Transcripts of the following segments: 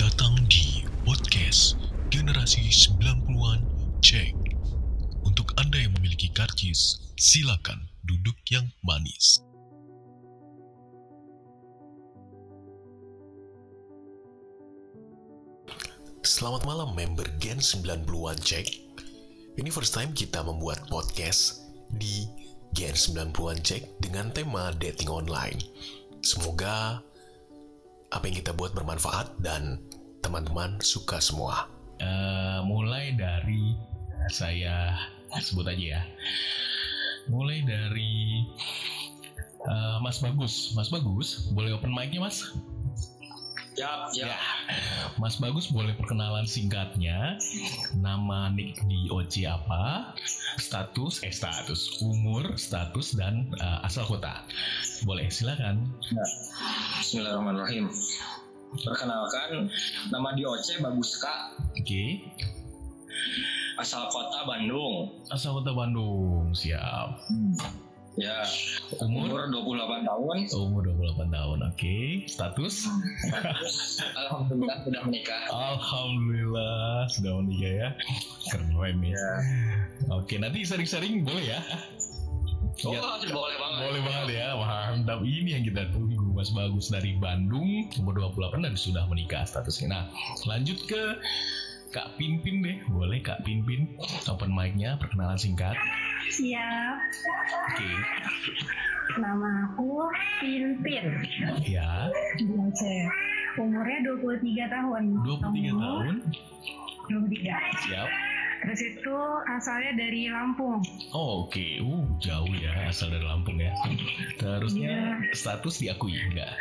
datang di podcast Generasi 90-an Cek. Untuk Anda yang memiliki karcis, silakan duduk yang manis. Selamat malam member Gen 90-an Cek. Ini first time kita membuat podcast di Gen 90-an Cek dengan tema dating online. Semoga apa yang kita buat bermanfaat dan teman-teman suka semua. Eh, mulai dari saya sebut aja ya. Mulai dari eh, Mas Bagus. Mas Bagus, boleh open mic-nya Mas? Yap, Ya. yap. Mas Bagus boleh perkenalan singkatnya. Nama nick di OC apa? Status, eh status, umur, status dan eh, asal kota. Boleh, silakan. Bismillahirrahmanirrahim. Perkenalkan, nama di OC Baguska, Oke. asal kota Bandung. Asal kota Bandung, siap. Ya, Umur? umur 28 tahun. Umur 28 tahun, oke. Status? Alhamdulillah sudah menikah. Alhamdulillah sudah menikah ya. Keren ya. Ya. Oke, nanti sering-sering boleh ya. Oh, Ya, boleh banget. boleh banget ya. Mantap ini yang kita tunggu. Mas Bagus dari Bandung, umur 28 dan sudah menikah statusnya. Nah, lanjut ke Kak Pinpin deh. Boleh Kak Pinpin open mic-nya perkenalan singkat. Siap, Oke. nama aku Pinpin Ya, Bose. Umurnya 23 tahun. 23 tahun. 23. Siap. Terus itu asalnya dari Lampung. Oh, oke. Uh, jauh ya asal dari Lampung ya. Terusnya Iya. status diakui enggak?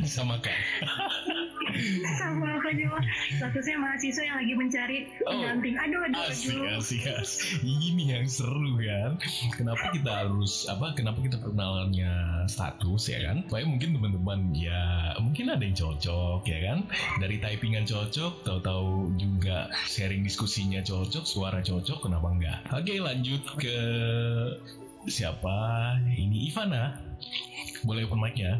Disamakan. Sama aku juga. Statusnya mahasiswa yang lagi mencari Oh. pendamping. Aduh, aduh, Asik, aduh. asik, asik. Ini yang seru kan. Kenapa kita harus apa? Kenapa kita perkenalannya status ya kan? Supaya mungkin teman-teman ya mungkin ada yang cocok ya kan. Dari typingan cocok, tahu-tahu juga sharing diskusinya cocok, suara cocok, kenapa enggak? Oke, lanjut ke siapa? Ini Ivana. Boleh open mic-nya?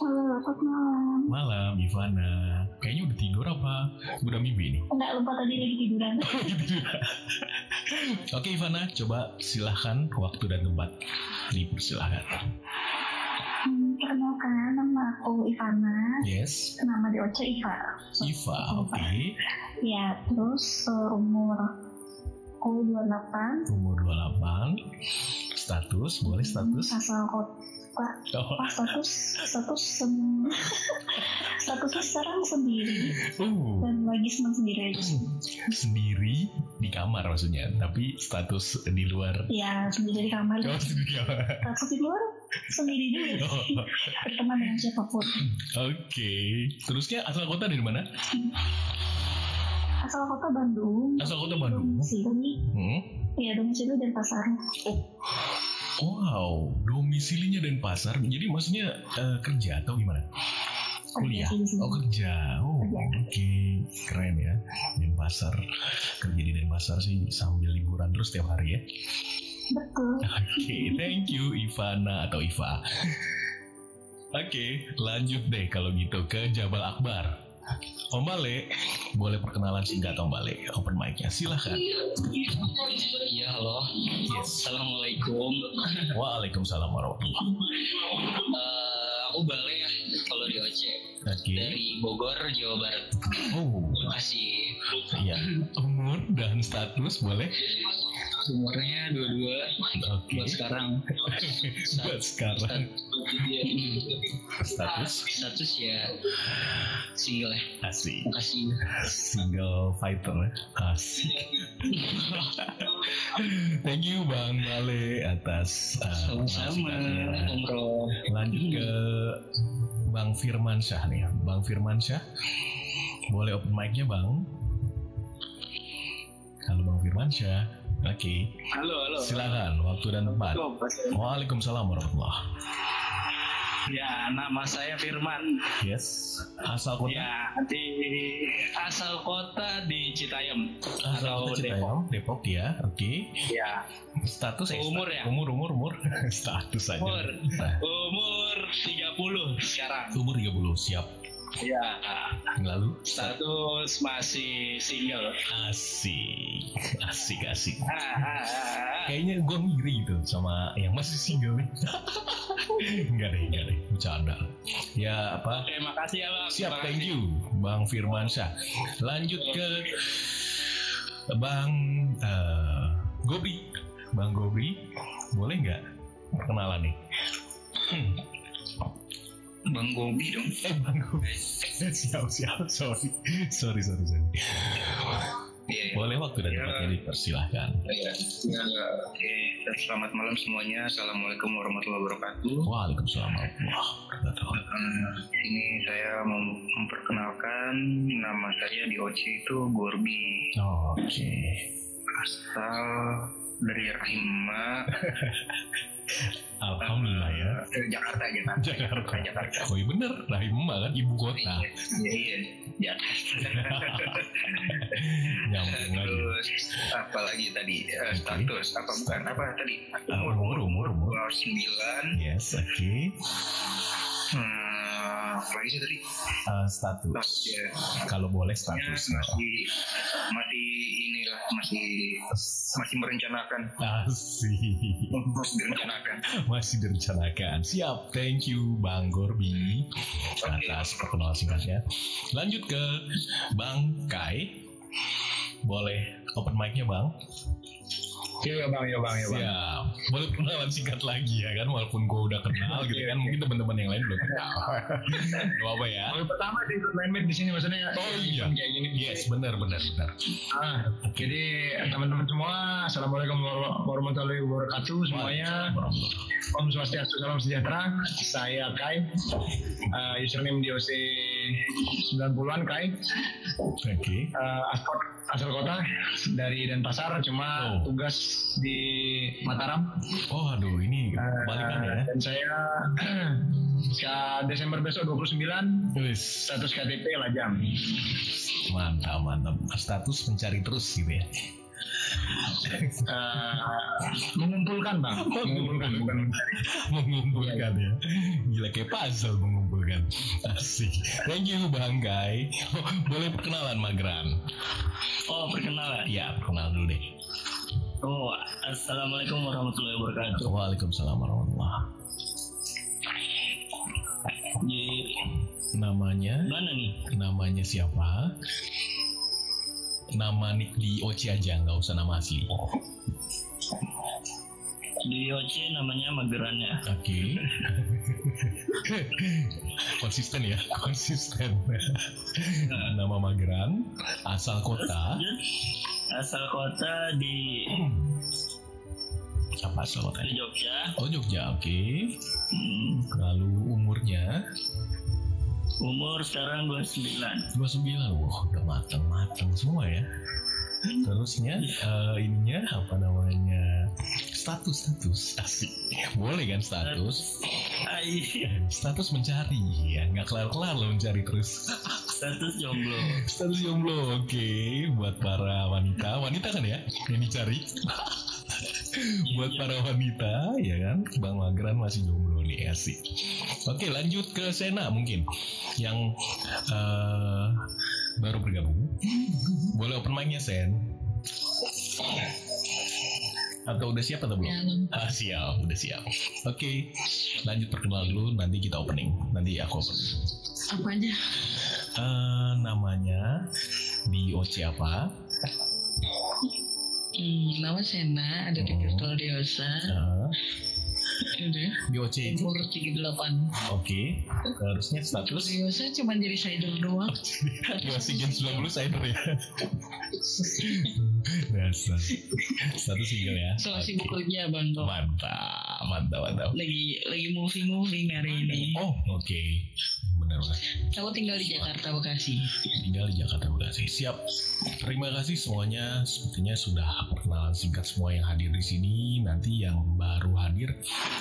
Halo, selamat malam. Malam, Ivana. Kayaknya udah tidur apa? Udah mimpi nih? Enggak lupa tadi lagi tiduran. Oke Ivana, coba silahkan waktu dan tempat dipersilahkan. Hmm, Perkenalkan, nama aku Ivana. Yes, Nama di Oce Iva. Iva, oke. Ya, terus eh, umur aku 28. Umur 28. Status, boleh status? Asal kota. Oh, Oh, status status sem statusnya sekarang sendiri. Uh, dan lagi senang sendiri aja. Sih. sendiri di kamar maksudnya, tapi status di luar. ya sendiri di kamar. Oh, di kamar. status di luar sendiri juga Oh, sih berteman dengan siapa pun. Oke, terusnya asal kota dari mana? asal kota Bandung. Asal kota Bandung. domisili Hmm? ya domisili dan pasar Oh, wow, domisilinya dan pasar. Jadi maksudnya eh, kerja atau gimana? Kuliah. Oh kerja. Oh oke keren ya. Denpasar kerja di Denpasar sih sambil liburan terus tiap hari ya. betul Oke, thank you Ivana atau Iva. Oke, lanjut deh kalau gitu ke Jabal Akbar. Om Bale, boleh perkenalan singkat Om Bale, open mic-nya, silahkan. Iya, halo. Yes. Assalamualaikum. Waalaikumsalam warahmatullahi Eh, aku Bale ya, kalau di OC. Oke. Dari Bogor, Jawa Barat. Oh, Masih iya. Umur dan status boleh? Umurnya dua-dua Oke. buat sekarang. Buat sekarang. Status Status ya single ya. asik. Makasih. Single fighter asik. Thank you Bang Bale atas uh, Sama-sama. Lanjut ke Bang Firman Syah nih. Bang Firman Syah, boleh open mic-nya Bang? Halo Bang Firman Syah. Oke, Halo, halo. silakan waktu dan tempat. Waalaikumsalam warahmatullahi Ya, nama saya Firman. Yes. Asal kota? Ya, di asal kota di Citayam. Asal kota Citayam, Depok ya. Oke. Ya, Status eh, Umur sta- ya? Umur umur umur. Status aja. Umur. Nah, umur 30 sekarang. umur 30 siap. Ya, Lalu status masih single. asik, asik, asik. Kayaknya gue ngiri gitu sama yang masih single nih. enggak deh, enggak deh, bercanda. Ya apa? Oke, makasih ya bang. Siap, Terima thank kasih. you, Bang Firmansyah. Lanjut ke Bang eh, Gobri. Bang Gobri, boleh nggak perkenalan nih? Bang Gobi dong. Eh, Bang Gobri. siap, siap. Sorry, sorry, sorry, sorry. Iya. Boleh waktu dan Ya. tempatnya dipersilahkan. Iya. Ya, Oke, selamat malam semuanya. Assalamualaikum warahmatullahi wabarakatuh. Waalaikumsalam warahmatullahi wabarakatuh. Eh, ini saya mau memperkenalkan nama saya di OC itu Gorbi Oke. asal dari Rahima Alhamdulillah ya. eh, Jakarta Jakarta. Jakarta. Jakarta. Oh iya bener, Rahimah kan ibu kota. iya iya Jakarta Nyambung aja. terus apa lagi tadi? Eh, status. Apa bukan apa tadi? Ah, umur, umur, umur. 29 Yes, oke. hmm, apa lagi sih tadi Eh, status. ya Kalau boleh Ya, status. masih masih inilah masih masih merencanakan Asik. masih direncanakan Masih direncanakan. Siap. Thank you Bang Gorbi atas perkenalan singkatnya. Lanjut ke Bang Kai. Boleh open mic-nya Bang? Iya bang, iya bang, Siap. Boleh perkenalan singkat lagi ya kan walaupun gue udah kenal gitu kan mungkin teman-teman yang lain belum kenal. Gak apa ya. Kali pertama di ikut main di sini maksudnya Oh iya. kayak gini. Yes, benar benar benar. Ah, jadi teman-teman semua, assalamualaikum war- warahmatullahi wabarakatuh semuanya. Om Swastiastu, salam sejahtera. Saya Kai, uh, username DOC 90-an Kai, Oke. uh, asal, asal kota dari Denpasar, cuma Oh. tugas di Mataram. Oh aduh ini balikan ya. Uh, dan saya Sa- Desember besok 29 Wis, status KTP Lajam. mantap mantap. Status mencari terus gitu ya. Eh, mengumpulkan bang, mengumpulkan bukan mengumpulkan ya. Gila kayak puzzle mengumpulkan. Asik. Thank you Bang Kai. Oh, boleh perkenalan Magran? Oh perkenalan. Ya, perkenalan dulu deh. Oh assalamualaikum warahmatullahi wabarakatuh. Waalaikumsalam warahmatullahi Di Namanya, mana nih? namanya siapa? Nama nick di OC aja, nggak usah nama asli. Di OC namanya Mageran ya. Oke. konsisten ya, konsisten. Nama Mageran, asal kota. Asal kota di Apa asal kota? di Jogja. Oh Jogja, oke. Hmm, Lalu umurnya umur sekarang 29. 29, wah udah matang-matang semua ya. Terusnya eh, ininya apa namanya status status. Asik. Boleh kan status? Ai, status mencari. Ya nggak kelar kelar lo mencari terus. Status jomblo. status jomblo oke. Buat para wanita. Wanita kan ya yang dicari. Buat Iya. para wanita ya kan? Bang Magran masih jomblo nih asik. Oke lanjut ke Sena mungkin. Yang eh, baru bergabung. Boleh open mic-nya Sen atau udah siap atau belum? Ah siap, udah siap. Oke, lanjut perkenalan dulu. Nanti kita opening. Nanti aku opening. apa aja Eh, namanya di OC apa? hmm, nama Sena ada di Oh. virtual dewasa Eh, udah di OC itu. umur 38 Oke. Terusnya status. dewasa cuma jadi cider doang Masih gen 90 cyber ya. Dasar. Status single ya. soal sibuk kerja bang kok Mantap, mantap, mantap. lagi lagi moving moving hari ini Oh, oke. Benar benar. aku tinggal di Jakarta Bekasi tinggal di Jakarta Bekasi. Siap. Terima kasih semuanya. Sepertinya sudah perkenalan singkat semua yang hadir di sini. Nanti yang baru hadir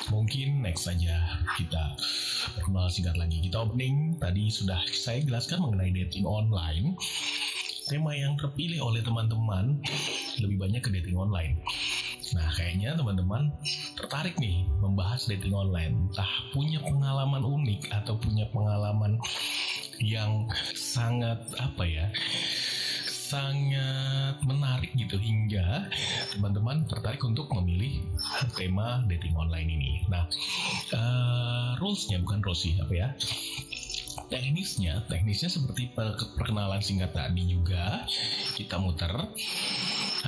mungkin next saja kita perkenalan singkat lagi. Kita opening tadi sudah saya jelaskan mengenai dating online. Tema yang terpilih oleh teman-teman lebih banyak ke dating online. Nah, kayaknya teman-teman tertarik nih membahas dating online. Entah punya pengalaman unik atau punya pengalaman yang sangat apa ya sangat menarik gitu hingga teman-teman tertarik untuk memilih tema dating online ini. Nah, eh, rulesnya bukan rules sih apa ya? Teknisnya, teknisnya seperti per- perkenalan singkat tadi juga kita muter.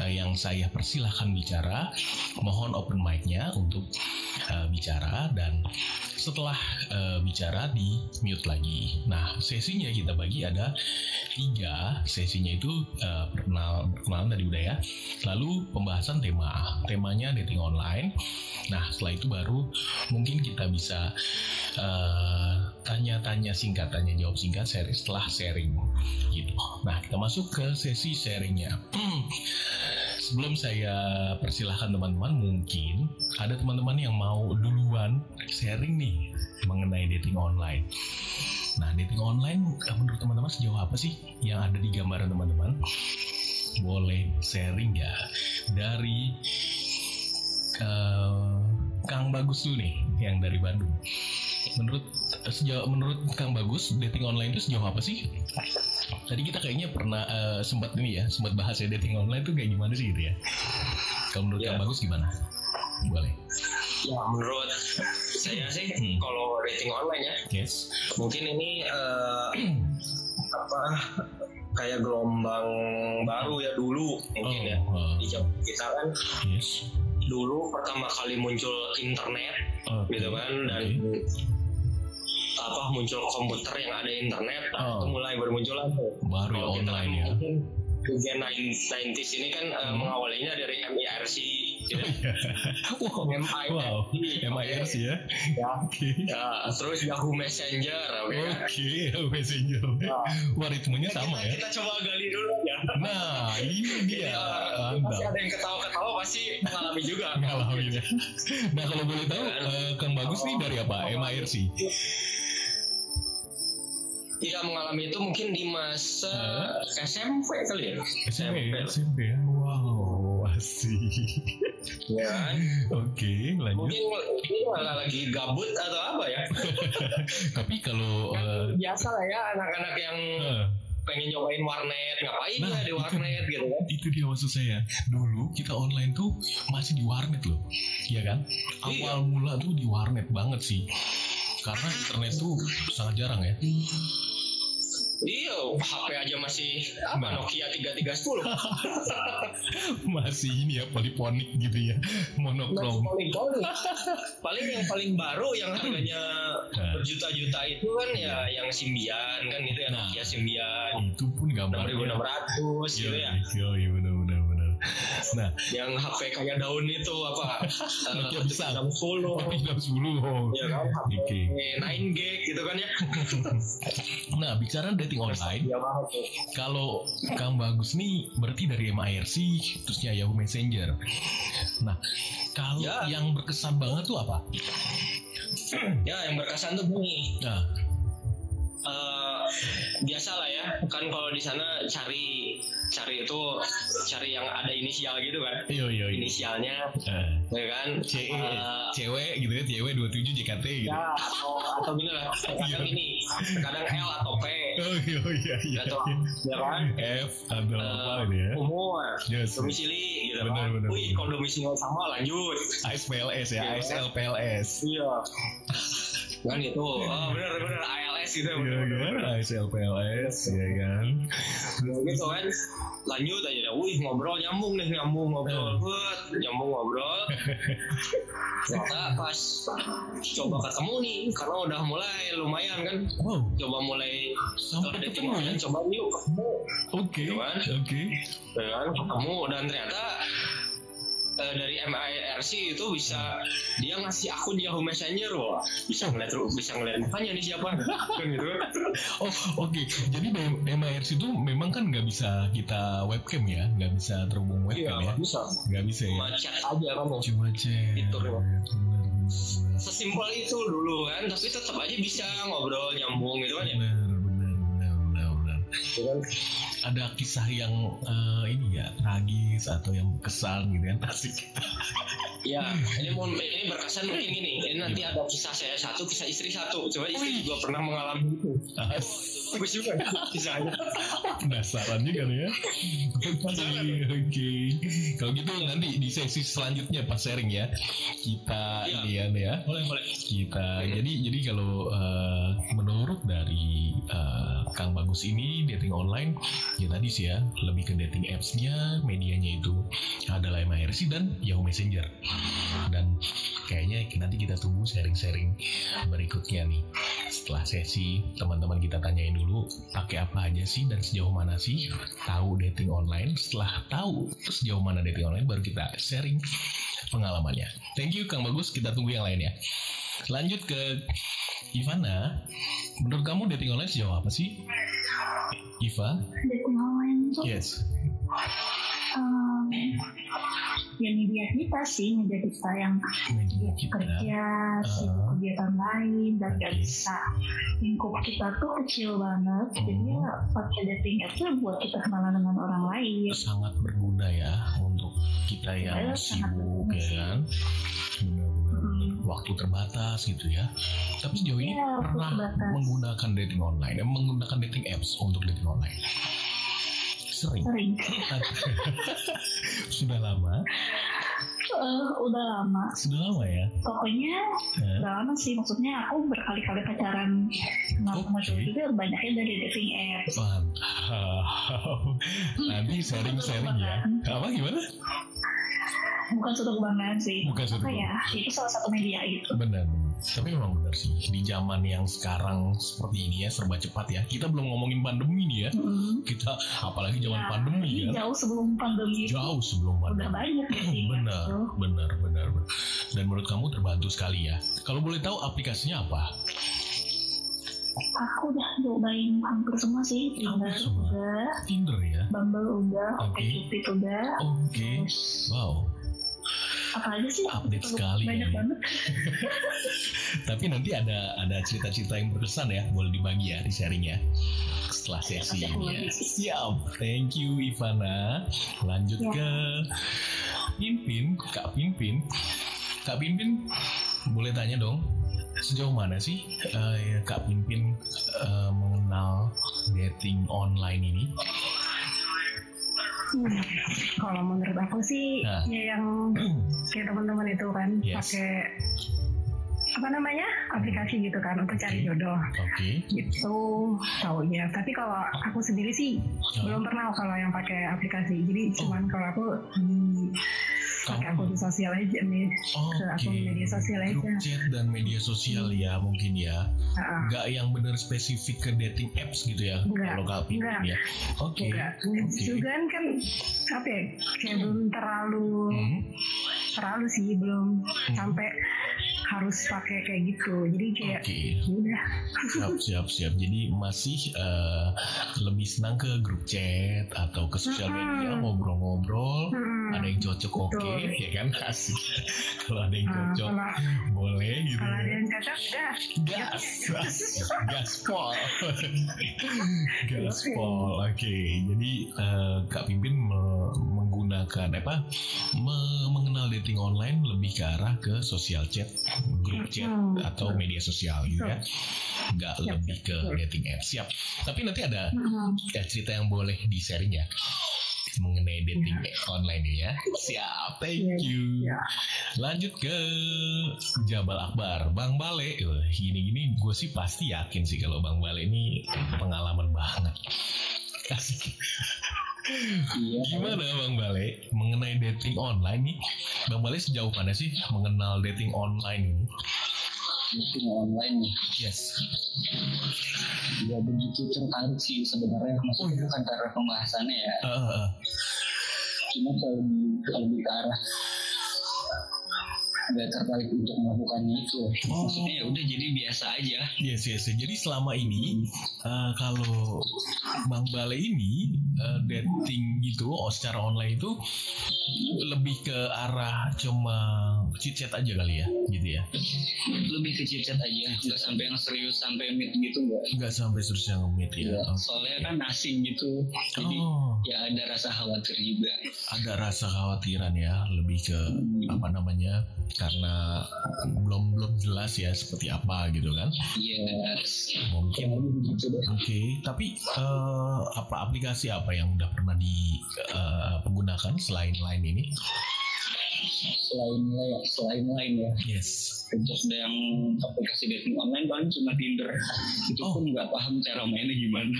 Eh, yang saya persilahkan bicara, mohon open mic-nya untuk eh, bicara dan setelah eh, bicara di mute lagi. Nah, sesinya kita bagi ada tiga. Sesinya itu eh, perkenal perkenalan tadi udah ya lalu pembahasan tema temanya dating online. Nah setelah itu baru mungkin kita bisa eh, tanya-tanya singkat tanya jawab singkat seri setelah sharing gitu. Nah kita masuk ke sesi sharingnya. Sebelum saya persilahkan teman-teman mungkin ada teman-teman yang mau duluan sharing nih mengenai dating online. Nah, dating online menurut teman-teman sejauh apa sih yang ada di gambaran teman-teman? Boleh sharing ya. Dari eh, Kang Bagus dulu nih yang dari Bandung. Menurut sejauh menurut Kang Bagus dating online itu sejauh apa sih? Tadi kita kayaknya pernah eh, sempat ini ya, sempat bahas ya dating online itu kayak gimana sih gitu ya. Kalau menurut Ya. Kang Bagus gimana? Boleh. Ya menurut saya sih Hmm. kalau dating online ya Yes. mungkin ini eh, apa kayak gelombang baru ya dulu mungkin ya Oh, di zaman kita kan yes. dulu pertama kali muncul internet Oke. gitu kan dan Oke. Apa muncul komputer yang ada internet nah, Oh. itu mulai bermunculan tuh Baru ya Kalau online ya. Gen 90s ini kan eh, Hmm. mengawalinya dari MIRC gitu. wow. MIRC Wow. MIRC ya. ya. Oke. Ya, terus Yahoo Messenger oke Oke, Messenger. Nah. Wah, ritmenya sama kita, ya. kita coba gali dulu ya Nah, ini dia. Jadi, pasti Anda ada yang ketawa-ketawa pasti mengalami juga ngalamin ya. Nah, kalau boleh tahu, eh, Kang Bagus nih dari apa? MIRC. Iya mengalami itu mungkin di masa Hah? SMP kali ya SMP, SMP. Ya. Wow, asik. ya kan? Oke, lanjut. mungkin ini malah lagi gabut atau apa ya Tapi kalau eh, biasa lah ya anak-anak yang eh, pengen nyobain warnet ngapain Nah, ya di itu- warnet gitu kan itu dia maksud saya. Dulu kita online tuh masih di warnet loh, ya kan? Iya. Awal mula tuh di warnet banget sih. Karena internet tuh sangat jarang ya. iya HP aja masih apa. Nokia 3310 masih ini ya poliponik gitu ya monokrom paling yang paling baru yang harganya Nah. berjuta-juta itu kan ya yang Symbian kan itu ya Nah. Nokia Symbian itu pun gambarnya 6600 gitu ya iya iya benar nah. Yang HP kayak daun itu apa? Nokia besar. 60 tapi jam 10 oh. ya kan? Oke. 9 gig gitu kan ya? Nah bicara dating online ya tuh kalau Kang Bagus nih berarti dari MIRC terusnya Yahoo Messenger. Nah kalau Ya. yang berkesan banget tuh apa? Ya yang berkesan tuh gini. Nah eh biasa lah ya kan kalau di sana cari cari itu cari yang ada inisial gitu kan. Iya iya iya. Inisialnya Eh, ya kan? C Eh, cewek gitu ya cewek 27 JKT gitu. Ya atau atau gini lah kadang ini kadang L atau P. Oh iya iya iya. Atau ya kan? F atau Eh, apa gitu ya. umur Yes. domisili gitu Benar, kan. benar, wih kalau domisili sama lanjut. ASPLS ya, Iya. ASL PLS. iya. Kan gitu. Oh bener bener ALS gitu Iya bener, bener, kan, bener. ASL PLS, ya kan. Ya gitu kan lanjut aja deh wih ngobrol nyambung nih nyambung ngobrol buat nyambung ngobrol ternyata pas coba ketemu nih karena udah mulai lumayan kan Wow, coba mulai sampai ketemu ya? coba yuk ketemu Oke, Gitu kan? oke. ya kan ketemu dan ternyata eh, dari MIRC itu bisa dia ngasih akun Yahoo Messenger wah bisa ngeliat bisa ngeliat mukanya nih siapa kan gitu Oh, oke. Jadi M- MIRC itu memang kan nggak bisa kita webcam ya, nggak bisa terhubung iya webcam ya, nggak bisa nggak bisa ya. cuma chat aja kan Cuma chat. Itu, sesimpel itu dulu kan tapi tetap aja bisa ngobrol nyambung gitu kan ya Benar, kan? Ada kisah yang eh, ini ya tragis atau yang kesan gitu yang asik. Ya, ini mau ini berkesan mungkin ini. Ini nanti ada kisah saya satu, kisah istri satu. Coba istri juga pernah mengalami itu. Bagus juga kisahnya. Penasaran juga nih ya. Oke, oke. Kalau gitu nanti di sesi selanjutnya pas sharing ya. Kita Iya. ini ya, ya. Boleh, boleh. Kita jadi jadi kalau eh, menurut dari eh, Kang Bagus ini dating online ya tadi sih ya lebih ke dating apps-nya, medianya itu adalah MIRC dan Yahoo Messenger. Dan kayaknya nanti kita tunggu sharing-sharing berikutnya nih. Setelah sesi teman-teman kita tanyain dulu pakai apa aja sih dan sejauh mana sih tahu dating online. Setelah tahu sejauh mana dating online baru kita sharing pengalamannya. Thank you Kang Bagus, kita tunggu yang lain ya. Lanjut ke Ivana. Menurut kamu dating online sejauh apa sih? Iva? dating online tuh Yes. em, ya media kita sih media kita yang Media kita. kerja sibuk Ah. kegiatan lain dan gak Oke. bisa lingkup kita tuh kecil banget jadi Hmm. ya pakai dating apps tuh buat kita kenalan dengan orang lain sangat berguna ya untuk kita yang Ya, sangat sibuk ya kan Hmm. Waktu terbatas gitu ya tapi sejauh ini Ya, pernah terbatas. menggunakan dating online eh, menggunakan dating apps untuk dating online sering sering sudah lama Eh, udah lama sudah lama ya pokoknya Ya. udah lama sih maksudnya aku berkali-kali pacaran sama sama Oke. cowok juga banyaknya dari dating apps Mantap. Nanti sharing-sharing ya. Apa gimana? Bukan suatu kebanggaan sih Bukan suatu apa ya itu salah satu media gitu Benar. Tapi memang benar sih. Di zaman yang sekarang seperti ini ya serba cepat ya. Kita belum ngomongin pandemi nih ya. Mm. Kita apalagi zaman Ya, pandemi ya. jauh sebelum pandemi Jauh sebelum udah pandemi. banyak dating apps Benar, benar, benar, benar. Dan menurut kamu terbantu sekali ya. Kalau boleh tahu aplikasinya apa? aku udah cobain hampir semua sih Tinder semua. udah Tinder ya. Bumble udah Oke. OkCupid udah Oke. terus Wow. Apa aja sih Update Terlalu sekali banyak ya. banget Tapi nanti ada ada cerita-cerita yang berkesan ya, boleh dibagi ya di sharing ya. Setelah sesi Pasti aku ini ya. Siap. Thank you Ivana. Lanjut Ya. ke Pimpin, Kak Pimpin. Kak Pimpin, boleh tanya dong, sejauh mana sih eh, Kak Pimpin eh, mengenal dating online ini? Hmm, kalau menurut aku sih Nah. ya yang kayak teman-teman itu kan Yes. pakai apa namanya aplikasi gitu kan untuk cari jodoh Oke. gitu taunya tapi kalau aku sendiri sih Oh. belum pernah kalau yang pakai aplikasi jadi cuman kalau aku di pakai Kamu? akun sosial aja nih ke akun media sosial aja Grup chat dan media sosial ya mungkin ya. Heeh. Nggak yang benar spesifik ke dating apps gitu ya. Kalau nggak. ya. Oke. Enggak, Oke. juga kan apa ya kayak belum terlalu Hmm. terlalu sih belum sampai harus pakai kayak gitu jadi kayak Oke. ya udah Siap, siap, siap. Jadi masih eh, lebih senang ke grup chat atau ke sosial media Mm-mm. ngobrol-ngobrol. Hmm. Ada yang cocok oke, Betul. ya kan asik. Kalau ada yang Nah, cocok kalau boleh gitu. kalau ada ya. yang cocok dah Gas, gaspol, gaspol. Oke, jadi eh, Kak Pimpin me- menggunakan apa? me- mengenal dating online lebih ke arah ke sosial chat, chat Hmm. atau media sosial gitu ya. Nggak lebih ke dating apps. Siap. Tapi nanti ada Hmm. ya, cerita yang boleh di sharing ya mengenai dating online ini ya. Siap, thank Iya, you. iya. Lanjut ke Jabal Akbar, Bang Bale. Wah, Gini-gini gue sih pasti yakin sih kalau Bang Bale ini pengalaman banget. Asik. Iya. Gimana Bang Bale mengenai dating online nih? Bang Bale sejauh mana sih mengenal dating online ini? dating online nih Yes. ya begitu tertarik sih sebenarnya maksudnya Oh, iya. bukan karena pembahasannya ya eh, eh. cuma kalau lebih kalau lebih ke arah nggak tertarik untuk melakukannya itu. Maksudnya ya udah jadi biasa aja. Yes, yes. Jadi selama ini eh, kalau Bang Bale ini eh, dating gitu, oh secara online itu lebih ke arah cuma chit chat aja kali ya, gitu ya. Lebih ke chit-chat aja, nggak sampai yang serius sampai meet gitu nggak. Nggak sampai terus yang meet ya. Iya, Oke. Soalnya kan asing gitu, jadi Oh, ya ada rasa khawatir juga. ada rasa kekhawatiran ya, lebih ke apa namanya? Karena belum belum jelas ya seperti apa gitu kan. Yes. Mungkin begitu deh. Oke, tapi eh, apa aplikasi apa yang udah pernah dipergunakan selain lain ini? Selain lain, selain lain ya. Yes. Terus ada yang aplikasi dating online paling cuma Tinder. Itu Oh. pun nggak paham cara mainnya gimana.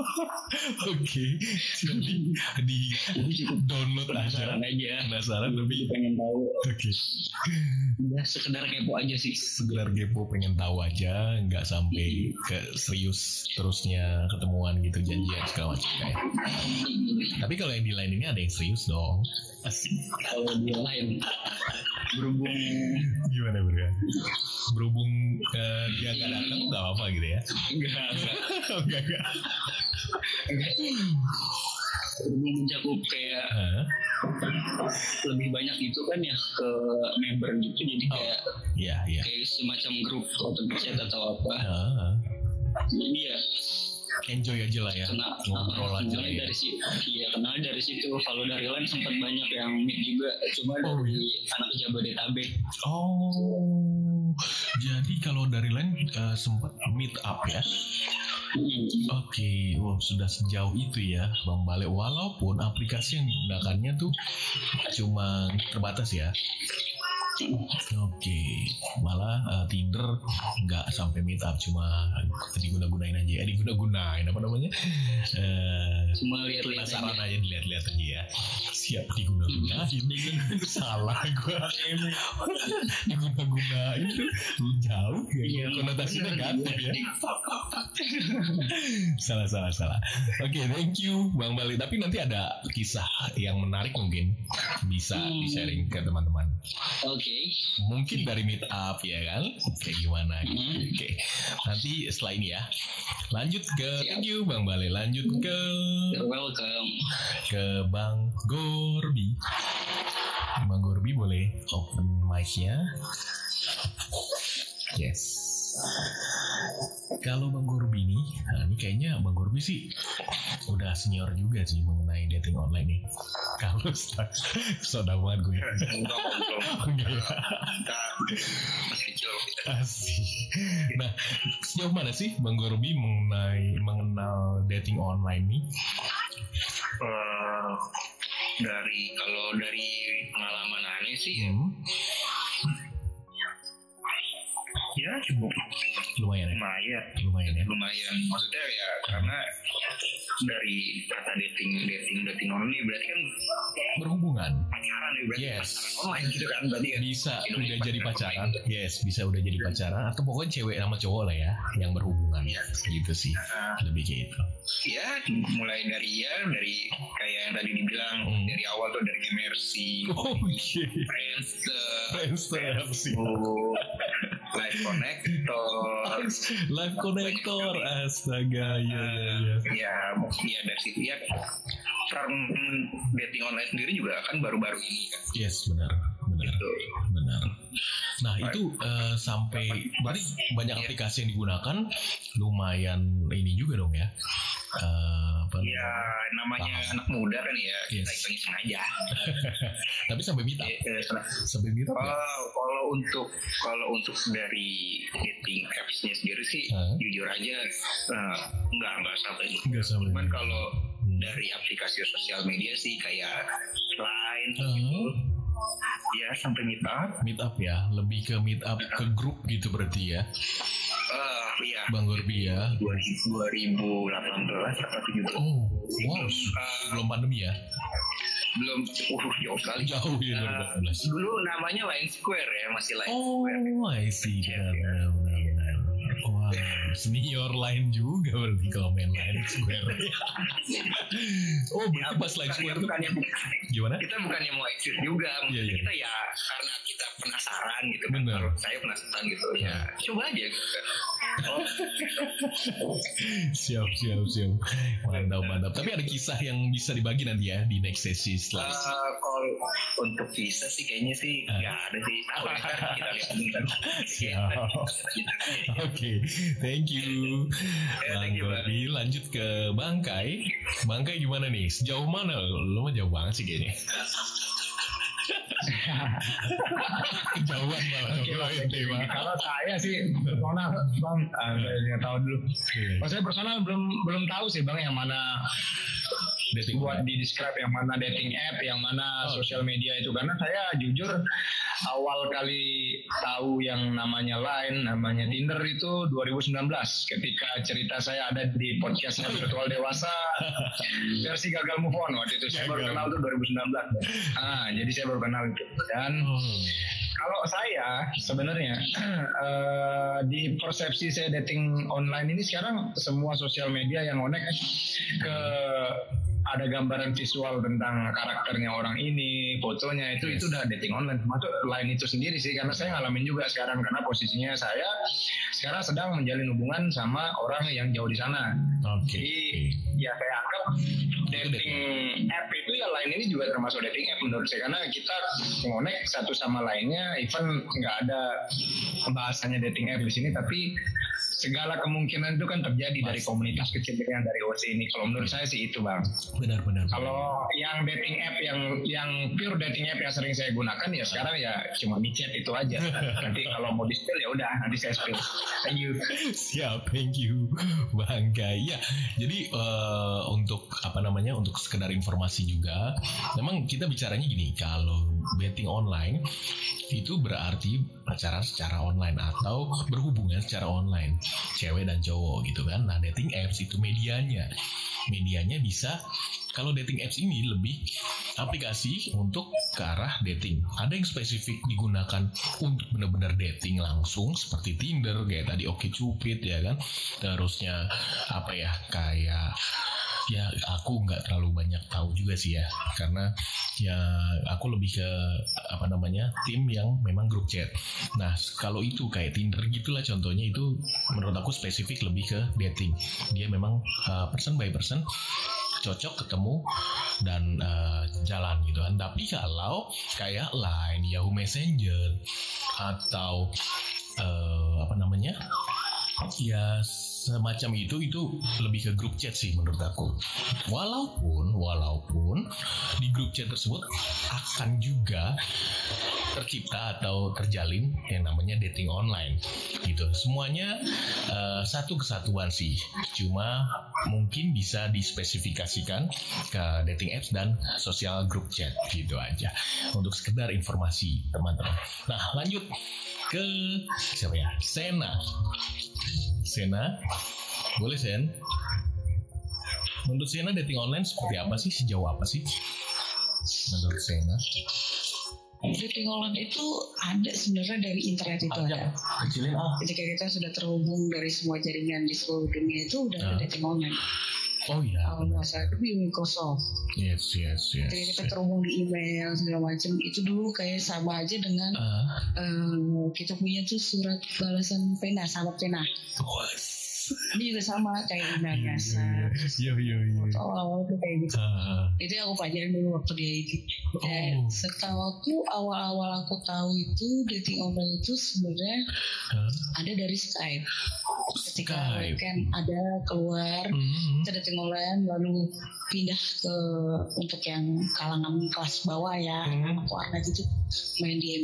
Oke, jadi di download aja. Penasaran aja. Penasaran lebih. pengen tahu. Oke, Udah sekedar kepo aja sih. sekedar kepo pengen tahu aja, nggak sampai ke serius terusnya ketemuan gitu janjian segala macam kayak. Tapi kalau yang di lain ini ada yang serius dong. Kalau dia lain berhubung Gimana bro? Berhubung eh, dia nggak datang nggak apa-apa gitu ya? enggak enggak Enggak enggak. berhubung mencakup kayak lebih banyak itu kan ya ke member gitu jadi kayak Iya iya. kayak semacam grup atau chat atau apa Ah, jadi ya enjoy aja lah ya. kena Ngobrol aja lah kenal ya. dari situ iya kenal dari situ kalau dari lain sempat banyak yang meet juga cuma Oh, dari anak Jabodetabek Oh, jadi kalau dari lain eh, sempat meet up ya? Hmm. Oke, wow sudah sejauh itu ya Bang Bale. Walaupun aplikasi yang digunakannya tuh cuma terbatas ya. Oke, malah eh, Tinder nggak sampai meet up, cuma diguna-gunain aja. Eh, diguna-gunain apa namanya? Eh, cuma lihat-lihat penasaran aja dilihat-lihat aja ya. Siap diguna-gunain. Salah gua. diguna-gunain jauh ya. Iya, Konotasi bener, negatif ya. salah salah salah. Oke, thank you Bang Bali. Tapi nanti ada kisah yang menarik mungkin bisa Hmm. di-sharing ke teman-teman. oke Mungkin dari meet up ya kan? Kayak gimana? gitu. Hmm. Oke. Nanti setelah ini ya. Lanjut ke Siap. thank you Bang Bali. Lanjut ke you're welcome ke Bang Gorbi. Bang Gorbi boleh open mic-nya. Yes. Kalau Bang Gorbi nih, nah ini kayaknya Bang Gorbi sih udah senior juga sih mengenai dating online nih. Kalau sudah banget gue. Enggak. Enggak masih kecil. Nah, sejauh mana sih Bang Gorbi mengenai mengenal dating online nih? Eh, dari kalau dari pengalaman aneh sih Hmm, ya cukup lumayan ya, lumayan. Lumayan ya. lumayan. Maksudnya ya karena dari kata dating dating dating online berarti kan Berhubungan. pacaran ya berarti Yes. pacaran online gitu kan berarti kan bisa Indonesia udah jadi pacaran. Online. yes bisa udah jadi pacaran. Atau pokoknya cewek sama cowok lah ya yang berhubungan. Iya. gitu sih. Nah, lebih kayak gitu. Ya mulai dari ya dari kayak yang tadi dibilang Hmm. dari awal tuh dari MRC oh iya. Friendster. Friendster Facebook, Live Connector. Live connector astaga ya ya ya ya dari situ ya term dating online sendiri juga kan baru-baru ini kan? Yes benar benar gitu. benar. Nah itu eh, sampai berarti banyak Iya. aplikasi yang digunakan. Lumayan ini juga dong ya. Eh, apa? Ya namanya Paham. anak muda kan ya kita Yes. iseng-iseng aja. Tapi sampai Eh, eh, senang. sampai ya? Kalau kalau untuk kalau untuk dari dating apps-nya sendiri sih Hah? jujur aja eh, nggak nggak sampai itu. Nggak sampai cuman kalau Hmm. dari aplikasi sosial media sih kayak Line Eh, ya sampai meet up. Meet up ya lebih ke meet up ke grup gitu berarti ya. Eh iya. Bang Gorbi ya. 2018 atau 17 oh wow. Eh, belum pandemi ya? Belum uh jauh sekali. Jauh ya Eh, 2018 dulu namanya Line Square ya masih Line oh Square. I see. Iya, benar benar senior lain juga berarti kalau main line square. oh, berarti pas line square tuh bukannya gimana? kita bukannya mau eksis juga Iya, iya. kita ya karena kita penasaran gitu kan Bener. Kalau saya penasaran gitu ya coba aja gitu kan Siap, siap, siap. Mantap, mantap. Tapi ada kisah yang bisa dibagi nanti ya di next sesi setelah. eh, kalau untuk visa sih kayaknya sih Ah. nggak ada sih ntar kita lihat. Oke, thank you. You, Bang. Gordi, lanjut ke Bangkai. Bangkai gimana nih? Sejauh mana? Lo mah jauh banget sih kayaknya. Kejauhan malah. Oke, Lo Bang. ente, Bang. Kalau saya sih personal bang, ah, saya nggak tahu dulu. Kalau saya personal belum belum tahu sih bang yang mana Dating buat di describe yang mana dating app, yang mana Oh. sosial media itu karena saya jujur awal kali tahu yang namanya Line, namanya Tinder itu 2019 ketika cerita saya ada di podcastnya virtual dewasa versi gagal move on waktu itu saya baru kenal tuh 2019. Ah, jadi saya baru kenal itu dan Oh. kalau saya sebenarnya eh, di persepsi saya dating online ini sekarang semua sosial media yang onek ke ada gambaran visual tentang karakternya orang ini, fotonya itu itu udah dating online. Termasuk lain itu sendiri sih karena saya ngalamin juga sekarang karena posisinya saya sekarang sedang menjalin hubungan sama orang yang jauh di sana. Oke. Jadi ya saya anggap dating app itu ya lain ini juga termasuk dating app menurut saya karena kita ngonek satu sama lainnya even nggak ada bahasanya dating app di sini tapi segala kemungkinan itu kan terjadi dari Pasti. komunitas kecil yang dari OC ini kalau menurut saya sih itu bang Benar-benar. kalau yang dating app yang yang pure dating app yang sering saya gunakan ya sekarang ya cuma micet itu aja nanti kalau mau di spill ya udah nanti saya spill thank you Siap, thank you Bang Kai. Ya, jadi eh, untuk apa namanya untuk sekedar informasi juga, memang kita bicaranya gini, kalau betting online itu berarti pacaran secara online atau berhubungan secara online, cewek dan cowok gitu kan. Nah, dating apps itu medianya, medianya bisa kalau dating apps ini lebih aplikasi untuk ke arah dating. Ada yang spesifik digunakan untuk benar-benar dating langsung seperti Tinder kayak tadi Oke Cupid ya kan. Terusnya apa ya kayak ya aku nggak terlalu banyak tahu juga sih ya karena ya aku lebih ke apa namanya tim yang memang grup chat. Nah kalau itu kayak Tinder gitulah contohnya itu menurut aku spesifik lebih ke dating. Dia memang uh, person by person cocok ketemu dan uh, jalan gitu kan. Tapi kalau kayak Line, Yahoo Messenger atau uh, apa namanya ya semacam itu itu lebih ke grup chat sih menurut aku. Walaupun walaupun di grup chat tersebut akan juga tercipta atau terjalin yang namanya dating online gitu. Semuanya eh, satu kesatuan sih. Cuma mungkin bisa dispesifikasikan ke dating apps dan sosial grup chat gitu aja untuk sekedar informasi teman-teman. Nah lanjut ke siapa ya? Sena. Sena, boleh Sen? Menurut Sena dating online seperti apa sih? Sejauh apa sih? Menurut Sena? Dating online itu ada sebenarnya dari internet itu ada. Kecilin ah. Ketika kita sudah terhubung dari semua jaringan di seluruh dunia itu udah ada Ah. dating online. Oh iya. Kalau nggak salah itu di Microsoft. Yes, yes, yes. Ketika kita yes. terhubung di email segala macam itu dulu kayak sama aja dengan Ah, eh, kita punya tuh surat balasan pena, sahabat pena. was. Ini juga sama kayak email biasa. Terus Iya, iya, iya. awal-awal tuh kayak gitu. Ah, Itu yang aku pelajarin dulu waktu dia itu. Dan Oh. setahu aku awal-awal aku tahu itu dating online itu sebenarnya ah. ada dari Skype. Ketika Skype. kan ada keluar Hmm. kita dating online lalu pindah ke untuk yang kalangan kelas bawah ya Hmm. anak warnet itu main di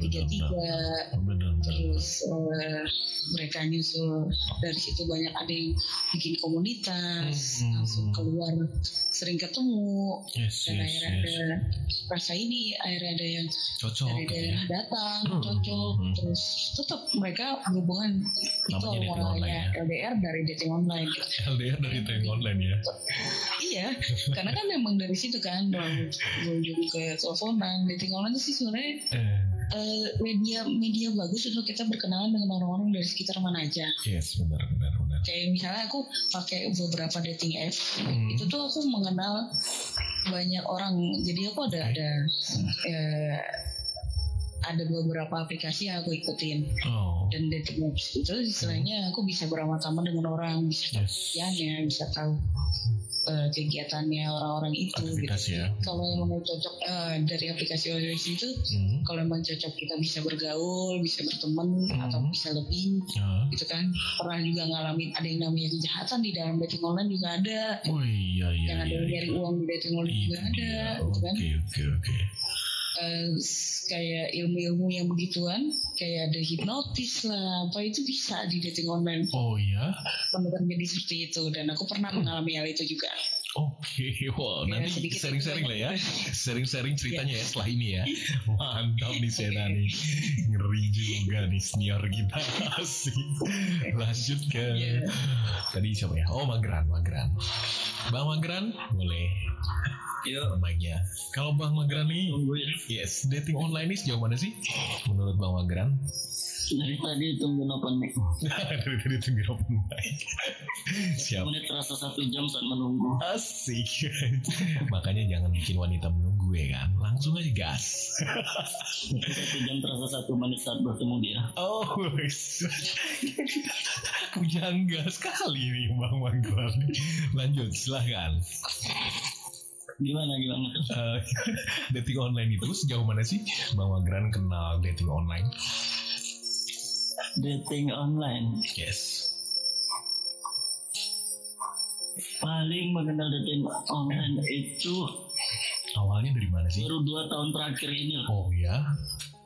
tiga benar, benar. tiga benar. terus eh, mereka nyusul dari situ banyak ada yang bikin komunitas Hmm. langsung keluar sering ketemu Yes, dan yes, akhirnya yes. ada rasa ini akhirnya ada yang Cocok dari gitu ya. daerah datang Hmm, cocok hmm. terus tetap mereka berhubungan itu Namanya awalnya ya. LDR dari dating online. LDR dari dating online ya. Iya karena kan emang dari situ kan menuju ke teleponan dating online sih sebenarnya Eh, eh, media media bagus untuk kita berkenalan dengan orang-orang dari sekitar mana aja yes, benar, benar, benar. kayak misalnya aku pakai beberapa dating app Hmm. itu tuh aku mengenal banyak orang jadi aku ada ada eh, ada beberapa aplikasi yang aku ikutin Oh, dan dating apps itu istilahnya aku bisa beramah-tamah dengan orang bisa tahu yes. kerjaannya bisa tahu eh, kegiatannya orang-orang itu gitu. ya. kalau emang cocok eh, dari aplikasi aplikasi itu Hmm. kalau emang cocok kita bisa bergaul bisa berteman Hmm. atau bisa lebih Ah. gitu kan pernah juga ngalamin ada yang namanya kejahatan di dalam dating online juga ada Oh iya iya. yang ada iya, yang iya. uang di dating online Itu juga ada dia. gitu kan Oke oke oke. S- kayak ilmu-ilmu yang begituan kayak ada hipnotis lah apa itu bisa di dating online Oh iya. benar jadi seperti itu dan aku pernah mengalami hal itu juga Oke, wow, Ya, nanti sedikit sharing-sharing lah ya, sharing-sharing ceritanya ya setelah ini ya. Iya. Mantap nih Sena nih, ngeri juga nih senior kita asik. Lanjut ke Iya. tadi siapa ya? Oh Magran, Magran. Bang Magran, boleh Yuk, mic-nya. Kalau Bang Magran nih, tungguin. yes, dating online nih sejauh mana sih? Menurut Bang Magran? Dari tadi tungguin open mic. Dari tadi tunggu open mic. Siap. Menit terasa satu jam saat menunggu. Asik. Makanya jangan bikin wanita menunggu ya kan. Langsung aja gas. Satu jam terasa satu menit saat bertemu dia. Oh. Pujangga sekali nih Bang Mangkuran. Lanjut, silahkan. Gimana gimana? Eh, dating online itu sejauh mana sih Bang Magran kenal dating online? Dating online. Yes. Paling mengenal dating online itu Awalnya dari mana sih? baru dua tahun terakhir ini loh. Oh ya,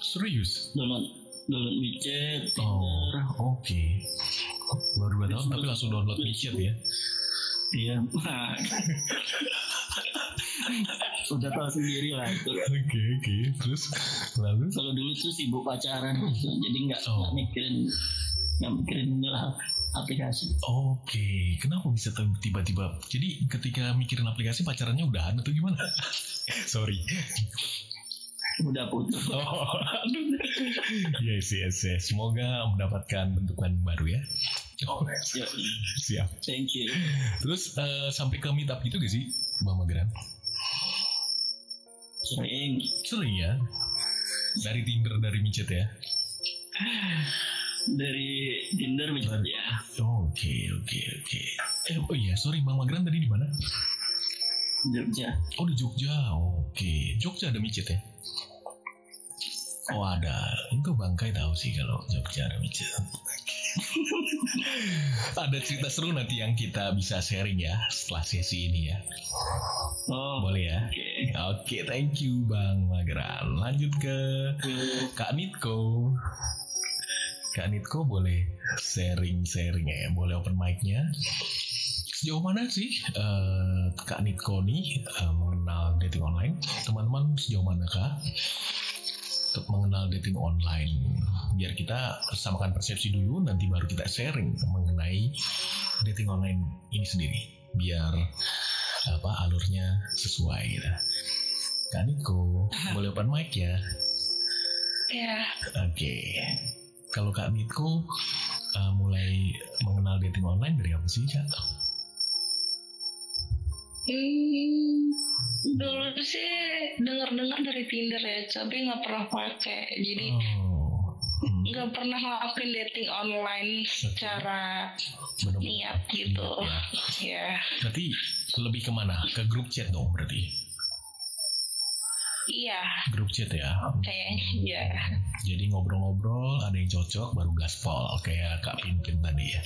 serius? Download download WeChat, Oh, oke. Baru dua tahun tapi langsung download WeChat ya? Iya. Udah tahu sendiri lah itu. Oke, oke. Terus lalu? Kalau dulu tuh sibuk pacaran, jadi nggak Oh. mikirin nggak mikirin inilah aplikasi. Oke, kenapa bisa tiba-tiba? Jadi ketika mikirin aplikasi pacarannya udahan atau gimana? Sorry. Udah putus. Oh, yes, yes, yes. Semoga mendapatkan bentukan baru ya. Oh, siap. thank you. Terus eh, sampai ke meetup gitu gak sih, Bang Mageran? Sering Sering ya. Dari Tinder, dari micet ya. dari Tinder bisa ya. Oke, oke, oke. Eh, oh iya, sorry Bang Mageran tadi di mana? Jogja. Oh di Jogja. Oke, Jogja ada micet ya? Oh ada. Itu Bangkai tahu sih kalau Jogja ada ada cerita seru nanti yang kita bisa sharing ya setelah sesi ini ya. Oh, Boleh ya? oke. Oke, thank you Bang Mageran. Lanjut ke Kak Nitko. Kak Nitko boleh sharing-sharing ya, boleh open mic-nya. Sejauh mana sih eh, Kak Nitko nih eh, mengenal dating online? Teman-teman sejauh manakah untuk mengenal dating online? Biar kita samakan persepsi dulu, nanti baru kita sharing mengenai dating online ini sendiri. Biar apa alurnya sesuai gitu. Kak Niko, boleh open mic ya? Ya, Oke. Kalau Kak Niko uh, mulai mengenal dating online dari apa sih, Kak? Hmm, dulu sih dengar-dengar dari Tinder ya, tapi nggak pernah pakai. Jadi Oh. Hmm, nggak pernah ngelakuin dating online secara bener-bener. niat gitu. Ya. Ya, Berarti lebih ke mana? Ke grup chat dong berarti? iya, Grup chat ya? kayaknya iya. Jadi ngobrol-ngobrol, ada yang cocok, baru gaspol. Kayak Kak Pimpin tadi ya.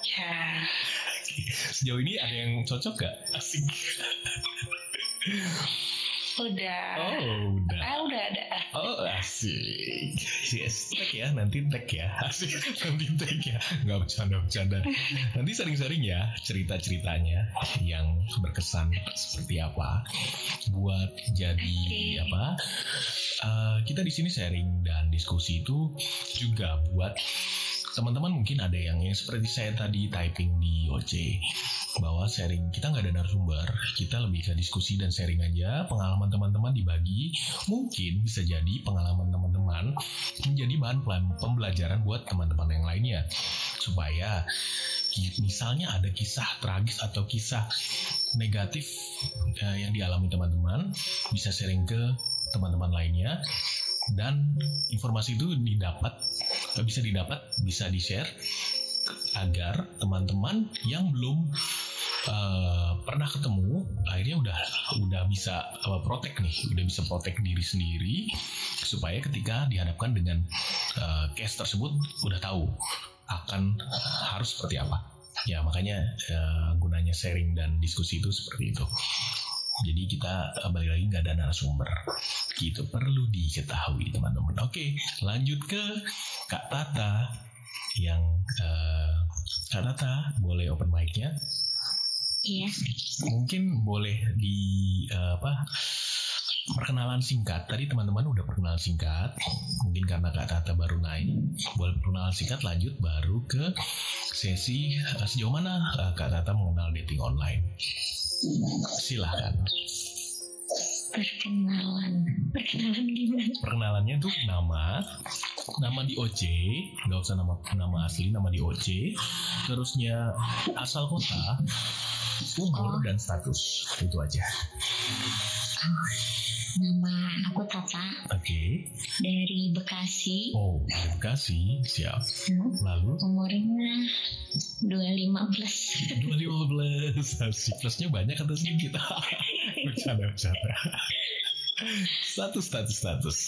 Ya, Sejauh ini ada yang cocok gak? Asik. udah. Oh, udah. Ah, udah ada. Oh asik Yes tag ya Nanti tag ya Asik Nanti tag ya Gak bercanda-bercanda Nanti sering-sering ya Cerita-ceritanya Yang berkesan Seperti apa Buat jadi Oke. Apa eh, Kita di sini sharing Dan diskusi itu Juga buat teman-teman mungkin ada yang yang seperti saya tadi typing di OC bahwa sharing kita nggak ada narasumber kita lebih ke diskusi dan sharing aja. Pengalaman teman-teman dibagi mungkin bisa jadi pengalaman teman-teman menjadi bahan pembelajaran buat teman-teman yang lainnya. Supaya misalnya ada kisah tragis atau kisah negatif eh, yang dialami teman-teman bisa sharing ke teman-teman lainnya dan informasi itu didapat eh, bisa didapat bisa di share agar teman-teman yang belum eh, pernah ketemu akhirnya udah udah bisa uh, protect nih udah bisa protect diri sendiri supaya ketika dihadapkan dengan eh, case tersebut udah tahu akan harus seperti apa. Ya makanya eh, gunanya sharing dan diskusi itu seperti itu jadi kita eh, balik lagi nggak ada narasumber. Gitu. Perlu diketahui teman-teman. Oke lanjut ke Kak Tata yang eh, Kak Tata boleh open mic-nya? Iya. mungkin boleh di eh, apa perkenalan singkat. Tadi teman-teman udah perkenalan singkat. Mungkin karena Kak Tata baru naik boleh perkenalan singkat lanjut baru ke sesi sejauh mana Kak Tata mengenal dating online silahkan Perkenalan. Perkenalan gimana? perkenalannya tuh nama nama di OC nggak usah nama nama asli nama di OC terusnya asal kota umur dan status. Itu aja Nama aku Tata. Oke. Dari Bekasi. oh dari Bekasi. Siap. Lalu? Umurnya 25 plus. 2015 asik. Plusnya banyak atau sedikit? Bercanda bercanda. Status status status.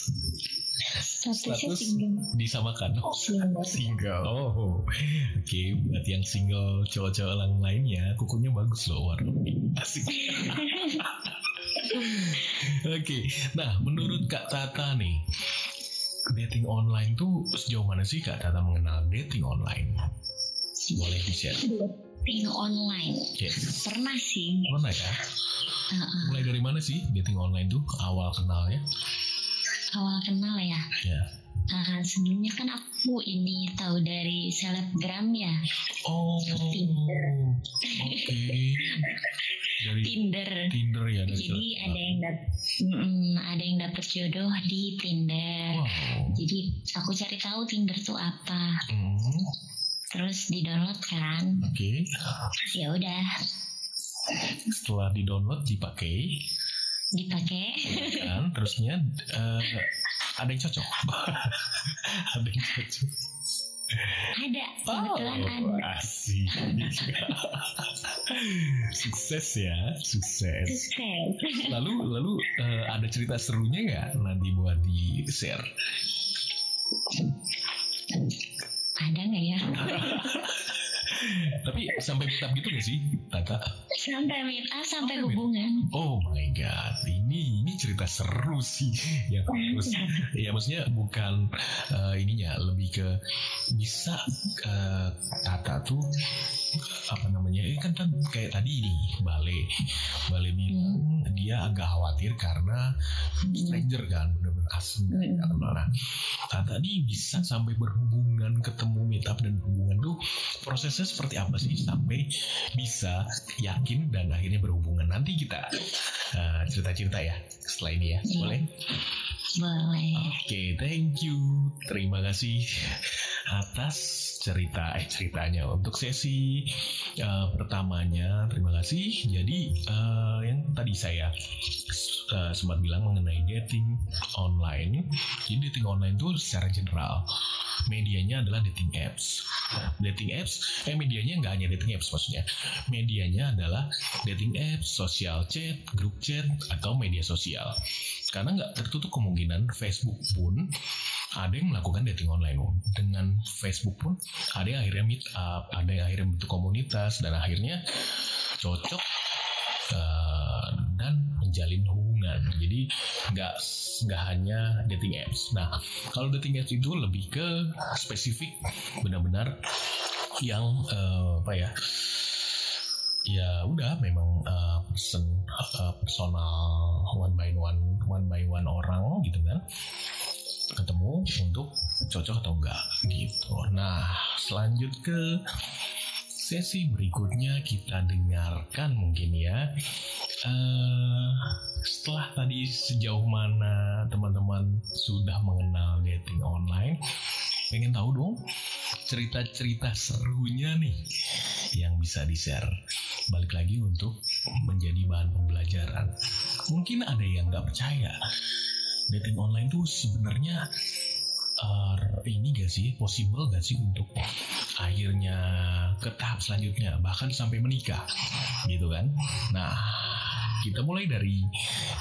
Statusnya status single. disamakan. Oh, Single. single. Oh oke. Buat yang single cowok-cowok lainnya kukunya bagus loh warna asik oke nah menurut Kak Tata nih dating online tuh sejauh mana sih Kak Tata mengenal dating online boleh di share Dating online. yes. Pernah sih. mana ya Uh-uh. mulai dari mana sih dating online tuh awal kenalnya Awal kenal ya. ya Uh, sebelumnya kan aku ini tahu dari selebgram ya. oh Tinder. dari Tinder. Tinder ya dari Jadi seleb- ada yang dap Mm, ada yang dapet jodoh di Tinder. wow Jadi aku cari tahu Tinder tuh apa. Hmm, Terus di download kan. oke Ya udah setelah di download dipakai dipakai. kan terusnya eh, ada yang cocok ada yang cocok ada. Kebetulan ada. asik sukses ya sukses Sukses. lalu lalu eh, ada cerita serunya nggak nanti buat di share Ada nggak ya? tapi sampai meet up gitu gak sih Tata Sampai meet up, sampai Sampai meet- hubungan. Oh my god, ini ini cerita seru sih. Ya terus, ya maksudnya bukan eh, ininya, lebih ke bisa eh, Tata tuh apa namanya? Ini kan kan kayak tadi nih Bale, Bale bilang dia agak khawatir karena stranger kan, bener-bener asing. Mm. nggak kenal. Nah, Tata nih bisa sampai berhubungan, ketemu meet up dan berhubungan tuh prosesnya seperti apa sih sampai bisa yakin dan akhirnya berhubungan nanti kita uh, cerita-cerita ya setelah ini ya Iya. boleh Boleh. oke thank you terima kasih atas cerita eh ceritanya. Untuk sesi uh, pertamanya terima kasih. Jadi uh, yang tadi saya uh, sempat bilang mengenai dating online. Jadi dating online itu secara general. Medianya adalah dating apps. Dating apps eh medianya nggak hanya dating apps maksudnya. Medianya adalah dating apps social chat grup chat atau media sosial. Karena nggak tertutup kemungkinan Facebook pun ada yang melakukan dating online dengan Facebook pun ada yang akhirnya meet up ada yang akhirnya bentuk komunitas dan akhirnya cocok eh, dan menjalin hubungan. Jadi nggak nggak hanya dating apps. Nah kalau dating apps itu lebih ke spesifik benar-benar yang eh, apa ya ya udah memang eh, person eh, personal one by one one by one orang gitu kan ketemu untuk cocok atau enggak gitu. Nah, selanjut ke sesi berikutnya kita dengarkan mungkin ya. Eh, setelah tadi sejauh mana teman-teman sudah mengenal dating online, pengen tahu dong cerita-cerita serunya nih yang bisa di-share. Balik lagi untuk menjadi bahan pembelajaran. Mungkin ada yang nggak percaya dating online tuh sebenarnya uh, ini gak sih? Possible gak sih untuk akhirnya ke tahap selanjutnya? Bahkan sampai menikah gitu kan? Nah kita mulai dari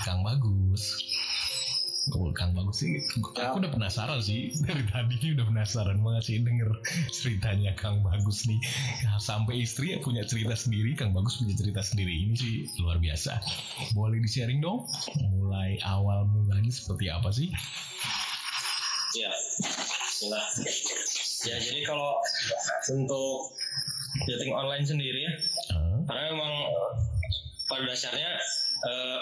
Kang Bagus Kang Bagus sih, aku udah penasaran sih dari tadi ini udah penasaran banget sih denger ceritanya Kang Bagus nih. Nah, sampai istri punya cerita sendiri, Kang Bagus punya cerita sendiri ini sih luar biasa. Boleh di sharing dong, mulai awal mulanya seperti apa sih? Ya, Bismillah. Ya, jadi kalau untuk dating online sendiri ya, Uh, karena memang pada dasarnya eh,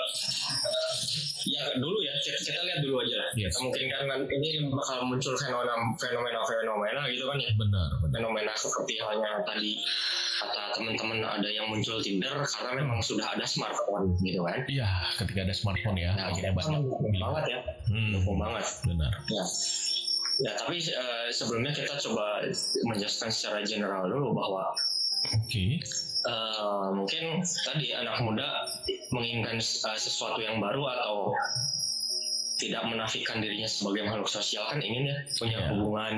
ya dulu ya kita, kita lihat dulu aja lah. Yes. Mungkin kan ini bakal muncul fenomena fenomena gitu kan ya. benar, benar. Fenomena seperti halnya tadi kata teman-teman ada yang muncul Tinder karena memang sudah ada smartphone gitu kan. Iya, ketika ada smartphone ya, Nah, akhirnya banyak dukung pilihan. banget ya, Hmm, dukung banget. benar. Ya. Ya, tapi eh, sebelumnya kita coba menjelaskan secara general dulu bahwa Oke, eh, mungkin tadi anak muda menginginkan eh, sesuatu yang baru atau tidak menafikan dirinya sebagai makhluk sosial kan ingin ya punya Ya. hubungan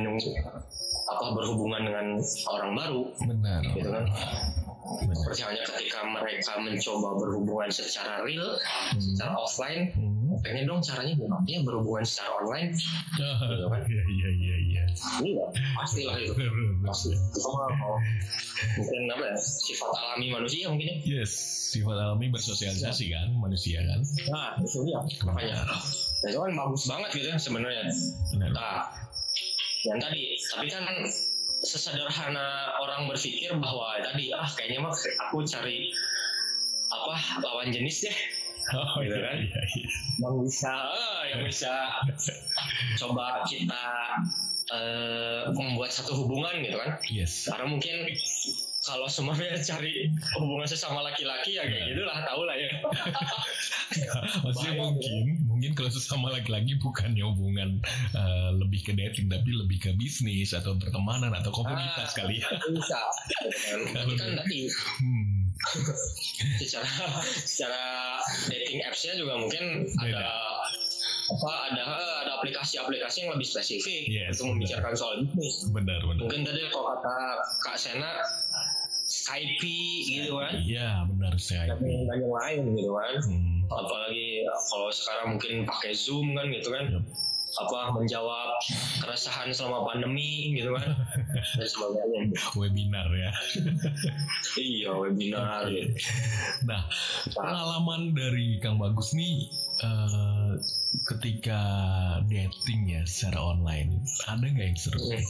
apa berhubungan dengan orang baru benar. gitu kan Benar. ketika mereka mencoba berhubungan secara real Hmm. secara offline Hmm. pengen dong caranya gimana ya berhubungan secara online Gitu kan? Iya, iya, iya, iya. iya pastilah itu Benar, benar. pasti itu mah kalau mungkin apa ya sifat alami manusia mungkin ya Yes, sifat alami bersosialisasi kan manusia kan. nah itu dia makanya nah, itu kan bagus banget gitu ya sebenarnya Benar. nah yang tadi tapi kan sesederhana orang berpikir bahwa tadi ah kayaknya mah aku cari apa lawan jenis deh Oh Gitu iya, kan? iya, iya. yang bisa eh, yang bisa coba kita eh, membuat satu hubungan gitu kan Yes. karena mungkin kalau semuanya cari hubungan sesama laki-laki ya kayak Iya. gitulah tau lah ya Maksudnya Bahaya, mungkin, mungkin kalau sesama laki-laki bukannya hubungan eh, lebih ke dating, tapi lebih ke bisnis atau pertemanan atau komunitas Ah. kali ya. bisa tapi kan tadi Hmm. secara secara dating apps-nya juga mungkin Beda. ada apa ada ada aplikasi-aplikasi yang lebih spesifik Yes, untuk membicarakan soal bisnis Benar, benar. mungkin tadi kalau kata Kak Sena Skype gitu kan Iya, benar saya. dan yang lain gitu kan Hmm. apalagi kalau sekarang mungkin pakai Zoom kan gitu kan Yep. apa menjawab keresahan selama pandemi gitu kan dan sebagainya Webinar ya. iya webinar gitu Nah, pengalaman dari Kang Bagus nih eh, ketika dating ya secara online, ada nggak yang seru? Hmm.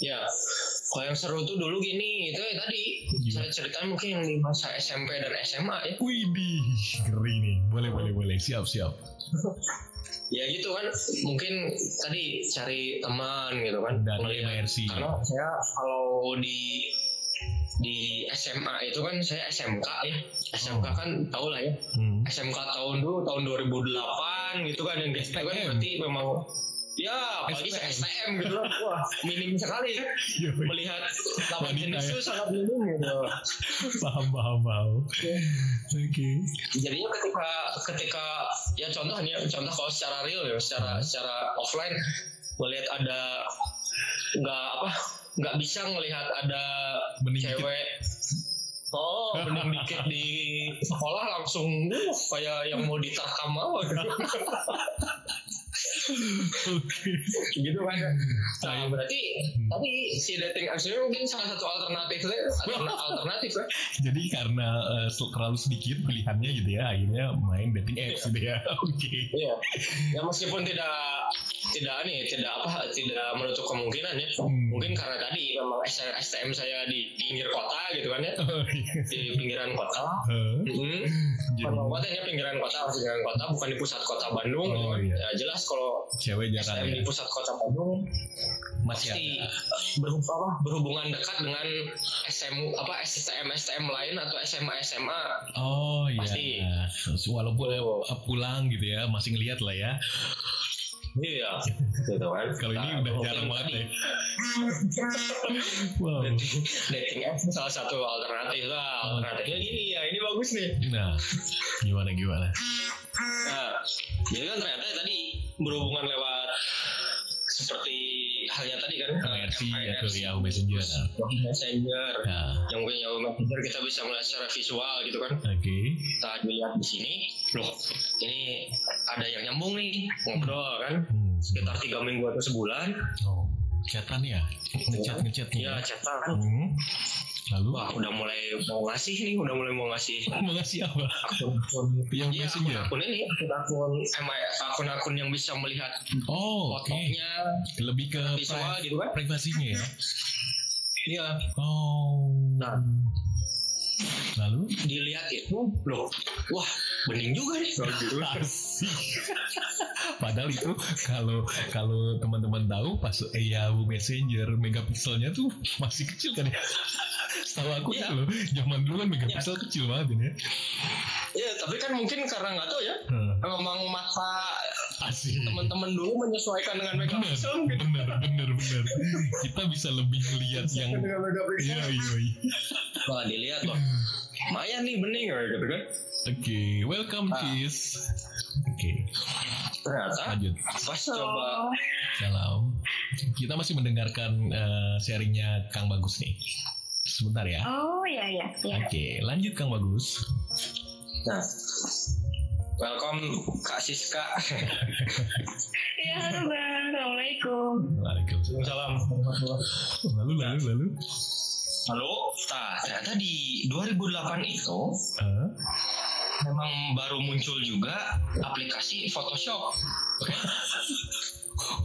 ya kalau yang seru tuh dulu gini itu ya tadi saya ceritain mungkin yang di masa SMP dan SMA ya Widih, ngeri nih. Boleh, boleh, boleh. Siap, siap. ya gitu kan mungkin tadi cari teman gitu kan Dan MRC. karena saya kalau di di SMA itu kan saya SMK ya SMK Oh. kan tau lah ya Hmm. SMK tahun dulu tahun 2008 gitu kan yang gitu kan berarti memang ya apalagi saya STM gitu loh wah minim sekali ya melihat lawan jenis ya. itu sangat minim gitu Paham, paham, paham. Oke. jadinya ketika ketika ya contoh nih contoh kalau secara real ya secara secara offline melihat ada nggak apa nggak bisa ngelihat ada Bening dikit. cewek Oh, bening dikit di sekolah langsung uh, kayak yang mau ditarkam apa gitu. Oke. gitu kan. Nah, berarti tadi si dating apps ini mungkin salah satu alternatifnya alterna- alternatif kan. Jadi karena eh, terlalu sedikit pilihannya gitu ya, akhirnya main dating apps gitu ya. Oke. Iya. Ya meskipun tidak tidak nih tidak apa tidak menutup kemungkinan ya Hmm. mungkin karena tadi memang STM saya di pinggir kota gitu kan ya Oh, iya. di pinggiran kota? Hmm. Jadi Kabupatennya pinggiran kota, pinggiran kota, bukan di pusat kota Bandung. gitu Oh, kan. iya. Ya jelas kalau cewek STM ya. di pusat kota Bandung Masih pasti ada. berhubungan, apa, berhubungan dekat dengan SM apa STM STM lain atau SMA SMA. Oh iya. Pasti. Walaupun pulang gitu ya, masih ngeliat lah ya. Iya, gitu kan. Kalau ini Nah, udah jarang banget ya. Wow. Dating, dating apps salah satu alternatif lah. Alternatifnya gini ya, ini bagus nih. Nah, gimana gimana? Nah, jadi kan ternyata tadi berhubungan lewat seperti halnya tadi kan? MIRC, atau Yahoo Messenger. Messenger. Nah, yang mungkin Yahoo Messenger kita bisa melihat secara visual gitu kan? Oke. kita dilihat di sini. Loh ini ada yang nyambung nih ngobrol kan? Hmm. sekitar tiga minggu atau sebulan. Oh, chatan ya? Ngechat ngechat nih. ya ya. chatan Hmm. Lalu wah udah mulai mau ngasih nih udah mulai mau ngasih mau ngasih apa? akun-akun Yang Iya, Messenger. akun ini akun-akun akun-akun yang bisa melihat Oh, fotonya Lebih ke visual gitu kan privasinya ya. iya Oh. Nah. Lalu dilihat itu loh wah bening juga nih kalau gitu. Padahal itu kalau kalau teman-teman tahu pas eh, Yahoo Messenger megapikselnya tuh masih kecil kan ya. Setahu aku itu loh, zaman dulu kan megapiksel kecil banget ini ya. ya tapi kan mungkin karena nggak tahu ya Hmm. memang mata Asik. Teman-teman dulu menyesuaikan dengan Bener, megapiksel mungkin bener, bener, bener. Kita bisa lebih melihat yang Iya, iya, iya. wah dilihat loh lumayan nih bening kayak gitu kan Oke, welcome Ah. Cis. Oke, ternyata lanjut. pas coba Salam. Kita masih mendengarkan eh, sharingnya Kang Bagus nih. Sebentar ya. Oh iya iya. iya. Oke, lanjut Kang Bagus. nah welcome Kak Siska Ya, halo bang, assalamualaikum. Waalaikumsalam. Lalu, lalu, lalu. halo nah ternyata di 2008 itu Eh, memang baru muncul juga aplikasi Photoshop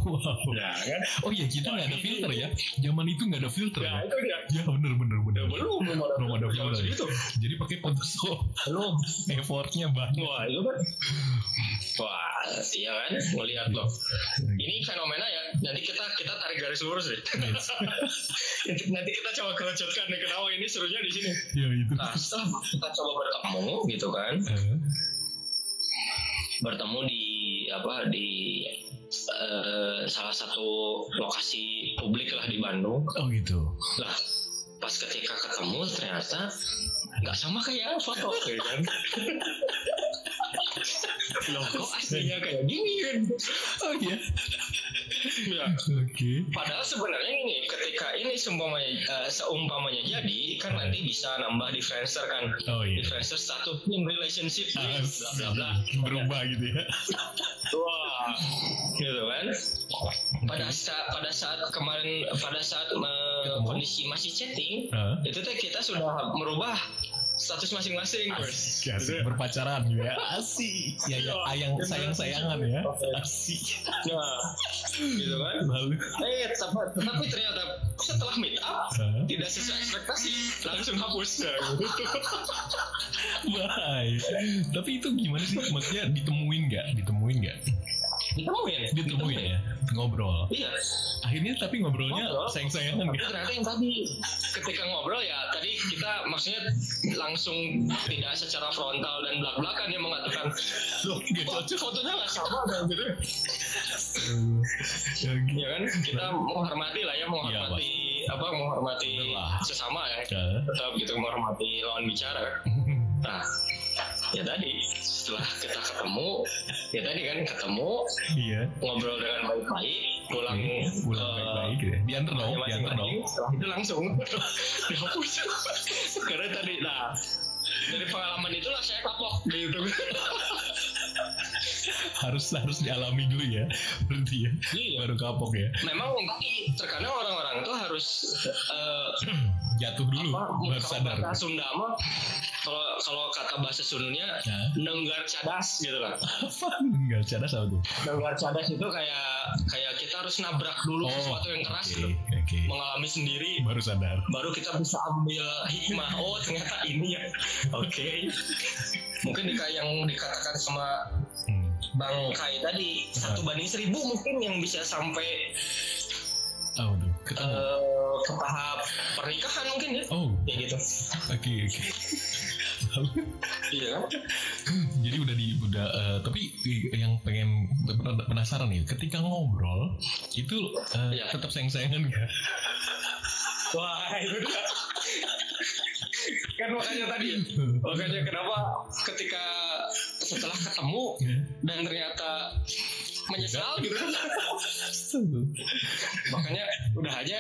wow. ya kan Oh iya, kita nggak ada filter ya. Zaman itu nggak ada filter ya. itu dia Ya bener, bener, bener. belum belum ada Belum ada filter. segitu. Jadi pakai Photoshop. belum Effortnya banyak. wah itu kan wah iya kan melihat loh ini fenomena ya nanti kita kita tarik garis lurus deh nanti, kita coba kerucutkan nih kenapa ini serunya di sini Ya itu. nah setelah kita coba bertemu gitu kan Eh, bertemu di apa di eh, salah satu lokasi publik lah di Bandung oh gitu. lah pas ketika ketemu ternyata nggak sama kayak foto gitu kan loh kok aslinya kayak gini kan Oh iya. ya Oke. Padahal sebenarnya ini ketika ini seumpamanya, eh, seumpamanya jadi kan nanti bisa nambah di Friendster kan. Oh iya. Friendster satu in relationship bla bla bla. Berubah gitu ya. Wah, gitu kan. Pada saat pada saat kemarin pada saat Ketemu. kondisi masih chatting Hah? itu teh kita sudah merubah status masing-masing. Asik, asik. berpacaran gitu ya. Asik. Ya, ya, ayang sayang-sayangan ya. Asik. Nah, gitu kan. Lalu. Eh, tapi, tetapi ternyata setelah meet up tidak sesuai ekspektasi langsung hapus ya gitu. Bye. Tapi itu gimana sih? Maksudnya ditemuin nggak? Ditemuin nggak? Ditemuin Ditemuin ya. Ngobrol. iya Akhirnya tapi ngobrolnya Ngobrol. sayang-sayangan tapi gitu. ternyata yang tadi ketika ngobrol ya tadi kita maksudnya langsung tidak secara frontal dan belak belakan yang mengatakan loh kok fotonya nggak sama dan gitu Ya, gitu. ya kan kita menghormati lah ya menghormati apa menghormati sesama ya Ya. tetap gitu menghormati lawan bicara nah ya tadi setelah kita ketemu ya tadi kan ketemu Iya. ngobrol dengan baik-baik pulang Oke, Pulang ke baik-baik gitu ya. Diantar dong, diantar dong. itu langsung dihapus karena tadi nah dari pengalaman itulah saya kapok gitu Harus harus dialami dulu ya. Berarti ya. Iya. Baru kapok ya. memang terkadang orang-orang tuh harus eh, Jatuh dulu apa baru sadar. bahasa Sunda mah kalau kalau kata bahasa Sundanya Ya. nenggar cadas gitu lah. Enggak cadas apa tuh? Nenggar cadas itu kayak kayak kita harus nabrak dulu sesuatu yang keras oke, gitu. Oke. Mengalami sendiri Baru sadar. baru kita bisa ambil hikmah oh ternyata ini ya oke kayak yang dikatakan sama Hmm. Bang Kai tadi satu banding seribu mungkin yang bisa sampai tuh? Ketemu. eh, ke tahap pernikahan mungkin ya Oh, kayak gitu oke oke. Lalu, iya kan Jadi udah di udah eh, tapi yang pengen penasaran nih, ketika ngobrol itu eh, Iya. tetap sayang-sayangan gak? wah itu dia kan makanya tadi makanya kenapa ketika setelah ketemu dan ternyata menyesal gitu kan. Makanya udah aja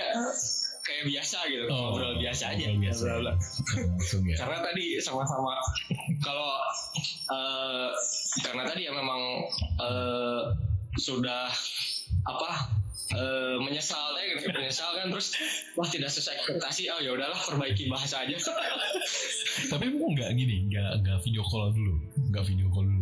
kayak biasa gitu. Oh, ngobrol biasa aja. Ngobrol biasa. Ngobrol. Langsung ya. karena tadi sama-sama kalau eh, karena tadi ya memang eh, sudah apa eh, menyesal ya gitu. Menyesal kan terus wah tidak sesuai ekspektasi. Oh ya udahlah perbaiki bahasa aja. Tapi mau nggak gini, nggak nggak video call dulu, nggak video call dulu.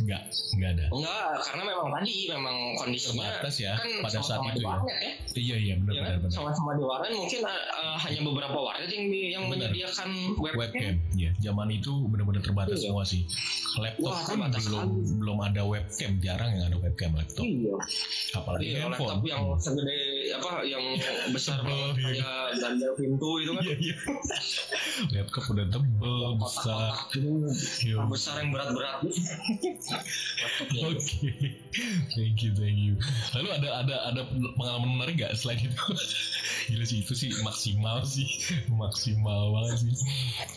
Nggak, nggak ada. enggak karena memang tadi memang kondisinya Terbatas ya kan pada saat itu ya. ya Iya iya benar Ya kan? benar benar. sama-sama di warnet mungkin eh, hanya beberapa warnet yang yang Benar. menyediakan webcam, Webcam, ya. Zaman itu benar-benar terbatas Iya. semua sih. Laptop Wah, terbatas belum sekali. belum ada webcam, jarang yang ada webcam laptop. Iya. Apalagi Iya, handphone. laptop yang segede apa yang besar banget iya. kayak belanja pintu itu kan Iya iya. laptop udah tebel, besar. Iya. besar yang berat-berat Oke, thank you, thank you. Lalu ada ada ada pengalaman menarik gak selain itu? Gila sih itu sih maksimal sih, maksimal banget sih.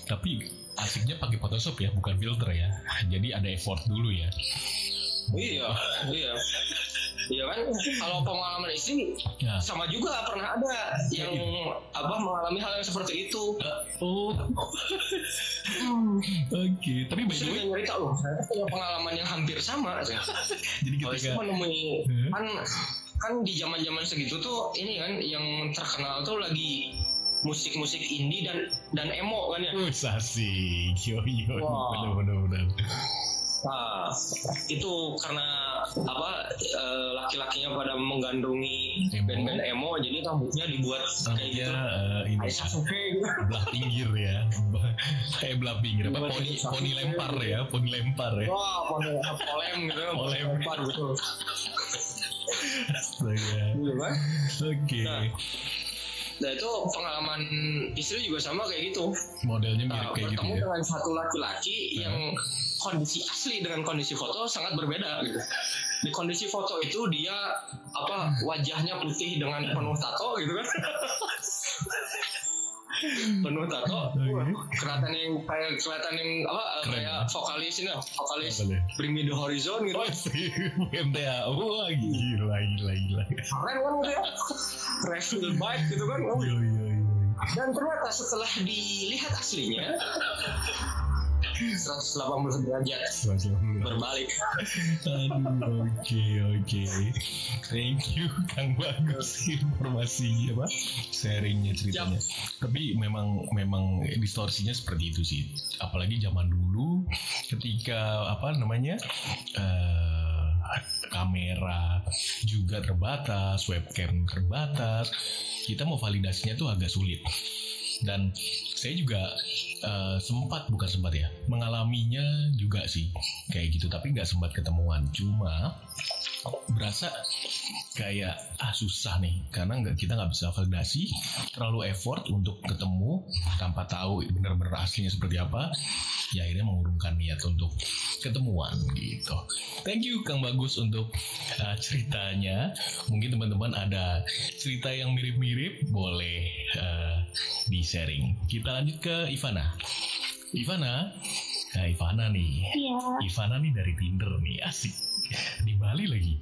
Tapi asiknya pakai Photoshop ya, bukan filter ya. Jadi ada effort dulu ya. iya iya iya kan kalau pengalaman istri Ya. sama juga pernah ada yang apa mengalami hal yang seperti itu Oh, oke. Tapi by the way, cerita loh saya punya pengalaman yang hampir sama jadi kalau istri ketika menemui Hmm. kan kan di zaman zaman segitu tuh ini kan yang terkenal tuh lagi musik-musik indie dan dan emo kan ya asik. Yo yo, Wah. bener bener bener. Nah, itu karena apa eh, laki-lakinya pada menggandrungi Emo. band-band emo, jadi rambutnya dibuat kayak Rambutnya gitu. eh, ini Aisyah ya, Sufi gitu. belah pinggir ya. Kayak belah pinggir apa? Poni poni lempar ya, poni lempar ya. Wah, polem, polem gitu, Polem. lempar gitu. Astaga. Gitu kan? Oke. Nah, Nah itu pengalaman istri juga sama kayak gitu. Modelnya mirip Nah, kayak gitu bertemu ya. dengan satu laki-laki yang kondisi asli dengan kondisi foto sangat berbeda gitu. Di kondisi foto itu dia apa wajahnya putih dengan penuh tato gitu kan. penuh tato. Kelihatan yang kayak kelihatan yang apa Keren, kayak ya. vokalis ini vokalis Apa deh? Bring Me The Horizon gitu. Oh sih, MTA. Wah gila gila gila. Keren kan gitu ya. Refill bike gitu kan. Yo yo yo. Dan ternyata setelah dilihat aslinya 180 derajat berbalik. Aduh, oke oke. Thank you Kang Bagus informasi apa sharingnya ceritanya. Tapi memang memang distorsinya seperti itu sih. Apalagi zaman dulu ketika apa namanya eh, kamera juga terbatas, webcam terbatas. Kita mau validasinya tuh agak sulit. Dan saya juga eh, sempat bukan sempat ya mengalaminya juga sih kayak gitu. Tapi nggak sempat ketemuan. Cuma berasa kayak ah susah nih. Karena nggak kita nggak bisa validasi terlalu effort untuk ketemu tanpa tahu benar-benar aslinya seperti apa ya akhirnya mengurungkan niat untuk ketemuan gitu. Thank you Kang Bagus untuk uh, ceritanya. Mungkin teman-teman ada cerita yang mirip-mirip boleh uh, di sharing kita lanjut ke Ivana. Ivana nah Ivana nih. Iya. Ivana nih dari Tinder nih asik. Di Bali lagi.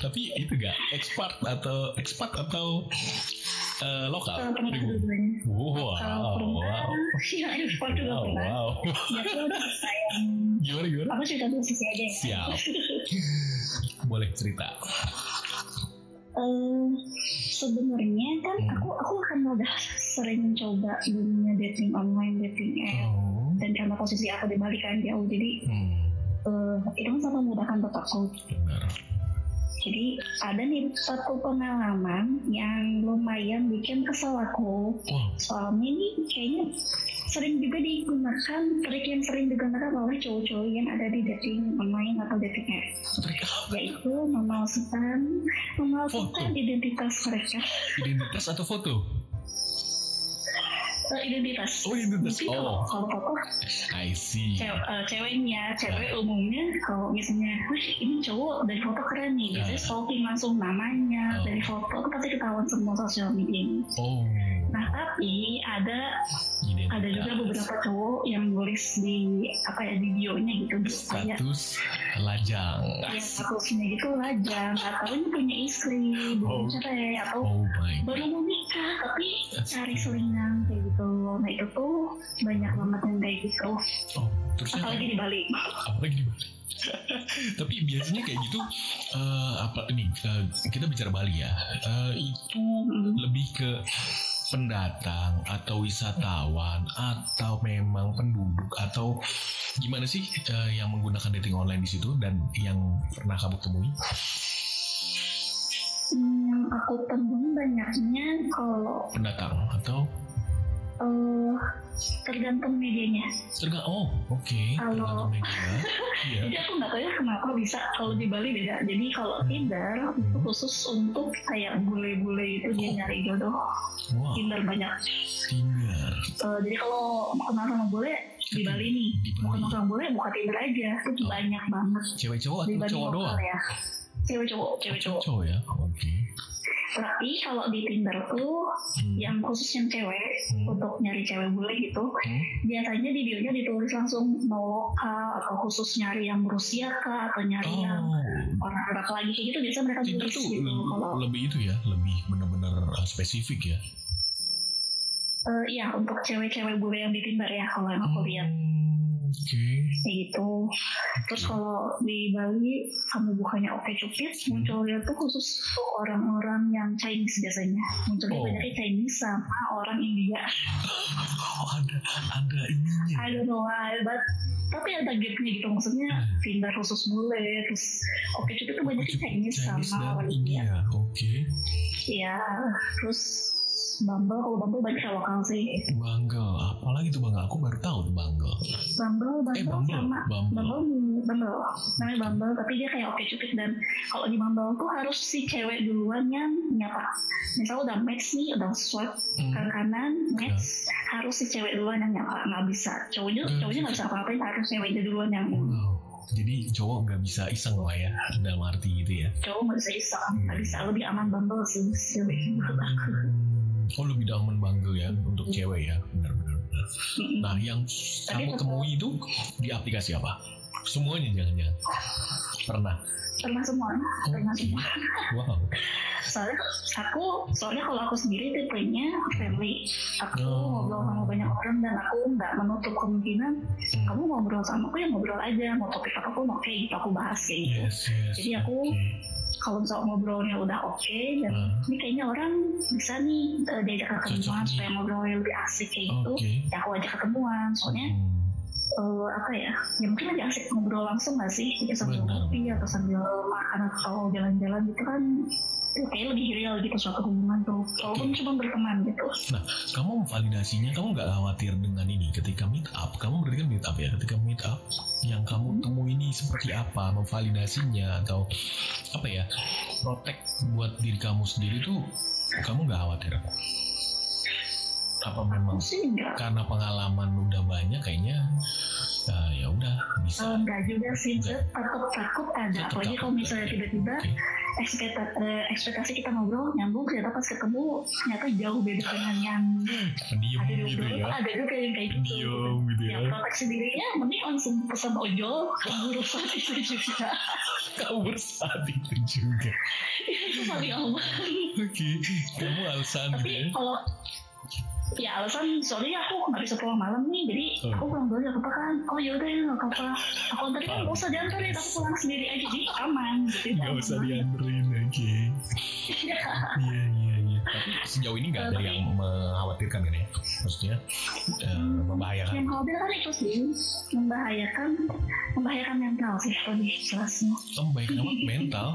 Tapi itu gak expat atau expat atau eh, lokal? Wow wow. Pernah, wow. ya ekspor juga wow, pernah. wow. Gimana gimana? Aku cerita dulu sisi aja ya. siap. Boleh cerita Eh, sebenarnya kan Hmm. aku aku akan udah sering coba dunia dating online, dating app, Oh. dan karena posisi aku di Bali kan jauh, jadi Hmm, eh, itu kan sangat memudahkan buat aku. Jadi ada nih satu pengalaman yang lumayan bikin kesel aku. Wow. Soalnya ini kayaknya sering juga digunakan trik yang sering digunakan oleh cowok-cowok yang ada di dating online atau dating app Trik apa? yaitu memalsukan memalsukan Foto. identitas mereka Identitas atau foto? Eh, identitas Oh, identitas. Jadi kalau Oh. kalau foto I see. eh, ceweknya cewek umumnya kalau misalnya wih ini cowok dari foto keren nih biasanya Ah. stalking langsung namanya Oh. dari foto itu pasti ketahuan semua sosial media Oh. nah tapi ada Ada juga beberapa cowok yang nulis di apa ya di bionya gitu kayak status lajang. ya statusnya gitu lajang. Tahu ini punya istri belum Oh. cerai atau Oh baru mau nikah tapi cari selingan kayak gitu. Nah itu tuh banyak banget yang kayak gitu. Oh, terusnya apalagi di Bali. Apalagi di Bali. Tapi biasanya kayak gitu eh, apa nih eh, kita bicara Bali ya. eh, itu lebih ke pendatang atau wisatawan atau memang penduduk atau gimana sih eh, yang menggunakan dating online di situ dan yang pernah kamu temui? Hmm, yang aku temui banyaknya kalau Pendatang atau eh, tergantung medianya. Tergantung oh oke. Kalau- tergantung media. Iya. jadi aku nggak tahu ya kenapa bisa kalau di Bali beda. Jadi kalau Tinder itu khusus untuk kayak bule-bule itu dia nyari jodoh. Wow, Tinder banyak. Tinder. Eh, jadi kalau mau kenal sama bule di Bali nih. Di mau Bali. kenal sama bule buka Tinder aja. Itu Oh. banyak banget. Cewek cowok atau cowok doang? ya. Cewek cowok. Cewek cowok. Cowok ya, oke. Tapi kalau di Tinder tuh Hmm. yang khusus yang cewek Hmm. untuk nyari cewek bule gitu Hmm. biasanya di bionya ditulis langsung no lokal atau khusus nyari yang berusia kah atau nyari yang Oh, orang Arab lagi kayak gitu biasa mereka Tinder tulis tuh gitu kalau lebih itu ya, lebih benar-benar uh, spesifik ya. eh, ya untuk cewek-cewek bule yang di Tinder ya kalau yang aku lihat Hmm, Oke. kayak gitu terus kalau di Bali kamu bukannya oke cupid munculnya tuh khusus untuk orang-orang yang Chinese biasanya munculnya Oh. banyaknya Chinese sama orang India Oh ada ada ininya. I don't know why but tapi ada gapnya gitu maksudnya Tinder khusus bule terus oke cupid tuh banyaknya Chinese, Chinese sama orang India. Oke. Iya, terus Bumble, kalau Bumble banyak yang lokal sih. Bangle, apalagi tuh Bangle? Aku baru tahu tuh Bangle. Bumble, Bumble, Eh, Bumble, sama Bumble. Bumble, Bumble, namanya Bumble, tapi dia kayak oke cupid dan kalau di Bumble tuh harus si cewek duluan yang nyapa. Misal udah match nih, udah swipe Hmm. ke kanan, match, harus si cewek duluan yang nyapa, nggak bisa. Cowoknya, Hmm. cowoknya nggak bisa apa-apain, harus ceweknya duluan yang Wow. Jadi cowok nggak bisa iseng lah ya dalam arti gitu ya. cowok nggak bisa iseng, nggak bisa lebih aman Bumble sih cewek menurut aku. Oh lebih daman Bangle ya untuk cewek ya, benar-benar. Nah yang kamu temui itu di aplikasi apa? Semuanya jangan-jangan. Pernah. Pernah semua, pernah Oke. semua. Wow. soalnya aku soalnya kalau aku sendiri tipenya friendly aku Oh. ngobrol sama banyak orang dan aku nggak menutup kemungkinan Hmm. kamu ngobrol sama aku ya ngobrol aja mau topik apa pun oke gitu aku bahas kayak gitu Yes, yes. Jadi aku- oke. Kalau misalnya ngobrolnya udah oke dan Ah. ini kayaknya orang bisa nih eh, diajak ketemuan supaya ngobrolnya lebih asik kayak gitu. Ya aku ajak ketemuan soalnya eh, apa ya ya mungkin lebih asik ngobrol langsung nggak sih? Ya sambil ngopi atau sambil makan atau jalan-jalan gitu kan kayak lebih real gitu suatu hubungan tuh walaupun cuma berteman gitu Nah, kamu validasinya, kamu nggak khawatir dengan ini ketika meet up? Kamu berarti kan meet up ya? Ketika meet up, yang kamu temui ini seperti apa? Memvalidasinya atau apa ya? Protect buat diri kamu sendiri tuh, kamu nggak khawatir? Apa memang aku sih enggak karena pengalaman udah banyak kayaknya uh, ya udah bisa. enggak juga sih Enggak. takut takut ada Takut- apalagi takut kalau misalnya tiba-tiba ekspektasi, eh, ekspektasi kita ngobrol nyambung ternyata pas ketemu ternyata jauh beda dengan yang Diem ada gitu ya? ada juga yang kayak gitu Diem gitu ya ya? proteksi dirinya mending langsung pesan ojol keburu saat itu juga Kamu bersaat itu juga. itu paling aman Oke, kamu alasan gitu ya? tapi kalau ya alasan soalnya aku nggak bisa pulang malam nih jadi Oh. aku pulang dulu nggak apa kan oh yaudah ya nggak apa-apa. Aku anterin kan nggak usah dianterin aku pulang sendiri aja jadi aman gitu. Gak usah dianterin, oke. Iya. Iya iya. Tapi sejauh ini nggak ada yang mengkhawatirkan kan ya? Maksudnya eh, membahayakan. yang khawatir kan itu sih membahayakan membahayakan mental sih lebih jelasnya membahayakan mental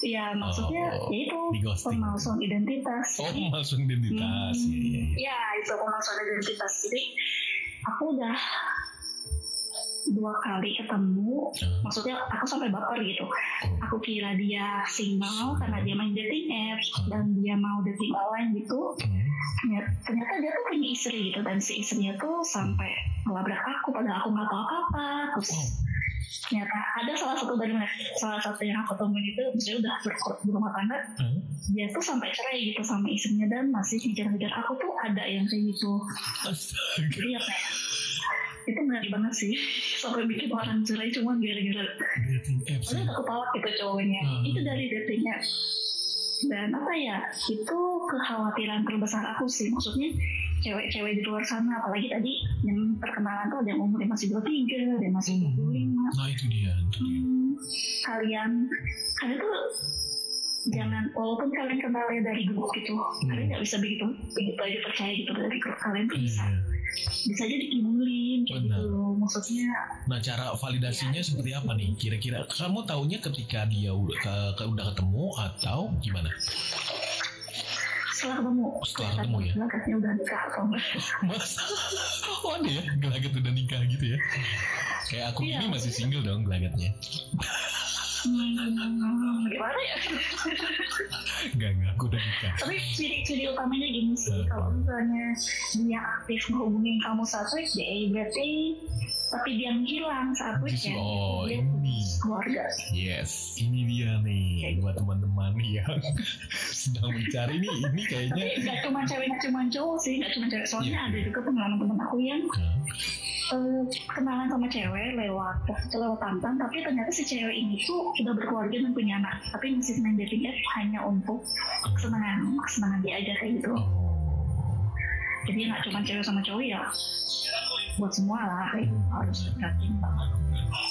ya maksudnya Oh, ya itu di ghosting. pemalsuan identitas. Oh pemalsuan identitas. Hmm. Iya, iya, iya. ya itu pemalsuan identitas. Jadi aku udah dua kali ketemu. Maksudnya aku sampai baper gitu. Aku kira dia single karena dia main dating apps dan dia mau dating online gitu. Ternyata, ternyata dia tuh punya istri gitu dan si istrinya tuh sampai ngelabrak aku padahal aku nggak tahu apa-apa. Terus ternyata ada salah satu dari salah satu yang aku temuin itu misalnya udah ber- berumah tangga. Dia tuh sampai cerai gitu sama istrinya dan masih ngejar-ngejar. Aku tuh ada yang kayak gitu. Jadi ya kayak itu ngeri banget sih. Sampai bikin orang cerai cuma gara-gara dating ya. aku kepala gitu cowoknya. Hmm. itu dari dating apps. Dan apa ya itu kekhawatiran terbesar aku sih. Maksudnya cewek-cewek di luar sana apalagi tadi yang perkenalan tuh ada yang umurnya masih 23 ada yang masih 25 nah itu dia itu dia. Hmm, kalian kalian tuh jangan walaupun kalian kenalnya dari grup gitu kalian nggak bisa begitu begitu aja percaya gitu dari grup kalian tuh bisa bisa aja dikibulin kayak Benar. gitu maksudnya Nah cara validasinya seperti apa nih? Kira-kira kamu taunya ketika dia udah, ke- udah ketemu atau gimana? Setelah ketemu Setelah ketemu ya? Gelagatnya udah nikah atau enggak Masa? Oh ada ya? Gelagat udah nikah gitu ya? Kayak aku Iya. ini masih single dong gelagatnya. Hmm, gimana ya? Enggak, enggak. Aku udah nikah. Tapi ciri-ciri utamanya gini sih, kalau misalnya dia aktif menghubungin kamu saat weekday, berarti tapi dia menghilang saat weekend. oh dia ini. keluarga. Yes, ini dia nih buat teman-teman yang sedang mencari ini. Ini kayaknya Tapi nggak cuma cewek, nggak cuma cowok sih, nggak cuma cewek. Soalnya Iya. ada juga pengalaman temen aku yang Nah, eh, kenalan sama cewek lewat lewat tantan, tapi ternyata si cewek ini tuh sudah berkeluarga dan punya anak, tapi masih main dating app hanya untuk kesenangan, kesenangan dia aja kayak gitu. oh, Jadi nggak cuma cewek sama cowok ya, buat semua lah, gitu. harus perhatiin banget.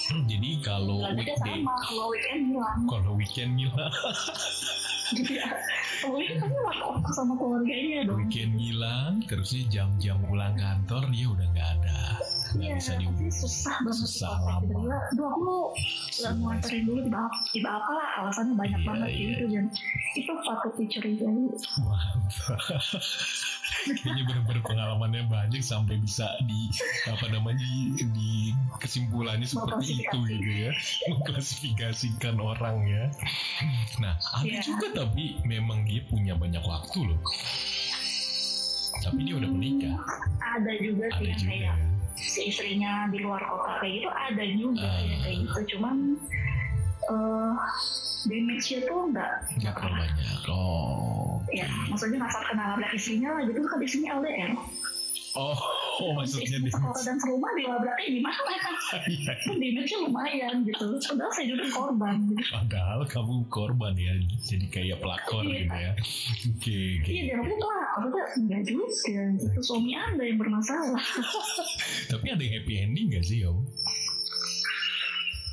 Hmm, jadi kalau Lalu weekday, sama, kalau weekend hilang. kalau weekend ngilang, Jadi ya, kalau weekend kan hilang waktu sama keluarganya dong. weekend ngilang, terusnya jam-jam pulang kantor dia udah nggak ada, nggak Iya, bisa dihubungi. susah banget. Susah sih, lama. Duh aku nggak mau anterin dulu tiba tiba apa lah alasannya banyak Iya, banget iya. gitu dan itu patut dicurigai. Mantap. Kayaknya benar-benar pengalamannya banyak sampai bisa di apa namanya di, di kesimpulannya seperti itu gitu ya, mengklasifikasikan orang ya. Nah ada Iya. juga tapi memang dia punya banyak waktu loh. Tapi dia udah menikah, Ada juga sih ada yang juga kayak ya. Istrinya di luar kota kayak gitu ada juga Ah. yang kayak gitu. Cuman eh damage-nya tuh nggak Nggak terlalu banyak. Oh, ya maksudnya nggak sampai kenal labrak istrinya lah. Gitu kan istrinya LDR oh, oh maksudnya istri dia. sekolah dan serumah dilabraknya gimana Iya. kan damage-nya lumayan gitu padahal saya juga korban gitu Padahal kamu korban ya, jadi kayak pelakor Iya. gitu ya. Oke, oke. iya dia tuh lah maksudnya enggak juga itu suami anda yang bermasalah Tapi ada yang happy ending gak sih om?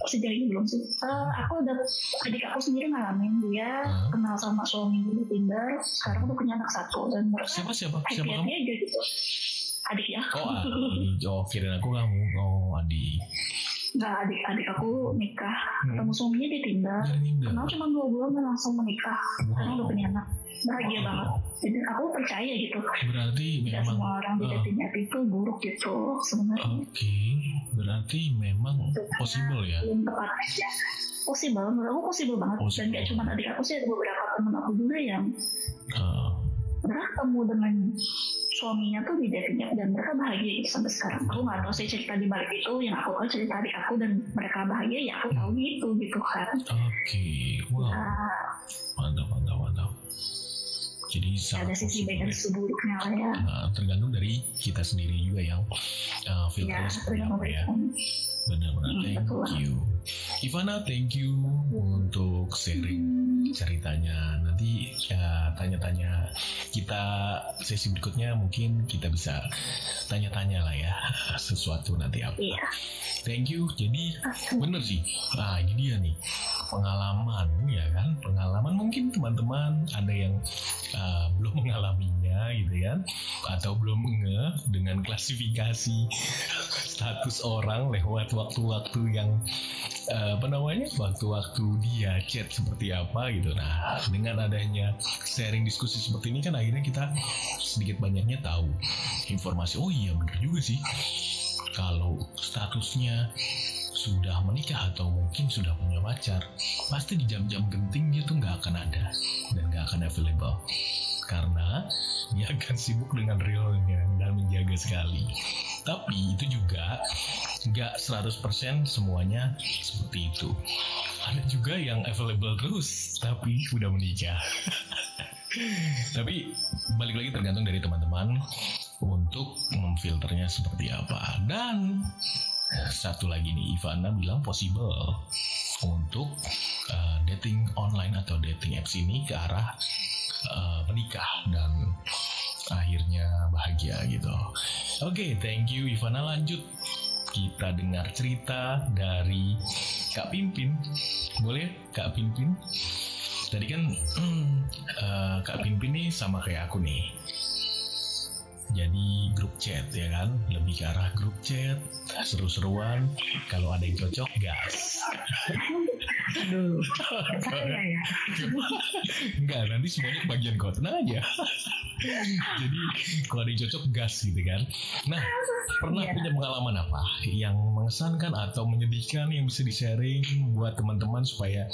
sejauh ini belum sih Eh, aku udah adik aku sendiri ngalamin dia Hmm. kenal sama suami di Tinder sekarang udah punya anak satu dan mereka Siapa siapa happy siapa kamu? gitu adik ya Oh, Adi. Oh, kirain aku kamu. Oh, adik adik aku nikah Hmm. ketemu suaminya di Tinder kenal cuma dua bulan dan langsung menikah karena udah Wow. punya anak bahagia Wow. banget jadi aku percaya gitu Berarti tidak memang semua orang di dating app itu buruk gitu sebenarnya Oke, berarti memang possible ya. belum tepat aja possible menurut aku possible banget dan Possible. gak cuma adik aku sih ada beberapa temen aku juga yang mereka ketemu dengan suaminya tuh di app dan mereka bahagia gitu sampai sekarang aku nggak tahu sih cerita di balik itu yang aku tahu cerita adik aku dan mereka bahagia ya aku tahu gitu gitu kan Oke, wow, Nah, mantap, mantap, mantap. Jadi ada sangat sisi baik dan ya. sisi buruknya lah ya Nah, tergantung dari kita sendiri juga yang uh, ya filternya seperti dengan apa ya. Benar-benar Hmm, thank betul. you. Ivana, thank you untuk sharing ceritanya. Nanti ya, tanya-tanya kita sesi berikutnya mungkin kita bisa tanya-tanya lah ya sesuatu nanti apa. iya Thank you. Jadi bener sih. Ah ini dia nih. pengalaman ya kan pengalaman mungkin teman-teman ada yang uh, belum mengalaminya gitu kan atau belum ngeh dengan klasifikasi status orang lewat waktu-waktu yang uh, apa namanya waktu-waktu dia chat seperti apa gitu nah dengan adanya sharing diskusi seperti ini kan akhirnya kita sedikit banyaknya tahu informasi oh iya benar juga sih kalau statusnya sudah menikah atau mungkin sudah punya pacar, pasti di jam-jam genting dia tuh nggak akan ada dan nggak akan available. Karena dia akan sibuk dengan realnya dan menjaga sekali. Tapi itu juga nggak 100% semuanya seperti itu. Ada juga yang available terus, tapi udah menikah. tapi balik lagi tergantung dari teman-teman untuk memfilternya seperti apa. Dan satu lagi nih Ivana bilang possible untuk uh, dating online atau dating apps ini ke arah uh, menikah dan akhirnya bahagia gitu. Oke, okay, thank you Ivana lanjut kita dengar cerita dari Kak Pimpin. Boleh Kak Pimpin? Tadi kan uh, Kak Pimpin nih sama kayak aku nih jadi grup chat ya kan? Lebih ke arah grup chat seru-seruan. Kalau ada yang cocok gas. Aduh. Ya. Enggak nanti semuanya kebagian kok tenang aja. Jadi kalau ada yang cocok gas gitu kan. Nah pernah yeah. punya pengalaman apa yang mengesankan atau menyedihkan yang bisa di sharing buat teman-teman supaya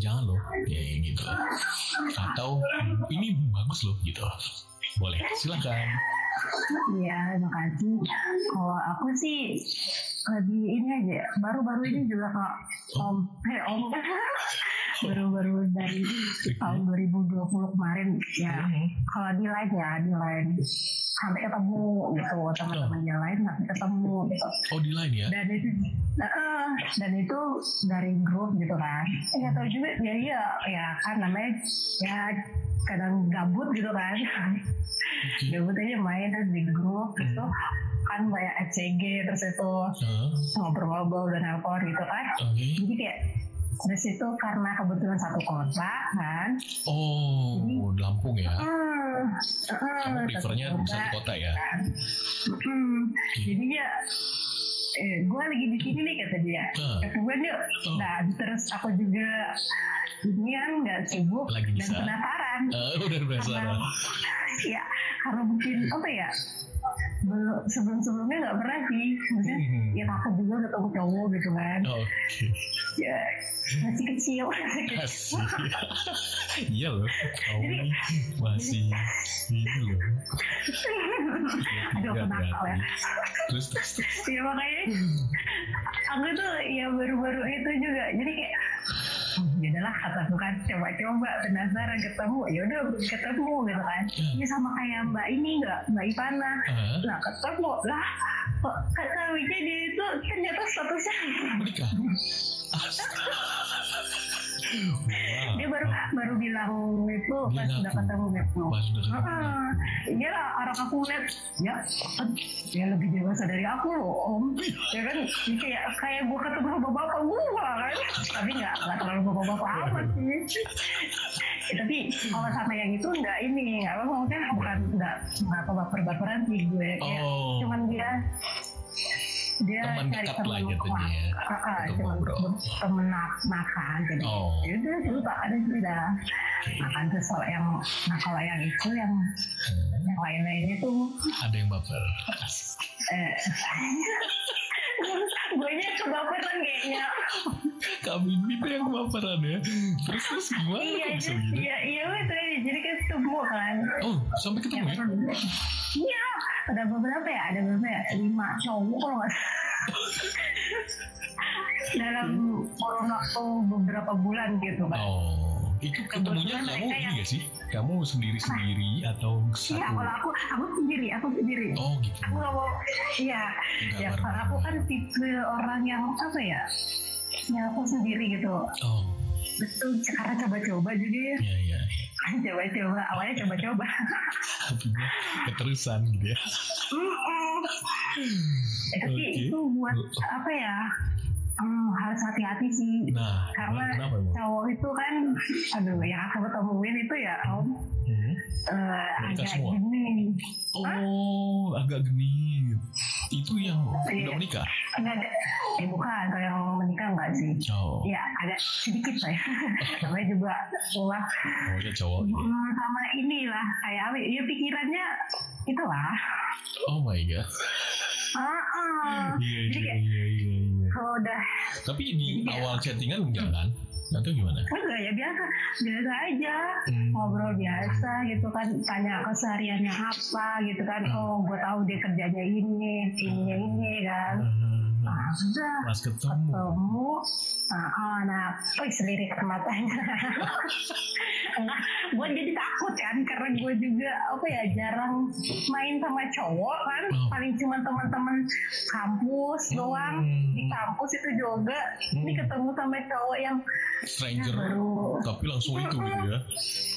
jangan loh ya gitu. Atau ini bagus loh gitu. Boleh silakan Iya, terima kasih. Kalau aku sih lagi ini aja, baru-baru ini juga kak om, eh om, baru-baru dari tahun 2020 kemarin ya. Kalau di lain ya, di lain sampai ketemu gitu teman-teman yang lain sampai ketemu gitu. Oh di lain ya? Dan itu uh, dan itu dari grup gitu kan. Eh, nggak tahu juga ya iya ya kan namanya ya kadang gabut gitu kan okay. gabut aja main terus di grup hmm. itu kan banyak ECG terus itu uh. ngobrol-ngobrol dan nelpon gitu kan okay. jadi kayak terus itu karena kebetulan satu kota kan oh jadi, Lampung ya uh, uh, kamu prefernya satu, satu kota ya hmm, okay. jadi ya eh, gue lagi di sini nih kata dia uh. gue yuk uh. nah terus aku juga kan nggak sibuk lagi dan penasaran. Uh, udah penasaran. Ya karena mungkin apa ya belum sebelum sebelumnya nggak pernah sih. Maksudnya hmm. ya takut juga ketemu cowok gitu kan. Oh, okay. ya masih kecil. Masih. Iya loh kamu masih ini loh. Aduh kenapa ya. terus terus. Ya makanya aku tuh ya baru-baru itu juga. Jadi kayak ya udahlah kata aku kan coba-coba penasaran ketemu ya udah ketemu gitu kan hmm. ini sama kayak mbak ini nggak mbak Ivana uh. nah ketemu lah kok kata Wija dia itu ternyata statusnya menikah. Dia baru bilang itu pas udah ketemu itu. Ah, dia orang aku lihat ya dia lebih dewasa dari aku loh om. Ya kan kayak kayak gue ketemu bapak-bapak gue kan. Tapi nggak nggak terlalu bapak-bapak amat sih. Ya, tapi kalau sama yang itu nggak ini apa maksudnya bukan nggak nggak baper-baperan sih gue. Ya, oh. cuman dia dia teman dekat lah jatuhnya ya uh, temen makan jadi oh. Ya udah lupa ada sudah okay. makan terus kalau yang nah kalau yang itu yang hmm. yang lain lainnya tuh. Ada yang baper. Eh. Gue nya kebaperan kayaknya. Kami ini tuh yang kebaperan ya. Terus terus gimana iya gitu iya iya betul. Jadi kan ketemu kan. Oh sampai ketemu ya, ya? iya ada beberapa ya ada beberapa ya lima cowok kalau nggak dalam kurun waktu beberapa bulan gitu kan oh itu ketemunya kamu ini gak sih? Kamu sendiri sendiri atau satu? Iya, kalau aku aku sendiri, aku sendiri. Oh gitu. Aku gak mau, iya. Ya, karena aku kan tipe orang yang apa ya? Ya aku sendiri gitu. Oh. Betul, karena coba-coba jadi. Iya iya. Coba-coba, awalnya coba-coba. Keterusan gitu ya. eh, tapi okay. itu buat apa ya? Hmm, harus hati-hati sih. Nah, karena cowok itu kan, aduh, yang aku ketemuin itu ya om, Hmm. Eh, Mereka agak semua? gini. Oh, agak genit. Itu yang Iya. udah menikah? Enggak. Eh bukan, kalau yang menikah enggak sih. Oh, Ya, agak sedikit saya. Namanya juga wah oh ya cowok. Hmm, sama inilah kayak apa ya pikirannya itulah Oh my god. ah ah. Iya, iya, iya, iya, iya. kalau udah Tapi di awal chattingan enggak kan? Atau gimana? enggak ya biasa. Biasa aja. Hmm. ngobrol biasa gitu kan. Tanya kesehariannya apa gitu kan. Oh gue tahu dia kerjanya ini ini ini kan nah Pas ketemu. ketemu nah, oh, nah oh selirik ke matanya nah, gue jadi takut kan karena gue juga apa ya jarang main sama cowok kan Oh. paling cuma teman-teman kampus doang di kampus itu juga ini ketemu sama cowok yang Stranger. baru Tapi langsung itu gitu ya.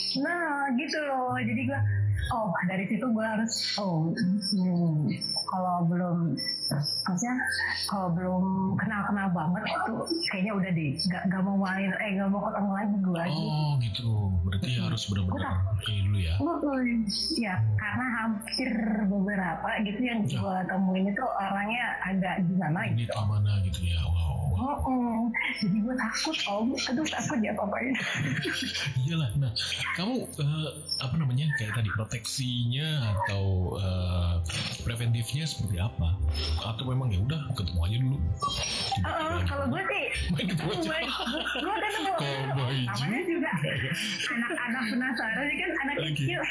Nah gitu loh, jadi gue, oh dari situ gue harus, oh hmm, kalau belum, maksudnya kalau belum kenal-kenal banget itu kayaknya udah deh, gak, gak mau main, eh gak mau ketemu lagi gue. Oh gitu. Berarti harus benar-benar ini dulu ya. Ya, karena hampir beberapa gitu yang gue temuin itu orangnya agak gimana Ini gitu. mana gitu ya. Wow. Mm-mm. Jadi gue takut, om, aduh takut ya apa-apain. Iyalah. Nah, kamu eh, apa namanya kayak tadi proteksinya atau eh, preventifnya seperti apa? Atau memang ya udah ketemu aja dulu. Heeh, kalau gue sih Main ketemu aja. gue gue kan namanya juga anak-anak penasaran kan anak Oke. kecil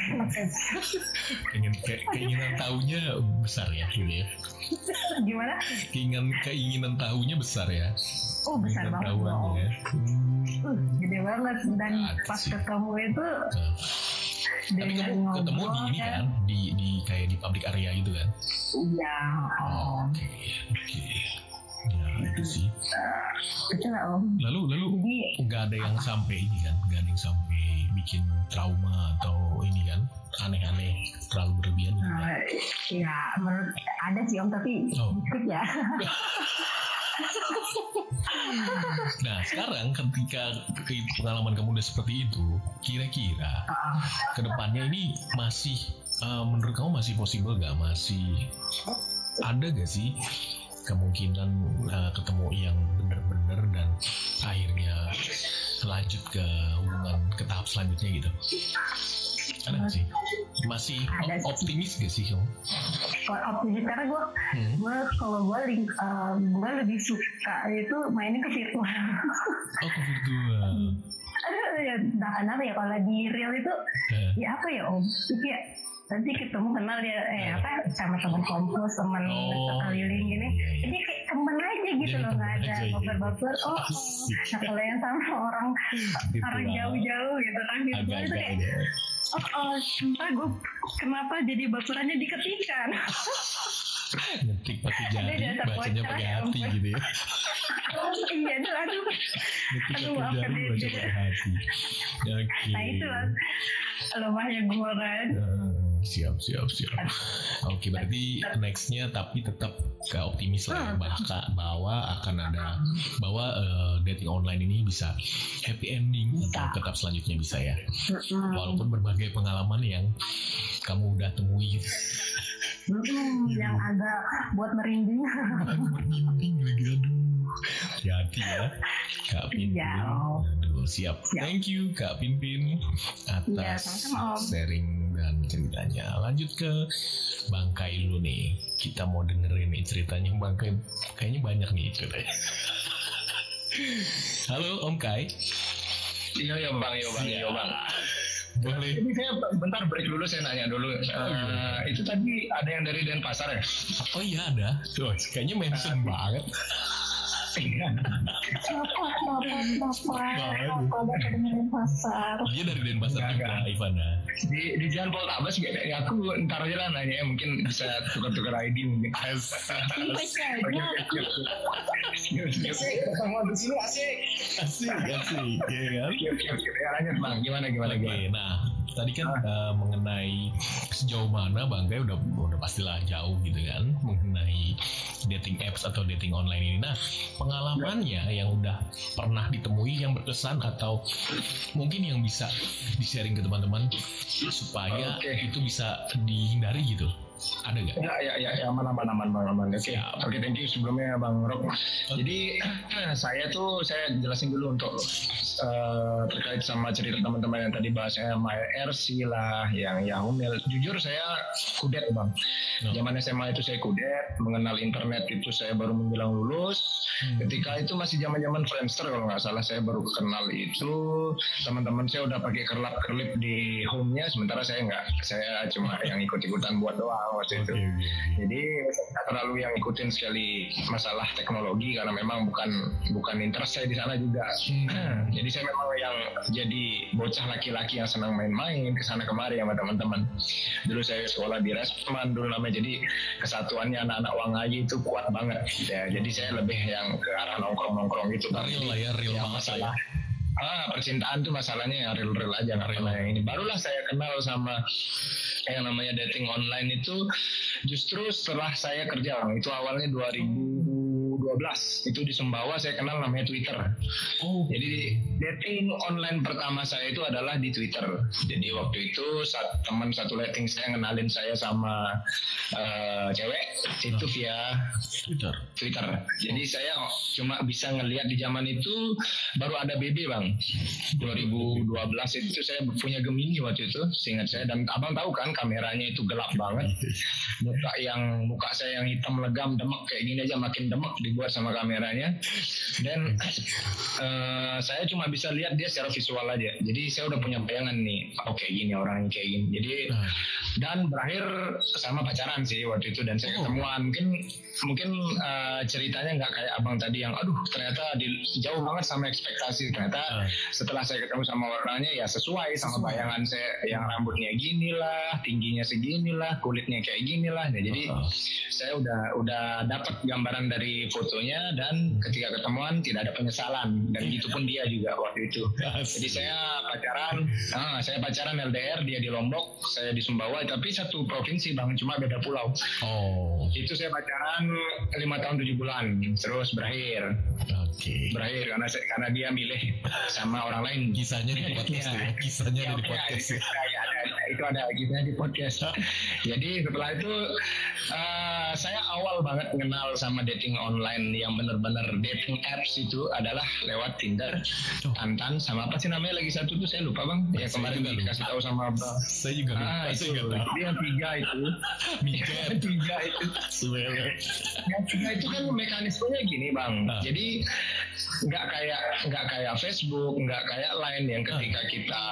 Pengen kayak keinginan tahunya besar ya gitu ya. gimana Keinginan keinginan tahunya besar ya. Oh besar banget dong ya. Uh, gede banget dan Ada pas sih. ketemu itu Tapi dengan kamu ketemu di ini kan, di di kayak di public area gitu kan? iya Oh, Oke, oke. Ya itu sih. itu lah om Lalu lalu nggak ada yang sampai ini kan, nggak ada yang sampai bikin trauma atau ini kan aneh-aneh terlalu berlebihan gitu kan? uh, ya menurut ada sih om tapi Oh. dikit ya Nah sekarang ketika ke- pengalaman kamu udah seperti itu, kira-kira ke depannya ini masih eh, menurut kamu masih possible gak? Masih ada gak sih kemungkinan eh, ketemu yang bener-bener dan akhirnya lanjut ke hubungan ke tahap selanjutnya gitu? Ada sih? Masih Ada op- sih. optimis gak sih kamu? optimis karena gue Hmm. gue kalau gue link uh, gue lebih suka itu mainnya ke virtual Oh ke virtual. aduh ya entah kenapa ya kalau di real itu Eh, ya apa ya om itu ya nanti ketemu kenal ya eh apa sama teman kampus teman Oh, sekeliling gini iya, iya. jadi kayak temen aja gitu Jadi loh nggak ada iya. baper-baper oh, oh. Nah kalau yang sama orang orang jauh-jauh gitu kan virtual itu kayak ya. Oh, oh sumpah gue kenapa jadi baperannya diketikan ngetik pakai jari, bacanya pakai hati gitu ya. iya aduh aduh Ngetik Aduh, pakai jari, baca pakai hati. Oke. nah itu lah lemahnya gue kan siap, siap, siap. Oke, berarti nextnya tapi tetap ke optimis lah ya, Hmm. bahkan bahwa akan ada bahwa eh, dating online ini bisa happy ending atau ke tahap selanjutnya bisa ya. Walaupun berbagai pengalaman yang kamu udah temui gitu. Mm-mm, yang agak buat merinding merinding lagi aduh hati-hati ya Kak Pinpin Iya. aduh siap. Siap. thank you Kak Pinpin Iya, atas Om. sharing dan ceritanya lanjut ke Bangkai dulu nih kita mau dengerin nih ceritanya Bangkai kayaknya banyak nih ceritanya halo Om Kai Iya ya bang, iya bang, iya bang. Boleh. Jadi saya bentar break dulu saya nanya dulu. Eh, itu tadi ada yang dari Denpasar ya? oh iya ada. Tuh, kayaknya mention banget Kenapa, kenapa, kenapa, Banget. kenapa gak kedengeran pasar? dia dari Denpasar juga. Ivana Di di Jalan Poltabes ya, ya aku ntar aja lah nanya mungkin bisa tukar-tukar ID mungkin. Saja. Siap, siap, siap. Ketemu di sini asik. asik asik ya kan siap, siap. Ya, lanjut bang, gimana gimana gimana? nah tadi kan uh, mengenai sejauh mana Bang Gai udah udah pastilah jauh gitu kan mengenai dating apps atau dating online ini. Nah, pengalamannya yang udah pernah ditemui yang berkesan atau mungkin yang bisa di-sharing ke teman-teman supaya okay. itu bisa dihindari gitu ada nggak? Ya, ya, ya, ya, aman, aman, aman, bang, aman. Oke, okay. oke, okay, thank you sebelumnya bang Rock. Jadi saya tuh saya jelasin dulu untuk uh, terkait sama cerita teman-teman yang tadi bahasnya My RC lah, yang Yahoo Mail. Jujur saya kudet bang. No. Zaman SMA itu saya kudet, mengenal internet itu saya baru menjelang lulus. Hmm. Ketika itu masih zaman-zaman Friendster kalau nggak salah saya baru kenal itu teman-teman saya udah pakai kerlap kerlip di home-nya, sementara saya nggak. Saya cuma yang ikut-ikutan buat doang waktu itu. Okay. Jadi tidak terlalu yang ikutin sekali masalah teknologi karena memang bukan bukan interest saya di sana juga. Hmm. jadi saya memang yang jadi bocah laki-laki yang senang main-main ke sana kemari sama teman-teman. Dulu saya sekolah di Resman dulu namanya jadi kesatuannya anak-anak Wangayi itu kuat banget. Ya, jadi saya lebih yang ke arah nongkrong-nongkrong gitu. Real lah ya, real yang masalah. Ah, percintaan tuh masalahnya ya real-real aja nggak pernah yang ini. Barulah saya kenal sama yang namanya dating online itu justru setelah saya kerja itu awalnya 2012 itu di Sumbawa saya kenal namanya Twitter. Oh. Jadi dating online pertama saya itu adalah di Twitter. Jadi waktu itu saat teman satu dating saya kenalin saya sama uh, cewek itu via Twitter. Twitter. Jadi saya cuma bisa ngelihat di zaman itu baru ada BB bang. 2012 itu saya punya Gemini waktu itu, seingat saya dan abang tahu kan kameranya itu gelap banget muka yang muka saya yang hitam legam demek kayak gini aja makin demek dibuat sama kameranya. Dan uh, saya cuma bisa lihat dia secara visual aja. Jadi saya udah punya bayangan nih oke oh, gini orang kayak gini. Jadi dan berakhir sama pacaran sih waktu itu. Dan saya oh. ketemuan. Mungkin mungkin uh, ceritanya nggak kayak abang tadi yang aduh ternyata di, jauh banget sama ekspektasi. Ternyata uh. setelah saya ketemu sama orangnya ya sesuai sama bayangan saya. Yang rambutnya gini lah tingginya segini lah kulitnya kayak gini lah nah, jadi saya udah udah dapat gambaran dari fotonya dan ketika ketemuan tidak ada penyesalan. Dan gitu pun dia juga waktu itu. Jadi saya pacaran ah, saya pacaran LDR dia di Lombok saya di Sumbawa tapi satu provinsi bang cuma beda pulau. Oh. Itu saya pacaran lima tahun tujuh bulan terus berakhir. Oke. Okay. berakhir karena karena dia milih sama orang lain. Kisahnya di podcast ya, kisahnya ya, di podcast ya, ya, ada, itu ada kisahnya di podcast. Jadi setelah itu uh, saya awal banget kenal sama dating online. Yang benar-benar dating apps itu adalah lewat Tinder. Oh. Tantan sama apa sih namanya? Lagi satu tuh saya lupa bang. Ya kemarin dikasih tahu sama bang. Saya juga lupa. Ah, itu. jadi yang tiga itu. Tiga. Itu. Yang tiga itu kan mekanismenya gini bang. Nah. Jadi nggak kayak nggak kayak Facebook, nggak kayak lain yang ketika kita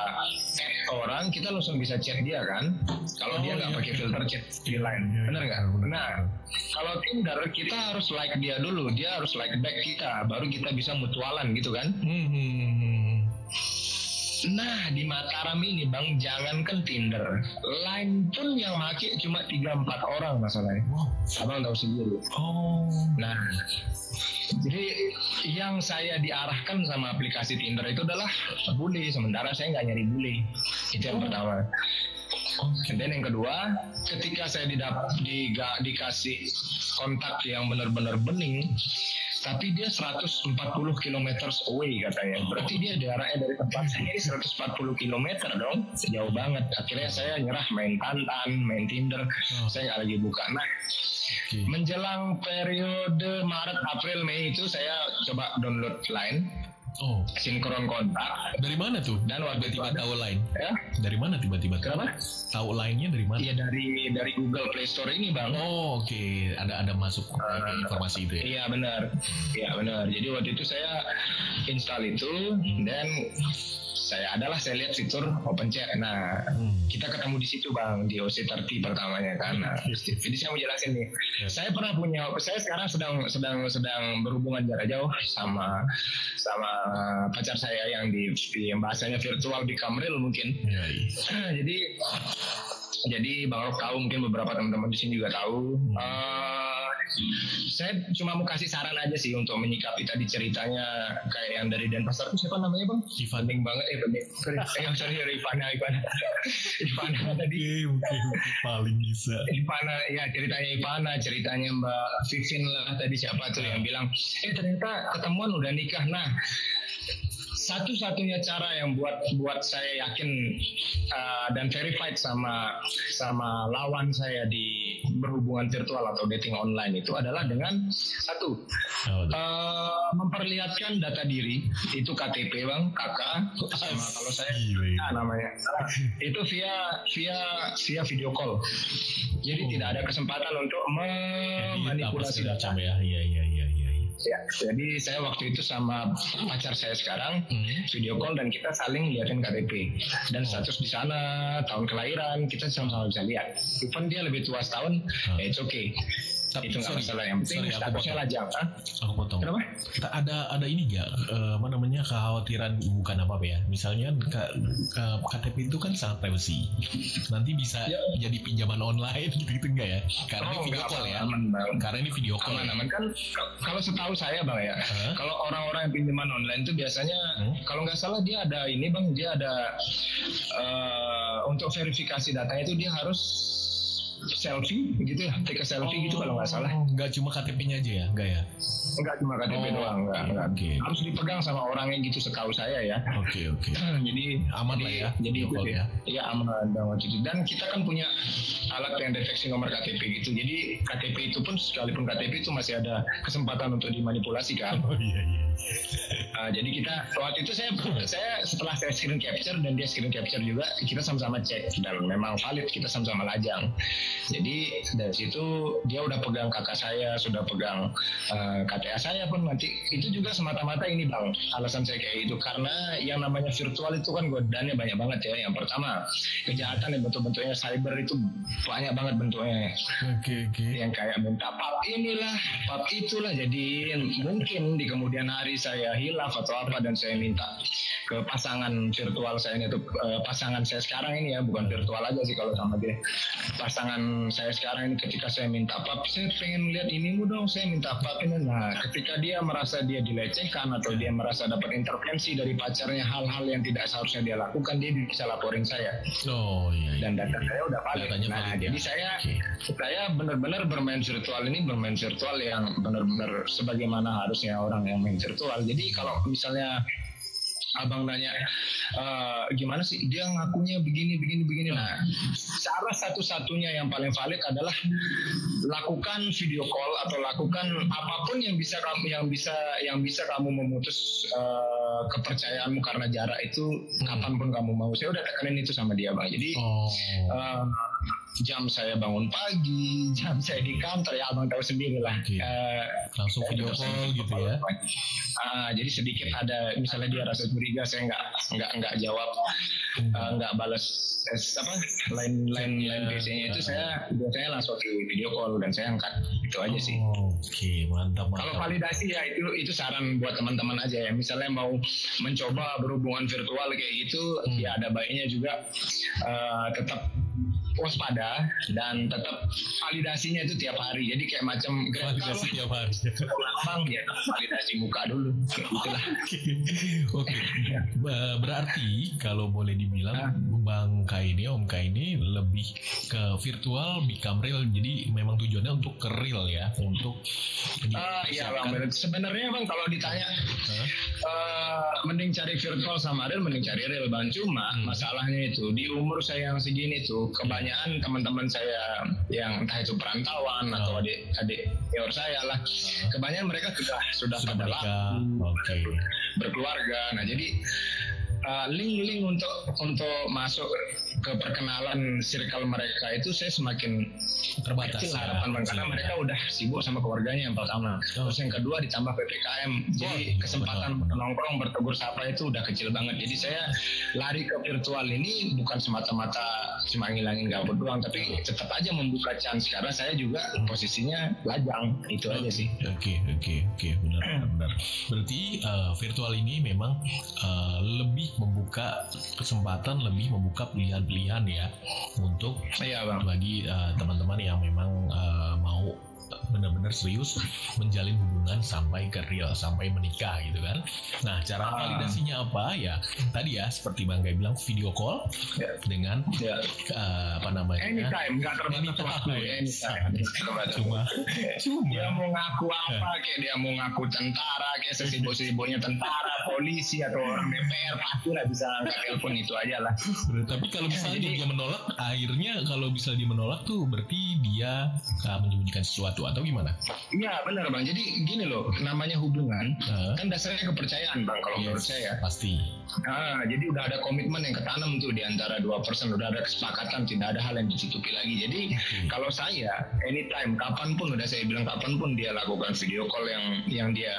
add orang kita langsung bisa chat dia kan. Kalau oh, dia nggak iya. pakai filter chat di lain, iya, benar nggak? Nah, kalau Tinder kita harus like dia dulu, dia harus like back kita, baru kita bisa mutualan gitu kan. Hmm. Nah di Mataram ini bang jangankan Tinder, Line pun yang make cuma 3-4 orang masalahnya. Wow. Abang tahu sendiri. Oh. Nah jadi yang saya diarahkan sama aplikasi Tinder itu adalah bully, sementara saya nggak nyari bully. Itu yang oh. pertama. Dan yang kedua, ketika saya didap, di, dikasih kontak yang benar-benar bening, tapi dia 140 km away katanya. Berarti dia jaraknya dari tempat saya ini 140 km dong, jauh banget. Akhirnya saya nyerah main Tantan, main Tinder, oh. saya nggak lagi buka. Nah, okay. menjelang periode Maret, April, Mei itu saya coba download Line Oh. Sinkron kontak. Dari mana tuh? Dan warga tiba tahu lain. Ya? Dari mana tiba-tiba? Kenapa? Tahu lainnya dari mana? Iya dari dari Google Play Store ini bang. Oh oke, okay. ada ada masuk uh, informasi itu ya? Iya benar, iya benar. Jadi waktu itu saya install itu dan saya adalah saya lihat fitur open chat. Nah, hmm. kita ketemu di situ bang di OC30 pertamanya kan. Nah, jadi saya mau jelasin nih. Ya. Saya pernah punya, saya sekarang sedang sedang sedang berhubungan jarak jauh sama sama pacar saya yang di, di yang bahasanya virtual di Kamril mungkin. Ya. jadi jadi Bang Rok tahu mungkin beberapa teman-teman di sini juga tahu. Hmm. Uh, saya cuma mau kasih saran aja sih untuk menyikapi tadi ceritanya kayak yang dari Denpasar itu siapa namanya bang? Ivan. Penting banget eh penting. Sorry, eh, sorry, sorry Ivana, Ivana. Ivana tadi. Oke, oke, paling bisa. Ivana, ya ceritanya Ivana, ceritanya Mbak Vivin lah tadi siapa tuh yang bilang, eh ternyata ketemuan udah nikah. Nah, satu-satunya cara yang buat buat saya yakin uh, dan verified sama sama lawan saya di berhubungan virtual atau dating online itu adalah dengan satu uh, memperlihatkan data diri itu KTP bang kakak sama kalau saya nah, namanya itu via via via video call. Jadi oh. tidak ada kesempatan untuk memanipulasi data. ya? Iya iya iya Ya, jadi saya waktu itu sama pacar saya sekarang hmm. video call dan kita saling liatin KTP dan oh. status di sana tahun kelahiran kita sama-sama bisa lihat. Even dia lebih tua setahun, hmm. ya it's okay. Tapi, itu nggak masalah yang penting sorry, statusnya lajang kan? Aku potong. Kenapa? Ada ada ini nggak uh, apa namanya kekhawatiran bukan apa apa ya? Misalnya ke, ke KTP itu kan sangat privacy. Nanti bisa ya. jadi pinjaman online gitu gitu enggak ya? Karena oh, ini video call ya. Aman, Karena ini video call. Aman, aman kan kalau setahu saya bang ya, huh? kalau orang-orang yang pinjaman online itu biasanya hmm? kalau nggak salah dia ada ini bang, dia ada uh, untuk verifikasi datanya itu dia harus selfie gitu ya? Take a selfie oh, gitu kalau nggak salah. Oh, nggak cuma KTP-nya aja ya? Nggak ya? Nggak cuma KTP oh, doang nggak okay, nggak. okay. harus dipegang sama orang yang gitu setahu saya ya. Oke okay, oke. Okay. jadi aman lah ya jadi itu ya. iya aman banget itu dan kita kan punya alat yang deteksi nomor KTP gitu. Jadi KTP itu pun sekalipun KTP itu masih ada kesempatan untuk dimanipulasi kan? Oh iya iya. Uh, jadi kita waktu itu saya saya setelah saya screen capture dan dia screen capture juga kita sama-sama cek. Dan memang valid kita sama-sama lajang jadi dari situ dia udah pegang kakak saya, sudah pegang uh, eh, KTA saya pun nanti itu juga semata-mata ini bang alasan saya kayak gitu karena yang namanya virtual itu kan godaannya banyak banget ya. Yang pertama kejahatan yang bentuk-bentuknya cyber itu banyak banget bentuknya. Oke okay, oke. Okay. Yang kayak minta pap inilah, pap itulah. Jadi mungkin di kemudian hari saya hilaf atau apa dan saya minta ke pasangan virtual saya ini tuh uh, pasangan saya sekarang ini ya bukan virtual aja sih kalau sama dia pasangan saya sekarang ini ketika saya minta apa saya pengen lihat ini dong saya minta apa ini nah ketika dia merasa dia dilecehkan atau dia merasa dapat intervensi dari pacarnya hal-hal yang tidak seharusnya dia lakukan dia bisa laporin saya oh iya, iya. dan data saya udah valid nah valid, jadi ya. saya okay. saya benar-benar bermain virtual ini bermain virtual yang benar-benar sebagaimana harusnya orang yang main virtual jadi kalau misalnya abang nanya e, gimana sih dia ngakunya begini begini begini nah cara satu-satunya yang paling valid adalah lakukan video call atau lakukan apa pun yang bisa kamu yang bisa yang bisa kamu memutus uh, kepercayaanmu karena jarak itu hmm. kapan pun kamu mau saya udah tekanin itu sama dia bang jadi oh. uh, jam saya bangun pagi, jam saya di kantor ya abang tahu sendiri lah. Okay. Uh, Langsung video call gitu ya. Uh, jadi sedikit ada misalnya dia rasa curiga saya nggak nggak nggak jawab uh, nggak balas eh, apa lain lain lain biasanya itu saya biasanya langsung di video call dan saya angkat itu aja sih. Oh, Oke okay. mantap, mantap. Kalau validasi ya itu itu saran buat teman-teman aja ya misalnya mau mencoba berhubungan virtual kayak gitu hmm. ya ada baiknya juga uh, tetap waspada dan tetap validasinya itu tiap hari. Jadi kayak macam validasi tiap hari. Lambang ya validasi muka dulu. Itulah. Oke. Okay. Berarti kalau boleh dibilang nah. Bang Kai ini Om Kai ini lebih ke virtual become real. Jadi memang tujuannya untuk ke real ya, untuk uh, iya Bang. Sebenarnya Bang kalau ditanya huh? uh, mending cari virtual sama real mending cari real Bang. Cuma hmm. masalahnya itu di umur saya yang segini tuh kebanyakan kebanyakan teman-teman saya yang entah itu perantauan oh. atau adik adik senior saya lah oh. kebanyakan mereka sudah sudah, sudah pada okay. berkeluarga nah jadi uh, link-link untuk untuk masuk ke perkenalan circle mereka itu saya semakin terbatas kecil harapan ya, karena ya. mereka udah sibuk sama keluarganya yang pertama. Oh. terus yang kedua ditambah ppkm jadi oh, kesempatan betul. nongkrong bertegur sapa itu udah kecil banget. Jadi saya lari ke virtual ini bukan semata-mata cuma ngilangin gabut doang tapi tetap aja membuka chance. Karena saya juga posisinya lajang. Itu aja sih. Oke okay, oke okay, oke. Okay. benar benar. Berarti uh, virtual ini memang uh, lebih membuka kesempatan lebih membuka pilihan-pilihan ya untuk iya, bang. bagi uh, teman-teman yang memang uh, mau benar-benar serius menjalin hubungan sampai ke real sampai menikah gitu kan nah cara Ah. validasinya apa ya tadi ya seperti bang Gai bilang video call dengan Ya. eh, apa namanya Anytime, nggak terbatas waktu. Anytime. cuma cuma Dia mau ngaku apa, kayak dia mau ngaku tentara, kayak sesibuk-sibuknya tentara, polisi atau orang DPR, pasti lah bisa angkat telepon itu aja lah. tapi kalau misalnya dia menolak akhirnya kalau bisa dia menolak tuh berarti dia uh, menyembunyikan sesuatu atau gimana Iya benar bang. Jadi gini loh, namanya hubungan kan dasarnya kepercayaan bang. Kalau menurut saya. pasti. Nah, jadi udah ada komitmen yang ketanam tuh di antara dua person, udah ada kesepakatan, tidak ada hal yang ditutupi lagi. Jadi kalau saya anytime, kapan pun udah saya bilang kapan pun dia lakukan video call yang yang dia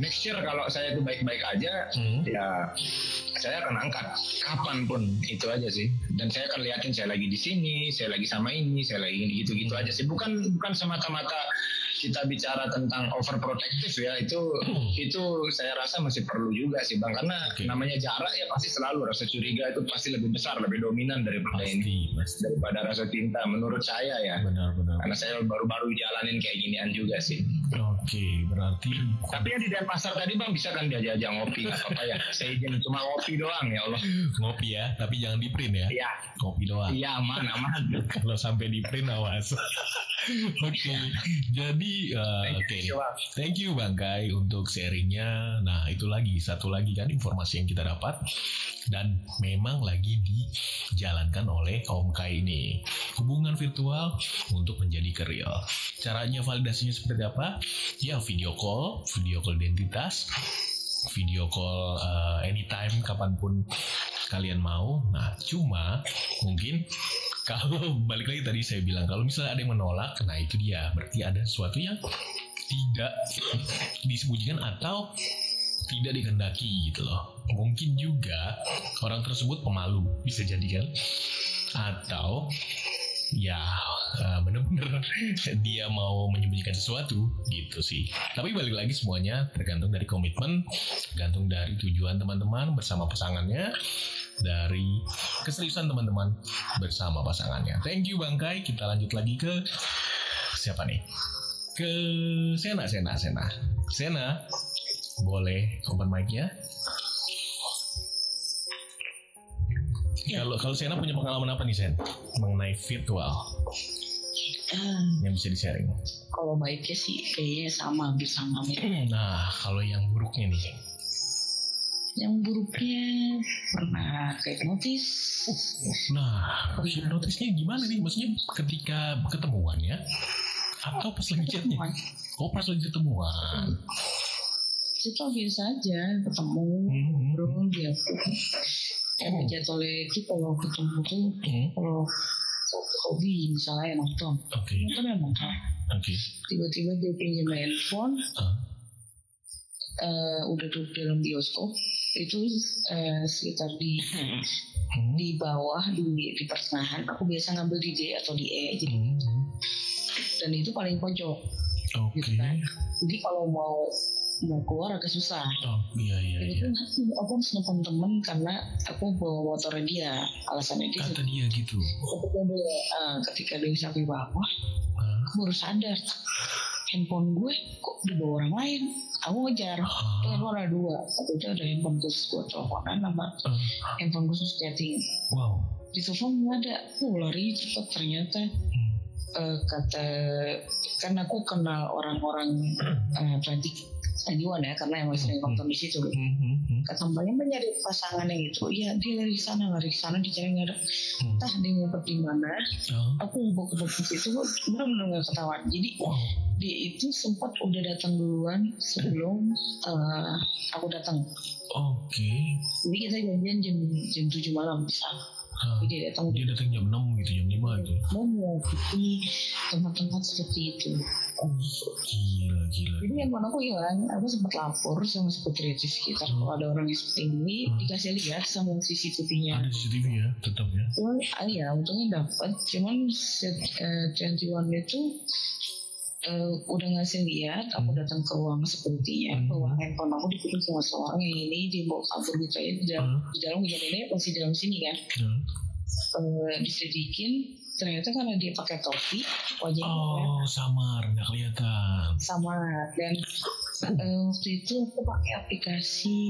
make sure kalau saya itu baik-baik aja, ya saya akan angkat kapan pun itu aja sih. Dan saya akan liatin saya lagi di sini, saya lagi sama ini, saya lagi ini gitu-gitu aja sih. Bukan bukan semata-mata kita bicara tentang overprotective ya itu itu saya rasa masih perlu juga sih bang. Karena namanya jarak ya pasti selalu rasa curiga itu pasti lebih besar lebih dominan daripada ini. daripada rasa cinta menurut saya ya. Benar-benar karena saya baru-baru jalanin kayak ginian juga sih. Oke berarti tapi yang di Denpasar tadi bang bisa kan diajak ngopi nggak apa-apa ya? Saya izin cuma ngopi doang ya Allah. Ngopi ya tapi jangan di print ya? Iya. Ngopi doang. Iya aman aman. Kalau sampai di print awas oke jadi uh, oke. Thank you bang Kai untuk sharingnya. Nah itu lagi satu lagi kan informasi yang kita dapat. Dan memang lagi dijalankan oleh Om Kai ini. Hubungan virtual untuk menjadi ke real caranya validasinya seperti apa? Ya video call video call identitas video call uh, anytime kapan pun kalian mau. Nah cuma mungkin kalau balik lagi tadi saya bilang kalau misalnya ada yang menolak nah itu dia. Berarti ada sesuatu yang tidak disembunyikan atau tidak dikehendaki gitu loh. Mungkin juga orang tersebut pemalu bisa jadi kan? Atau ya uh, bener-bener dia mau menyembunyikan sesuatu gitu sih. Tapi balik lagi semuanya tergantung dari komitmen tergantung dari tujuan teman-teman bersama pasangannya dari keseriusan teman-teman bersama pasangannya. Thank you Bang Kai. Kita lanjut lagi ke siapa nih? Ke Sena Sena Sena. Sena boleh open mic ya. Kalau kalau Sena punya pengalaman apa nih Sen? Mengenai virtual. Ah, yang bisa di sharing kalau baiknya sih kayaknya sama hampir sama. Nah kalau yang buruknya nih yang buruknya pernah kayak notis Nah, notisnya gimana nih? Maksudnya ketika ketemuan ya? Atau pas lagi chatnya? Oh, pas lagi ketemuan. itu biasa aja ketemu Hmm, ngobrol dia kayak jadwalnya itu kalau ketemu tuh Hmm. kalau hobi misalnya nonton Oke. nonton ya nonton Oke. tiba-tiba dia pinjam handphone eh, udah duduk dalam bioskop itu eh, sekitar di di bawah di di pertengahan aku biasa ngambil di D atau di E jadi dan itu paling pojok. Oke. gitu kan. Jadi kalau mau mau keluar agak susah. Oh, iya iya Jadi iya. aku harus nelfon temen karena aku bawa motornya dia. Alasannya dia Kata dia gitu. ketika dia eh, ketika dia sampai bawah aku baru sadar handphone gue kok dibawa orang lain? Aku ngejar. Ah. handphone ada dua. Satu itu ada handphone khusus buat teleponan sama handphone khusus chatting. Wow. di telepon nggak ada. Aku lari cepet ternyata. Eh, kata kan aku kenal orang-orang eh, cantik Taiwan ya karena emang sering nonton di situ. Kata mbaknya mencari pasangan yang itu iya dia lari ke sana lari ke sana dicari nggak ada entah dia ngumpet di mana aku ngumpet ke situ benar-benar nggak ketahuan. Jadi dia itu sempat udah datang duluan sebelum eh, aku datang. Oke. jadi kita janjian jam jam tujuh malam bisa Ah, jadi dia datang Dia datang jam 6 gitu, jam 5 gitu. mau mengikuti tempat-tempat seperti itu. Gila, gila. jadi handphone aku hilang. Aku sempat lapor sama security sekitar kalau ada orang yang seperti ini. Dikasih lihat sama CCTV-nya Ada CCTV ya, tetap ya. cuman ah, ya untungnya dapat. Cuman set eh, 21 itu eh, udah ngasih lihat aku datang ke ruang security-nya bahwa handphone aku dipegang sama seorang yang ini dibawa kabur gitu ya di dalam, di dalam kejadiannya masih dalam sini kan. Eh, diselidikin ternyata karena dia pakai topi wajahnya oh samar nggak kelihatan samar dan uh, waktu itu aku pakai aplikasi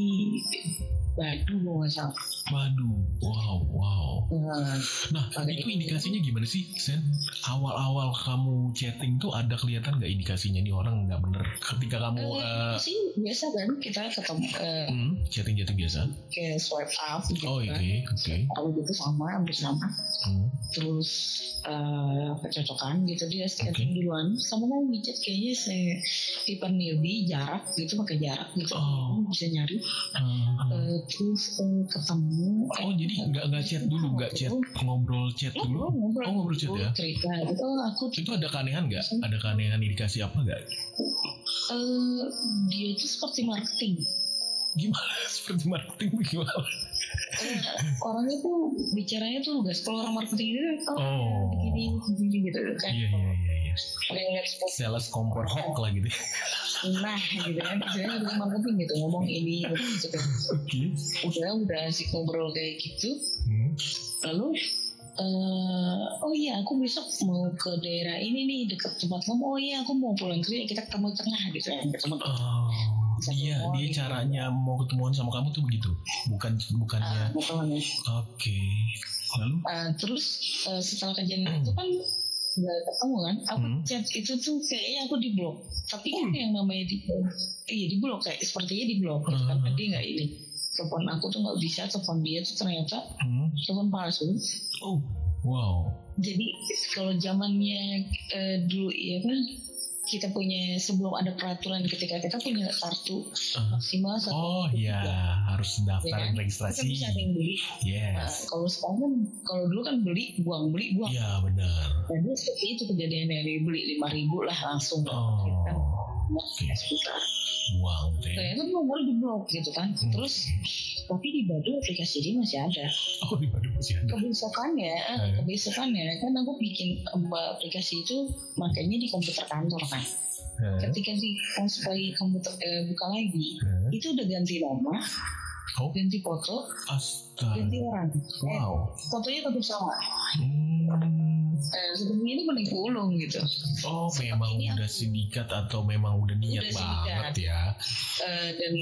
Badu gue nggak salah. Badu, wow, wow. Nah, nah itu indikasinya gimana sih, Sen? Awal-awal kamu chatting tuh ada kelihatan nggak indikasinya nih orang nggak bener? Ketika kamu uh, sih biasa kan kita ketemu uh, hmm, chatting chatting biasa. Kayak swipe up gitu Oh oke okay, kan. oke. Okay. Kalau gitu sama, hampir sama. Hmm. Terus uh, kecocokan gitu dia chatting okay. duluan. Sama kan widget kayaknya saya tipe newbie jarak gitu pakai jarak gitu. Oh. Bisa nyari. Hmm. Uh, terus uh, ketemu oh eh, jadi nggak nggak chat dulu nggak chat ngobrol chat dulu oh, ngobrol, oh ngobrol chat ya cerita itu aku itu ada keanehan nggak ada keanehan indikasi apa nggak uh, dia itu seperti marketing gimana seperti marketing gimana orangnya tuh bicaranya tuh gak kalau orang marketing itu oh, oh. begini begini gitu kan iya iya iya, iya. sales kompor hoax lah gitu nah gitu kan saya udah marketing gitu ngomong ini gitu kan okay. udah udah asik ngobrol kayak gitu hmm. lalu uh, oh iya aku besok mau ke daerah ini nih dekat tempat kamu oh iya aku mau pulang kerja kita ketemu tengah gitu kan ketemu oh. Iya, dia gitu. caranya mau ketemuan sama kamu tuh begitu, bukan bukannya. Uh, Oke, okay. lalu? Uh, terus uh, setelah kejadian itu kan nggak ketemu kan aku hmm. chat itu tuh kayaknya aku di blok tapi kan hmm. yang namanya di iya di blok kayak sepertinya di blok hmm. karena dia nggak ini telepon aku tuh nggak bisa telepon dia tuh ternyata hmm. telepon palsu oh wow jadi kalau zamannya uh, dulu ya kan kita punya sebelum ada peraturan ketika kita punya kartu uh, maksimal satu oh iya. Harus daftar ya kan? registrasi. kita bisa ada yang beli. Yes. nah, kalau sekarang kan kalau dulu kan beli buang beli buang. Iya benar. Jadi seperti itu kejadian yang beli lima ribu lah langsung. Oh, kita okay. buang deh ternyata nomor di blok gitu kan. Hmm. terus tapi di Badu aplikasi ini masih ada oh di Badu masih ada kebesokannya eh. kebesokannya kan aku bikin aplikasi itu makanya di komputer kantor kan eh. ketika di lagi komputer eh, buka lagi eh. itu udah ganti nama oh. ganti foto Astaga. ganti orang wow eh, fotonya tetap sama hmm. Eh, ini mending pulung gitu oh memang udah aku, sindikat atau memang udah niat udah banget ya uh, dan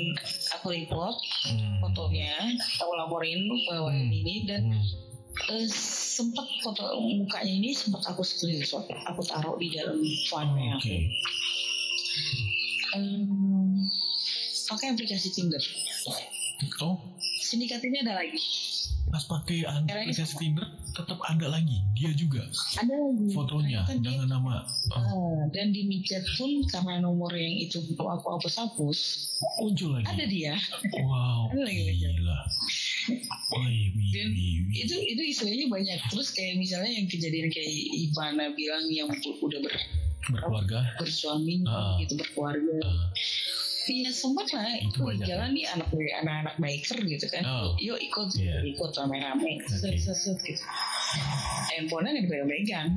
aku report hmm. fotonya aku laporin bahwa hmm. ini dan hmm. Uh, sempat foto mukanya ini sempat aku screenshot aku taruh di dalam file okay. aku um, pakai aplikasi Tinder Oh. Sindikat ini ada lagi. Pas pakai aplikasi Tinder tetap ada lagi dia juga. Ada lagi. Fotonya kan dengan dia, nama. Oh. Uh, dan di micet pun karena nomor yang itu aku hapus hapus. Muncul lagi. Ada dia. Wow. ada lagi. Gila. Dan itu itu istilahnya banyak. Terus kayak misalnya yang kejadian kayak Ivana bilang yang udah ber berkeluarga bersuami uh, gitu berkeluarga uh Iya sempat lah. Itu jalan nih anak anak-anak biker gitu kan. Oh. yuk ikut yeah. ikut rame-rame. Okay. set set gitu. Handphonenya nggak dipegang-pegang.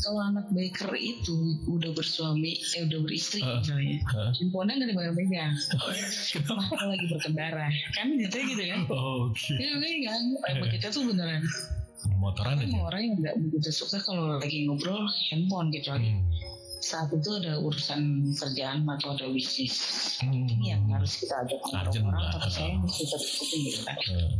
Kalau anak biker itu udah bersuami eh udah beristri uh, misalnya uh. handphonenya nggak dipegang-pegang. Kenapa lagi berkendara. Kan gitu gitu kan? Oh, oke. Okay. ya kan? Emang kita tuh beneran? Motoran aja. orang yang nggak begitu suka kalau lagi ngobrol handphone gitu hmm saat itu ada urusan kerjaan atau ada bisnis hmm. ini yang harus kita ajak orang tapi saya mesti tetap gitu kan hmm.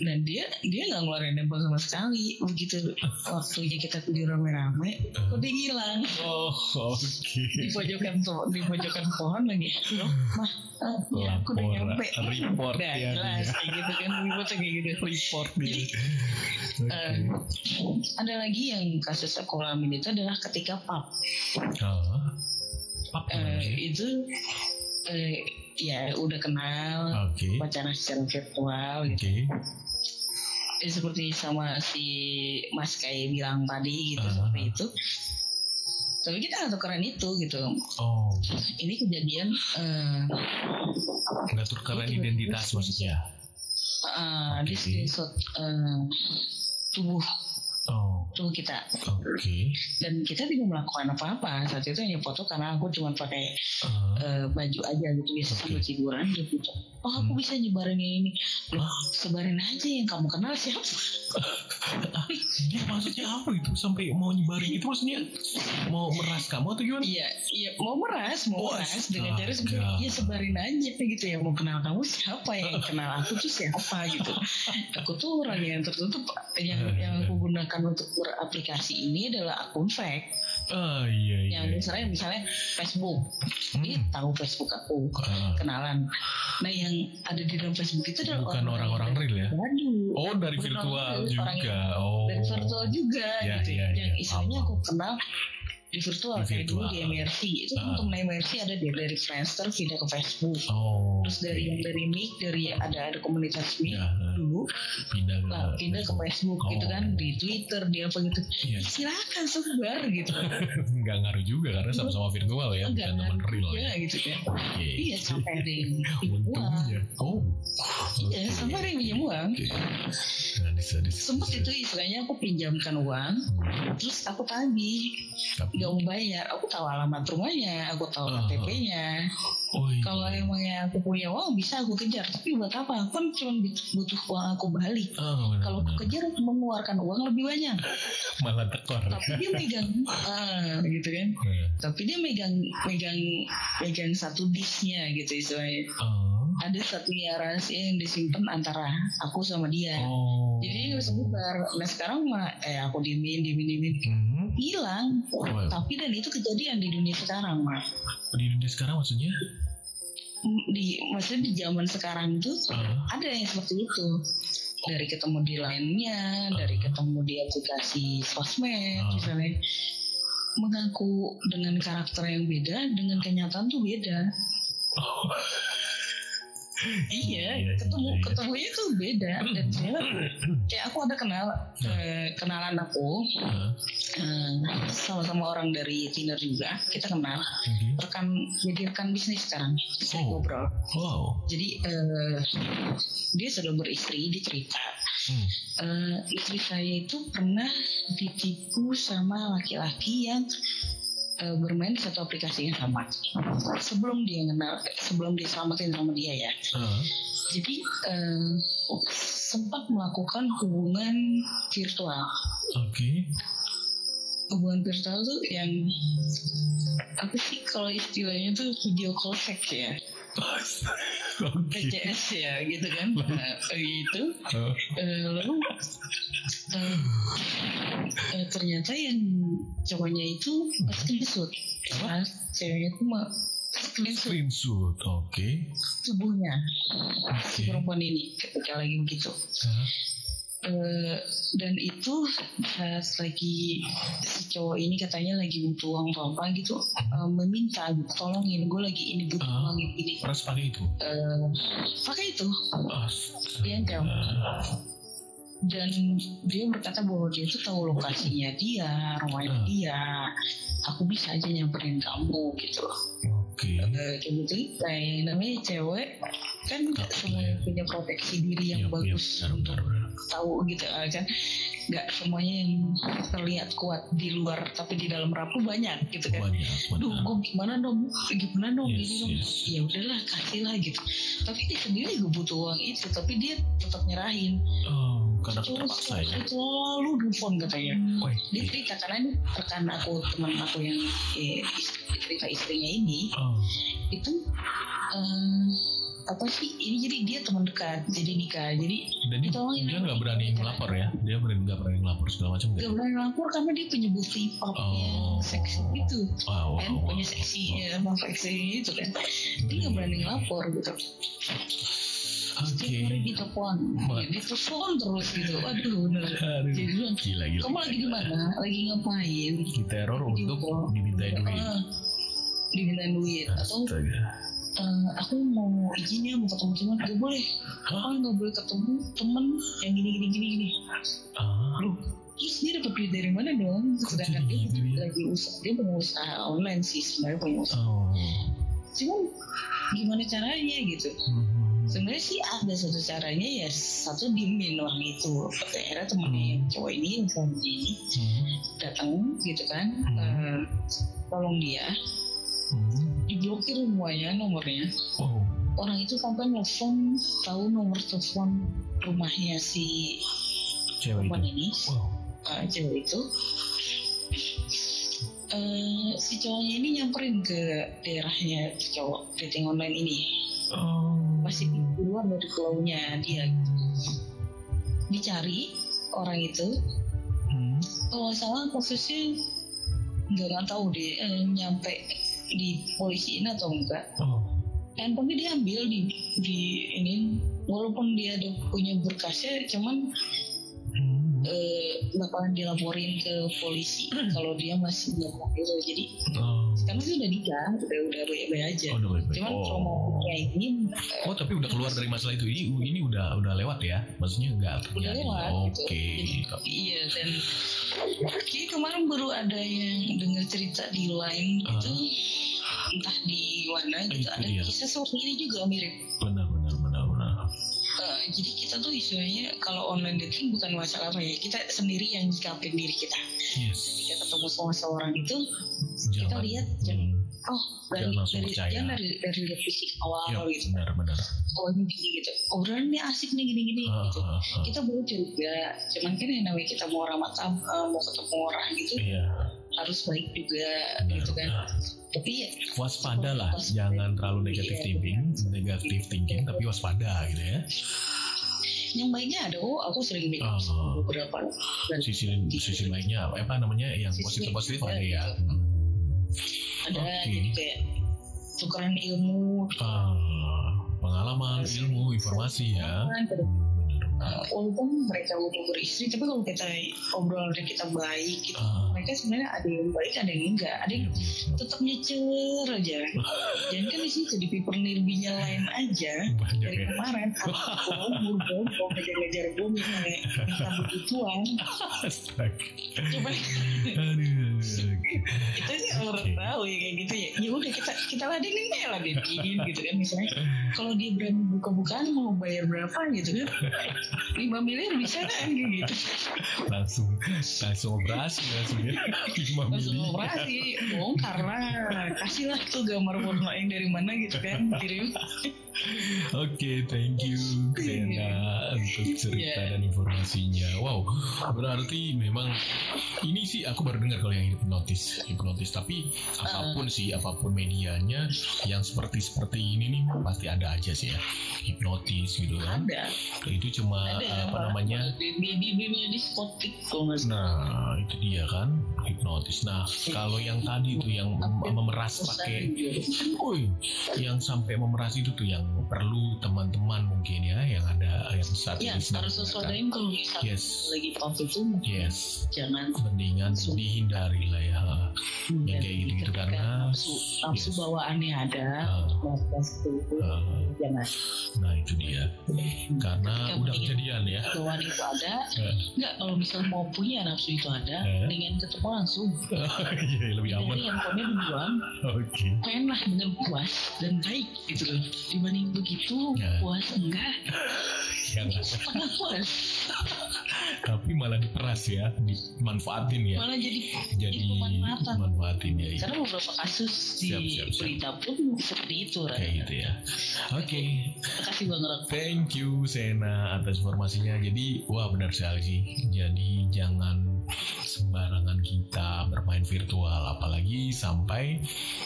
Dan dia dia nggak ngeluarin handphone sama sekali. Begitu waktunya kita di rame-rame kok dia hilang oh oke. Okay. di pojokan di pojokan pohon lagi. Loh mah Uh, ya, aku udah nyampe. report udah, ya jelas kayak gitu kan reportnya kayak gitu. Report Jadi, okay. uh, ada lagi yang kasus aku alami itu adalah ketika pub uh, pub uh, itu uh, ya udah kenal okay. pacaran secara virtual gitu. Okay. Ya, seperti sama si Mas kayak bilang tadi gitu uh, seperti itu. Tapi kita nggak tukeran itu gitu. Oh. Ini kejadian uh, nggak tukeran identitas maksudnya? Uh, okay. di screenshot uh, tubuh Oh. tubuh kita. Oke. Okay. Dan kita tidak melakukan apa-apa saat itu hanya foto karena aku cuma pakai uh. uh, baju aja gitu biasa okay. sambil tiduran dia foto oh aku bisa nyebarin ini loh sebarin aja yang kamu kenal siapa ya, maksudnya apa itu? Sampai mau nyebarin itu maksudnya mau meras kamu atau gimana? Iya iya. Mau meras mau oh, meras. dengan cara sebarin, ya sebarin aja gitu ya. Mau kenal kamu siapa yang kenal aku tuh siapa? gitu. Aku tuh orang yang tertutup. Yang yang aku gunakan untuk beraplikasi ini adalah akun fake Oh iya iya. Yang misalnya misalnya Facebook, hmm. dia tahu Facebook aku, uh. kenalan. Nah yang ada di dalam Facebook itu adalah bukan orang-orang real ya? Waduh. Oh dari virtual juga. oh. Dari virtual juga ya, gitu. Ya, yang ya, istilahnya aku kenal di virtual, di kayak dulu di MRC itu uh. untuk MRC ada dia dari Friendster pindah ke Facebook. Oh, terus dari yang dari Mic dari ada ada komunitas Mic ya, dulu pindah ke, nah, pindah ke Facebook. Oh. gitu kan di Twitter dia apa gitu. Ya. silakan sebar gitu. Nggak ngaruh juga karena sama-sama virtual ya bukan teman real ya, gitu kan. Okay. iya sampai ada yang oh. Iya okay. sampai ada yang pinjam uang. Okay. nah, sempat itu istilahnya aku pinjamkan uang hmm. terus aku tagih nggak mau bayar. Aku tahu alamat rumahnya aku tahu uh, KTP-nya oh, iya. kalau emangnya aku punya uang bisa aku kejar. Tapi buat apa? Aku kan cuma butuh uang aku balik. Oh, kalau aku kejar aku mengeluarkan uang lebih banyak. Malah tekor. Tapi dia megang uh, gitu kan. Uh. tapi dia megang megang megang satu disknya gitu istilahnya. Uh ada satunya rahasia yang disimpan antara aku sama dia. Oh. Jadi bubar. Nah sekarang mah eh aku diemin diemin diemin hmm. hilang. Oh, iya. Tapi dan itu kejadian di dunia sekarang mah. Di dunia sekarang maksudnya? Di maksudnya di zaman sekarang itu uh. ada yang seperti itu dari ketemu di lainnya, uh. dari ketemu di aplikasi sosmed uh. misalnya mengaku dengan karakter yang beda dengan kenyataan tuh beda. Oh iya, iya ketemu iya. ketemunya tuh beda dan ternyata kayak aku ada kenal eh, kenalan aku eh, sama-sama orang dari Tinder juga kita kenal okay. rekan jadi rekan bisnis sekarang oh. ngobrol wow. jadi eh, dia sudah beristri dia cerita hmm. uh, istri saya itu pernah ditipu sama laki-laki yang uh, bermain satu aplikasi yang sama. Sebelum dia kenal sebelum diselamatin sama dia ya. Uh. jadi uh, sempat melakukan hubungan virtual. Oke. Okay. hubungan virtual tuh yang apa sih kalau istilahnya tuh video call sex ya okay. PCS ya gitu kan nah, gitu uh. Uh, lalu uh, uh, ternyata yang cowoknya itu pas screenshot pas ceweknya itu mah screenshot screenshot oke okay. tubuhnya okay. si perempuan ini ketika lagi begitu uh. Uh, dan itu pas lagi si cowok ini katanya lagi butuh uang apa gitu uh, meminta tolongin gue lagi ini butuh uh, uang ini harus pakai itu? Uh, pakai itu. Uh, dia uh, dan dia berkata bahwa dia itu tahu lokasinya dia rumahnya uh. dia. Aku bisa aja nyamperin kamu gitu. Oke. Okay. Uh, kayak gitu, namanya cewek kan nggak semua punya proteksi diri yang ya, bagus ya, untuk tahu gitu ah, kan. Nggak semuanya yang terlihat kuat di luar tapi di dalam rapuh banyak gitu kan. Banyak, duh gue gimana dong? Gimana dong yes, dong? yes. ya udahlah kasih lah gitu. Tapi dia sendiri gue butuh uang itu tapi dia tetap nyerahin. Oh, karena terpaksa ya. selalu telepon katanya. Oh, dia cerita karena ini rekan aku teman aku yang eh, cerita istrinya ini oh. itu um, apa sih ini jadi dia teman dekat jadi nikah. Jadi dan dia, dia nggak berani ngelapor ya? Dia berani nggak berani ngelapor segala macam nggak berani ngelapor karena dia punya bukti pop oh. yang seksi itu wow, kan wow, punya seksi wow. ya seksi itu kan. Dia nggak berani ngelapor gitu Okay. Di telepon, di telepon terus gitu. Aduh, bener. Jadi bilang, gila, gila, kamu lagi di mana? Lagi ngapain? Di teror untuk dimintain duit. Uh, dimintain duit atau uh, aku mau izin ya mau ketemu teman gak boleh oh nggak boleh ketemu temen yang gini gini gini gini ah. Loh, terus dia dapat duit dari mana dong sedangkan dia gitu ya? lagi usaha dia punya usaha online sih sebenarnya punya usaha oh. cuman gimana caranya gitu hmm. Sebenarnya sih ada satu caranya ya satu dimin orang itu akhirnya temennya yang hmm. cowok ini yang ini hmm. datang gitu kan hmm. uh, tolong dia. Hmm. diblokir semuanya nomornya. Oh. Orang itu sampai nelfon tahu nomor telepon rumahnya si cewek perempuan itu? ini. Wow. Uh, cewek itu. Eh, si cowoknya ini nyamperin ke daerahnya cowok dating online ini. Oh masih di luar dari pulaunya dia dicari orang itu. Hmm. kalau nggak salah kasusnya nggak nggak tahu deh eh, nyampe di polisi ini atau enggak. Oh. Handphonenya diambil di di ini walaupun dia ada punya berkasnya cuman Hmm. eh, bakalan dilaporin ke polisi kalau dia masih ngomong gitu jadi oh sekarang sih udah nikah udah udah baik-baik aja. Oh, udah baik-baik. cuman Oh. trauma ini Oh tapi udah keluar dari masalah itu. Ini ini udah udah lewat ya? Maksudnya nggak udah lewat oke gitu Jadi, iya dan kayak kemarin baru ada yang dengar cerita di line Ah. itu entah di mana gitu. Itu ada dia. kisah seperti ini juga mirip. Benar benar Eh, jadi kita tuh istilahnya kalau online dating bukan masalah apa ya kita sendiri yang nyikapin diri kita. Yes. Ketika ketemu sama seorang itu kita jangan lihat hmm. oh dari Jangan dari percaya. jangan dari dari lihat fisik awal ya gitu. benar benar. Oh ini gini gitu. Obrolan ini asik nih gini gini Ah, gitu. ah, ah. kita baru curiga cuman kan yang namanya kita mau ramah eh, mau ketemu orang gitu iya harus baik juga gitu kan tapi ya waspada lah Waspada. jangan terlalu negatif Iya, thinking negatif thinking tapi waspada gitu ya yang baiknya ada oh aku sering bilang Ah. sama beberapa dan sisi sisi lainnya apa namanya yang Sisi positif positif ada ya gitu. Hmm. ada Oke. jadi kayak tukeran ilmu Ah, pengalaman ilmu informasi ya Uh, walaupun mereka udah beristri tapi kalau kita obrolannya kita baik gitu Ah. mereka sebenarnya ada yang baik ada yang enggak. Ada yang Iya, tetap nyecer aja. Jangan kan di situ di paper nirbinya lain aja. Banyak dari ya. kemarin aku ngejar-ngejar bom yang kayak minta begituan coba. Itu sih orang tahu ya kayak gitu ya. Ya udah kita kita ladenin ya ladenin gitu kan misalnya. Kalau dia berani buka-bukaan mau bayar berapa gitu kan lima miliar bisa kan gitu langsung langsung operasi langsung ya lima langsung operasi bongkar lah kasih lah tuh gambar porno yang dari mana gitu kan kirim Oke, thank you Zena untuk cerita Iya. dan informasinya. Wow, berarti memang ini sih aku baru dengar kalau yang hipnotis, hipnotis. Tapi apa pun Ah. sih, apa pun medianya, yang seperti seperti ini nih pasti ada aja sih ya, hipnotis gitu kan. ada Itu cuma ada apa namanya? di di di spotik salah Nah, itu dia kan hipnotis. Nah, kalau yang tadi tuh yang mem- memeras pakai yang sampai memeras itu tuh yang perlu teman-teman mungkin ya yang ada yang saat ya ini harus sesuaiin kalau Yes. lagi waktu itu Yes, jangan mendingan dihindari lah ya. Yang kayak gitu-gitu ketika karena nafsu, yes. bawaannya ada itu jangan nah itu dia. Karena udah kejadian ya. bawaan itu ada Eh. enggak kalau misal mau punya nafsu itu ada Eh. dengan ketemu langsung Iya lebih aman. dari handphonenya duluan Oke. mainlah dengan puas dan baik gitu loh dibanding begitu Ya. puas enggak Ya, nggak. puas Tapi malah diperas ya, dimanfaatin ya. malah jadi Jadi pemanfaatan. manfaatin ya. iya. karena beberapa kasus di Siap, siap, siap. berita pun seperti itu Ran. Kayak gitu ya. Oke. terima kasih bang Ran. Thank you Sena atas informasinya. Jadi wah benar sekali sih. Jadi jangan sembarangan kita bermain virtual apalagi sampai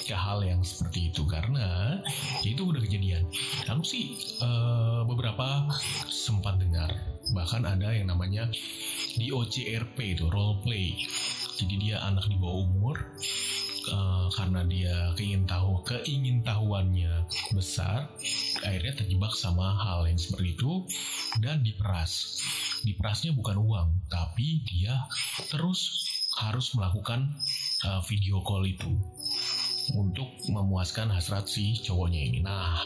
ke hal yang seperti itu karena itu udah kejadian. Aku sih eh, beberapa sempat dengar bahkan ada yang namanya di OCRP itu role play. Jadi dia anak di bawah umur eh, karena dia keingin tahu keingin tahuannya besar akhirnya terjebak sama hal yang seperti itu dan diperas. Diperasnya bukan uang tapi dia terus harus melakukan uh, video call itu untuk memuaskan hasrat si cowoknya ini. Nah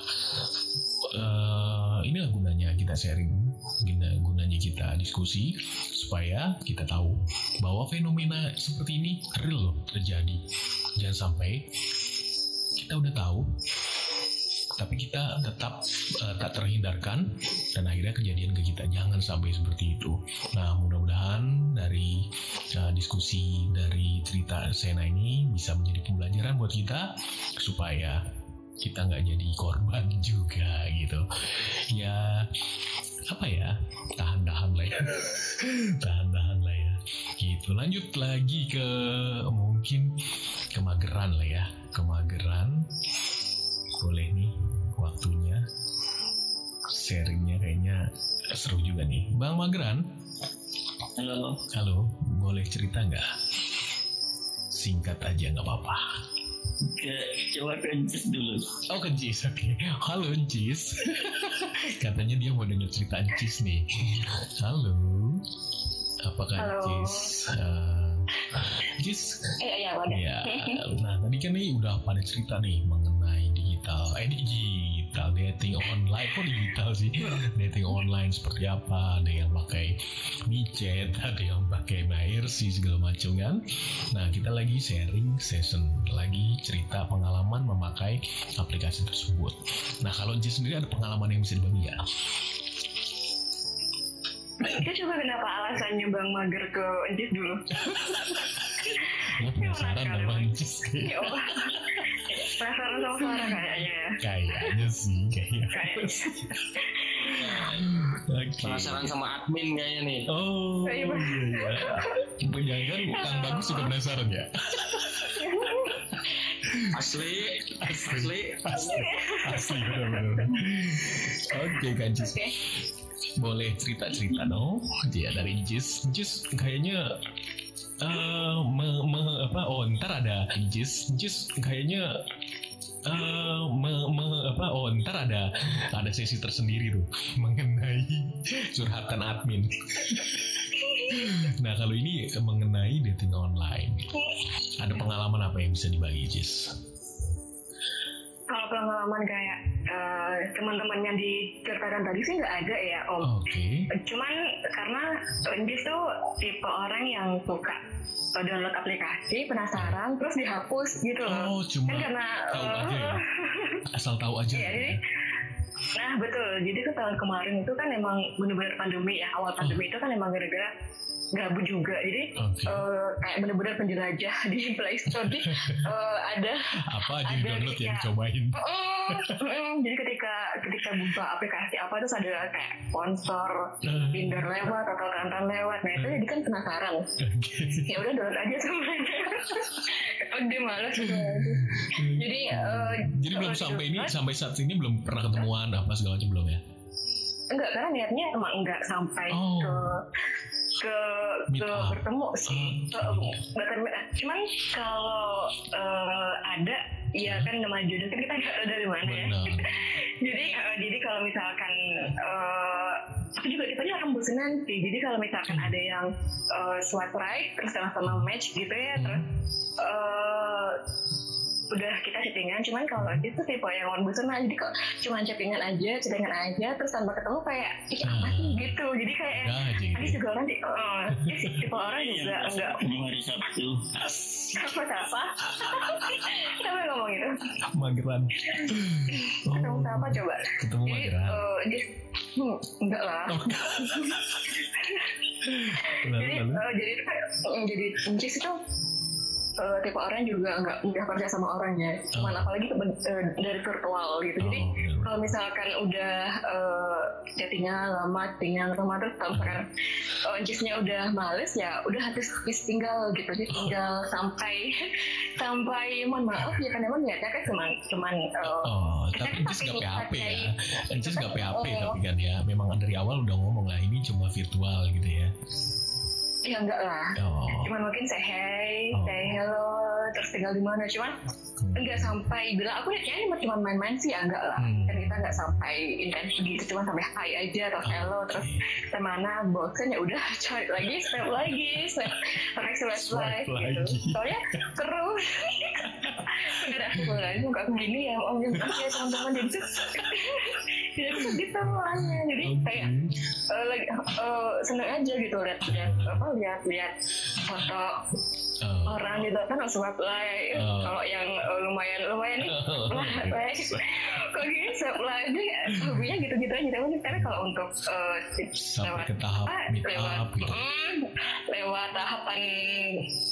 uh, inilah gunanya kita sharing guna- gunanya kita diskusi supaya kita tahu bahwa fenomena seperti ini real loh terjadi. Jangan sampai kita udah tahu tapi kita tetap eh, tak terhindarkan. Dan akhirnya kejadian ke kita jangan sampai seperti itu. Nah mudah-mudahan dari eh, diskusi dari cerita Sena ini bisa menjadi pembelajaran buat kita supaya kita nggak jadi korban juga gitu. Ya apa ya? Tahan-tahan lah ya. Tahan-tahan lah ya. Gitu. Lanjut lagi ke mungkin kemageran lah ya. Kemageran boleh nih waktunya. Sharingnya kayaknya seru juga nih. Bang mageran halo. Halo boleh cerita nggak? Singkat aja nggak apa-apa. Ke coba ke Jis dulu. Oh ke Jis oke. Okay. halo Jis. Katanya dia mau denger cerita Jis nih. Halo. Apakah Halo. Jis? Uh, Jis. Eh, ya, ya nah tadi kan nih udah pada cerita nih mengenai digital. Eh digital dating online. Kok digital sih? Dating online seperti apa? Ada yang pakai micet ada yang pakai sih segala macam kan? Nah kita lagi sharing session lagi cerita pengalaman memakai aplikasi tersebut. Nah kalau Jis sendiri ada pengalaman yang bisa dibagi ya Kita coba kenapa alasannya Bang Mager ke Encis dulu? Gue penasaran sama Jis Ya. Penasaran sama suara kayaknya ya. kayaknya sih kayaknya Oke. Penasaran sama admin kayaknya nih. Oh, Iya, iya, iya. Jangan Kang Bagus juga penasaran ya? Asli, asli. Asli, asli benar-benar. Oke, Kak Jis. Boleh cerita-cerita dong? Ya dari Jis. Jis kayaknya eh me, me- apa? Oh ntar ada Jis Jis kayaknya eh me, me- apa? Oh ntar ada ada sesi tersendiri tuh mengenai curhatan admin. Nah kalau ini mengenai dating online. Ada pengalaman apa yang bisa dibagi Jis pengalaman kayak eh, teman-teman yang diceritakan tadi sih nggak ada ya Om. oke. Cuman karena Encis tuh tipe orang yang suka download aplikasi, penasaran, terus dihapus gitu loh. oh cuma Kan karena tahu eh, aja ya? Asal tahu aja Iya, jadi Nah betul, jadi tuh tahun kemarin itu kan emang bener-bener pandemi ya Awal pandemi itu kan emang gara-gara gabut juga. Jadi Oke. eh, kayak bener-bener penjelajah di Play Store. Jadi eh, ada apa aja ada di download yang kayak- dicobain? Mm, mm, jadi ketika ketika buka aplikasi apa terus ada kayak sponsor Hmm. Tinder lewat atau kantan lewat. Nah itu jadi kan penasaran. Oke. Ya udah download aja semuanya udah males gitu. Jadi eh, Jadi belum sampai ini sampai saat ini belum pernah ketemuan apa segala macam belum ya? enggak karena niatnya emang enggak sampai Oh. ke ke Meet ke up. bertemu sih Oh, Eh, bahkan cuman kalau eh, ada ya kan nama jodoh kan kita nggak tahu dari mana ya. Jadi eh, jadi kalau misalkan eh aku juga tipenya orang bosenan sih. Jadi kalau misalkan ada yang eh, swipe right terus sama-sama match gitu ya terus eh udah kita chattingan cuman kalau itu tipe yang orang bosenan jadi kok cuman chattingan aja chattingan aja terus tanpa ketemu kayak ih apa sih? Gitu. Jadi kayak Udah aja gitu. Juga orang di, eh, dia sih tipe orang juga enggak ketemu hari Sabtu? Apa siapa siapa ngomong itu Mageran. ketemu siapa coba? Ketemu jadi Mageran. eh, dia hmm, enggak lah. Oh, jadi eh, jadi jadi Jis itu eh, tipe orang juga nggak mudah percaya sama orangnya cuman Oh. apalagi eh, dari virtual gitu jadi Oh, benar. kalau misalkan udah uh, chattingnya lama, chattingnya lama terus kalau misalkan uh, Jisnya udah males ya udah habis habis tinggal gitu jadi tinggal sampai sampai mohon maaf ya kan emang niatnya kan cuman cuman uh, Oh, tapi kan Jis pakai gak PHP ya. pakai- Jis gak PHP Oh. tapi kan ya. Memang dari awal udah ngomong lah ini cuma virtual gitu ya. Ya enggak lah. Oh. cuman mungkin say hey, Oh. say hello terus tinggal di mana. Cuman Hmm. enggak sampai bilang aku kayaknya cuma main-main sih ya enggak lah. Hmm. kan kita enggak sampai intens gitu cuma sampai hi aja atau hello terus ke mana bosen ya udah cari lagi step lagi step pakai swipe Swipe gitu. soalnya seru. Udah aku mulai muka aku gini ya om? Yang ya teman-teman jadi jadi aku gitu orangnya jadi kayak eh, lagi eh, seneng aja gitu lihat lihat apa lihat lihat foto Oh. orang gitu kan langsung apply Oh. kalau yang eh, lumayan lumayan nih lah like kok gini apply aja ya hobinya gitu-gitu aja tapi karena kalau untuk Sampai lewat ke tahap meet lewat up gitu. mm, lewat tahapan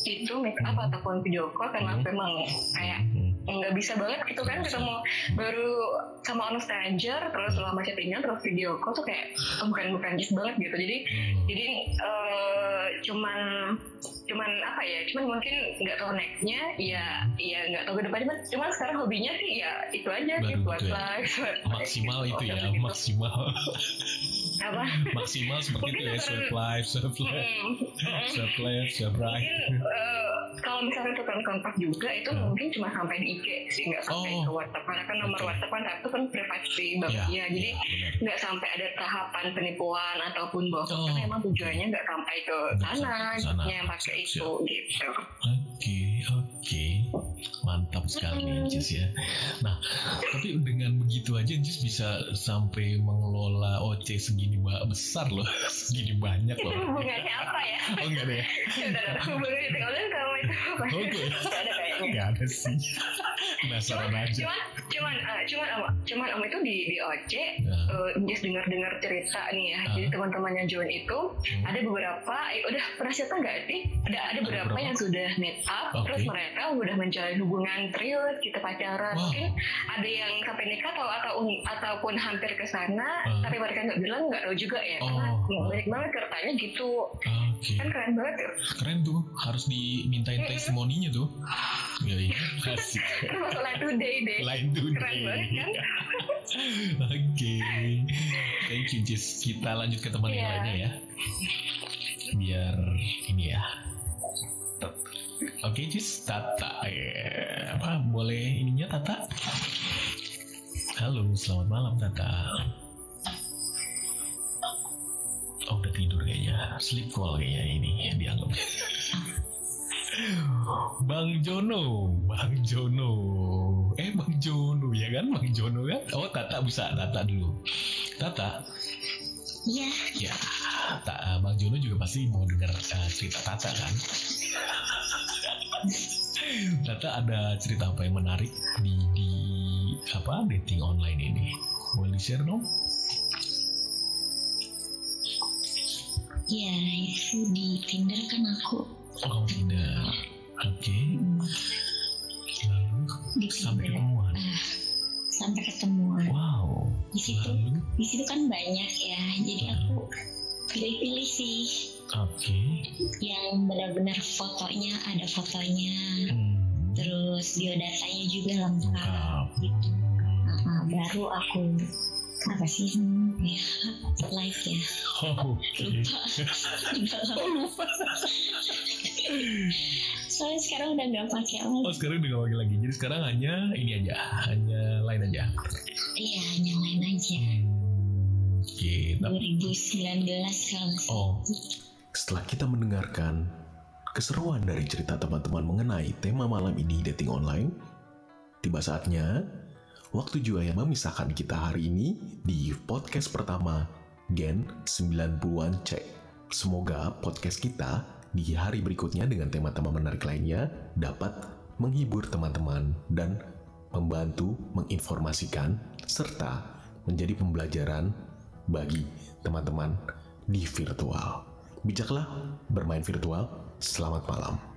itu make up ataupun video call karena Hmm. memang kayak Hmm. Nggak bisa banget gitu kan ketemu baru sama orang stranger terus lama chattingan terus video call tuh kayak oh, bukan bukan just banget gitu. Jadi jadi uh, cuman cuman apa ya cuman mungkin nggak tahu nextnya ya ya nggak tahu ke depannya cuman, cuman sekarang hobinya sih ya itu aja sih buat gitu ya. live maksimal itu ya maksimal. Apa? Maksimal seperti itu ya swipe live swipe live swipe left swipe right mungkin uh, kalau misalnya tukeran kontak juga itu Hmm. mungkin cuma sampai di IG sih nggak sampai Oh. ke WhatsApp karena kan nomor. WhatsApp kan itu kan privasi banget Ya, ya jadi ya, benar. nggak sampai ada tahapan penipuan ataupun bohong Oh. karena emang tujuannya nggak sampai ke sana sana. yang pakai itu gitu Oke, oke. Mantap sekali Jis ya. Nah, tapi dengan begitu aja Jis bisa sampai mengelola OC segini besar loh. Segini banyak itu loh. hubungannya apa ya Oh enggak deh. udah ada hubungannya itu kalau itu apa Oke. Nggak ada sih. Penasaran aja. cuman cuman eh, cuman om cuman om itu di di OC Ya. eh, just dengar dengar cerita nih ya jadi Ah. teman-temannya John itu Hmm. ada beberapa eh, udah pernah cerita nggak sih ada ada beberapa beberapa? yang sudah meet up Oke. terus mereka udah menjalin hubungan serius kita pacaran Wow. mungkin ada yang sampai nikah atau atau ataupun hampir ke sana Ah. tapi mereka nggak bilang nggak tahu juga ya karena Oh. banyak banget ceritanya gitu Oke. kan keren banget ya Keren tuh. Harus dimintain testimoninya tuh. Ya iya. Asik. kan masuk line today deh Lain tuh. keren banget kan Oke. Thank you Jis. Kita lanjut ke teman yang Iya. lainnya ya. Biar ini ya. Oke Jis, Tata. Eh, apa boleh ininya Tata? Halo, selamat malam Tata. Oh udah tidur kayaknya. Sleep call kayaknya ini dianggap. Bang Jono, Bang Jono. Eh Bang Jono ya kan, Bang Jono kan? Oh Tata bisa Tata dulu. Tata, iya ya Ta- Bang Jono juga pasti mau dengar eh, cerita Tata kan? Tata ada cerita apa yang menarik di di apa dating online ini? Boleh di share dong? Ya itu di Tinder kan aku Oh tidak. Oke. Lalu di sampai Tinder ketemuan. ah, sampai ketemuan Wow. di situ Lalu di situ kan banyak ya jadi aku pilih-pilih sih oke. yang benar-benar fotonya ada fotonya Hmm. terus biodatanya juga lengkap Lengkap. gitu Ah, baru aku apa sih ya live ya Oh, oke. lupa lupa soalnya sekarang udah nggak pakai Oh lagi sekarang udah gak pakai lagi. Jadi sekarang hanya ini aja, hanya lain aja. iya nyalain aja Hmm, Oke. tapi- 2019 kalau nggak. Oh, Setelah kita mendengarkan keseruan dari cerita teman-teman mengenai tema malam ini dating online, tiba saatnya waktu juga yang memisahkan kita hari ini di podcast pertama Gen 90-an Cek. Semoga podcast kita di hari berikutnya dengan tema-tema menarik lainnya dapat menghibur teman-teman dan membantu menginformasikan serta menjadi pembelajaran bagi teman-teman di virtual. Bijaklah bermain virtual. Selamat malam.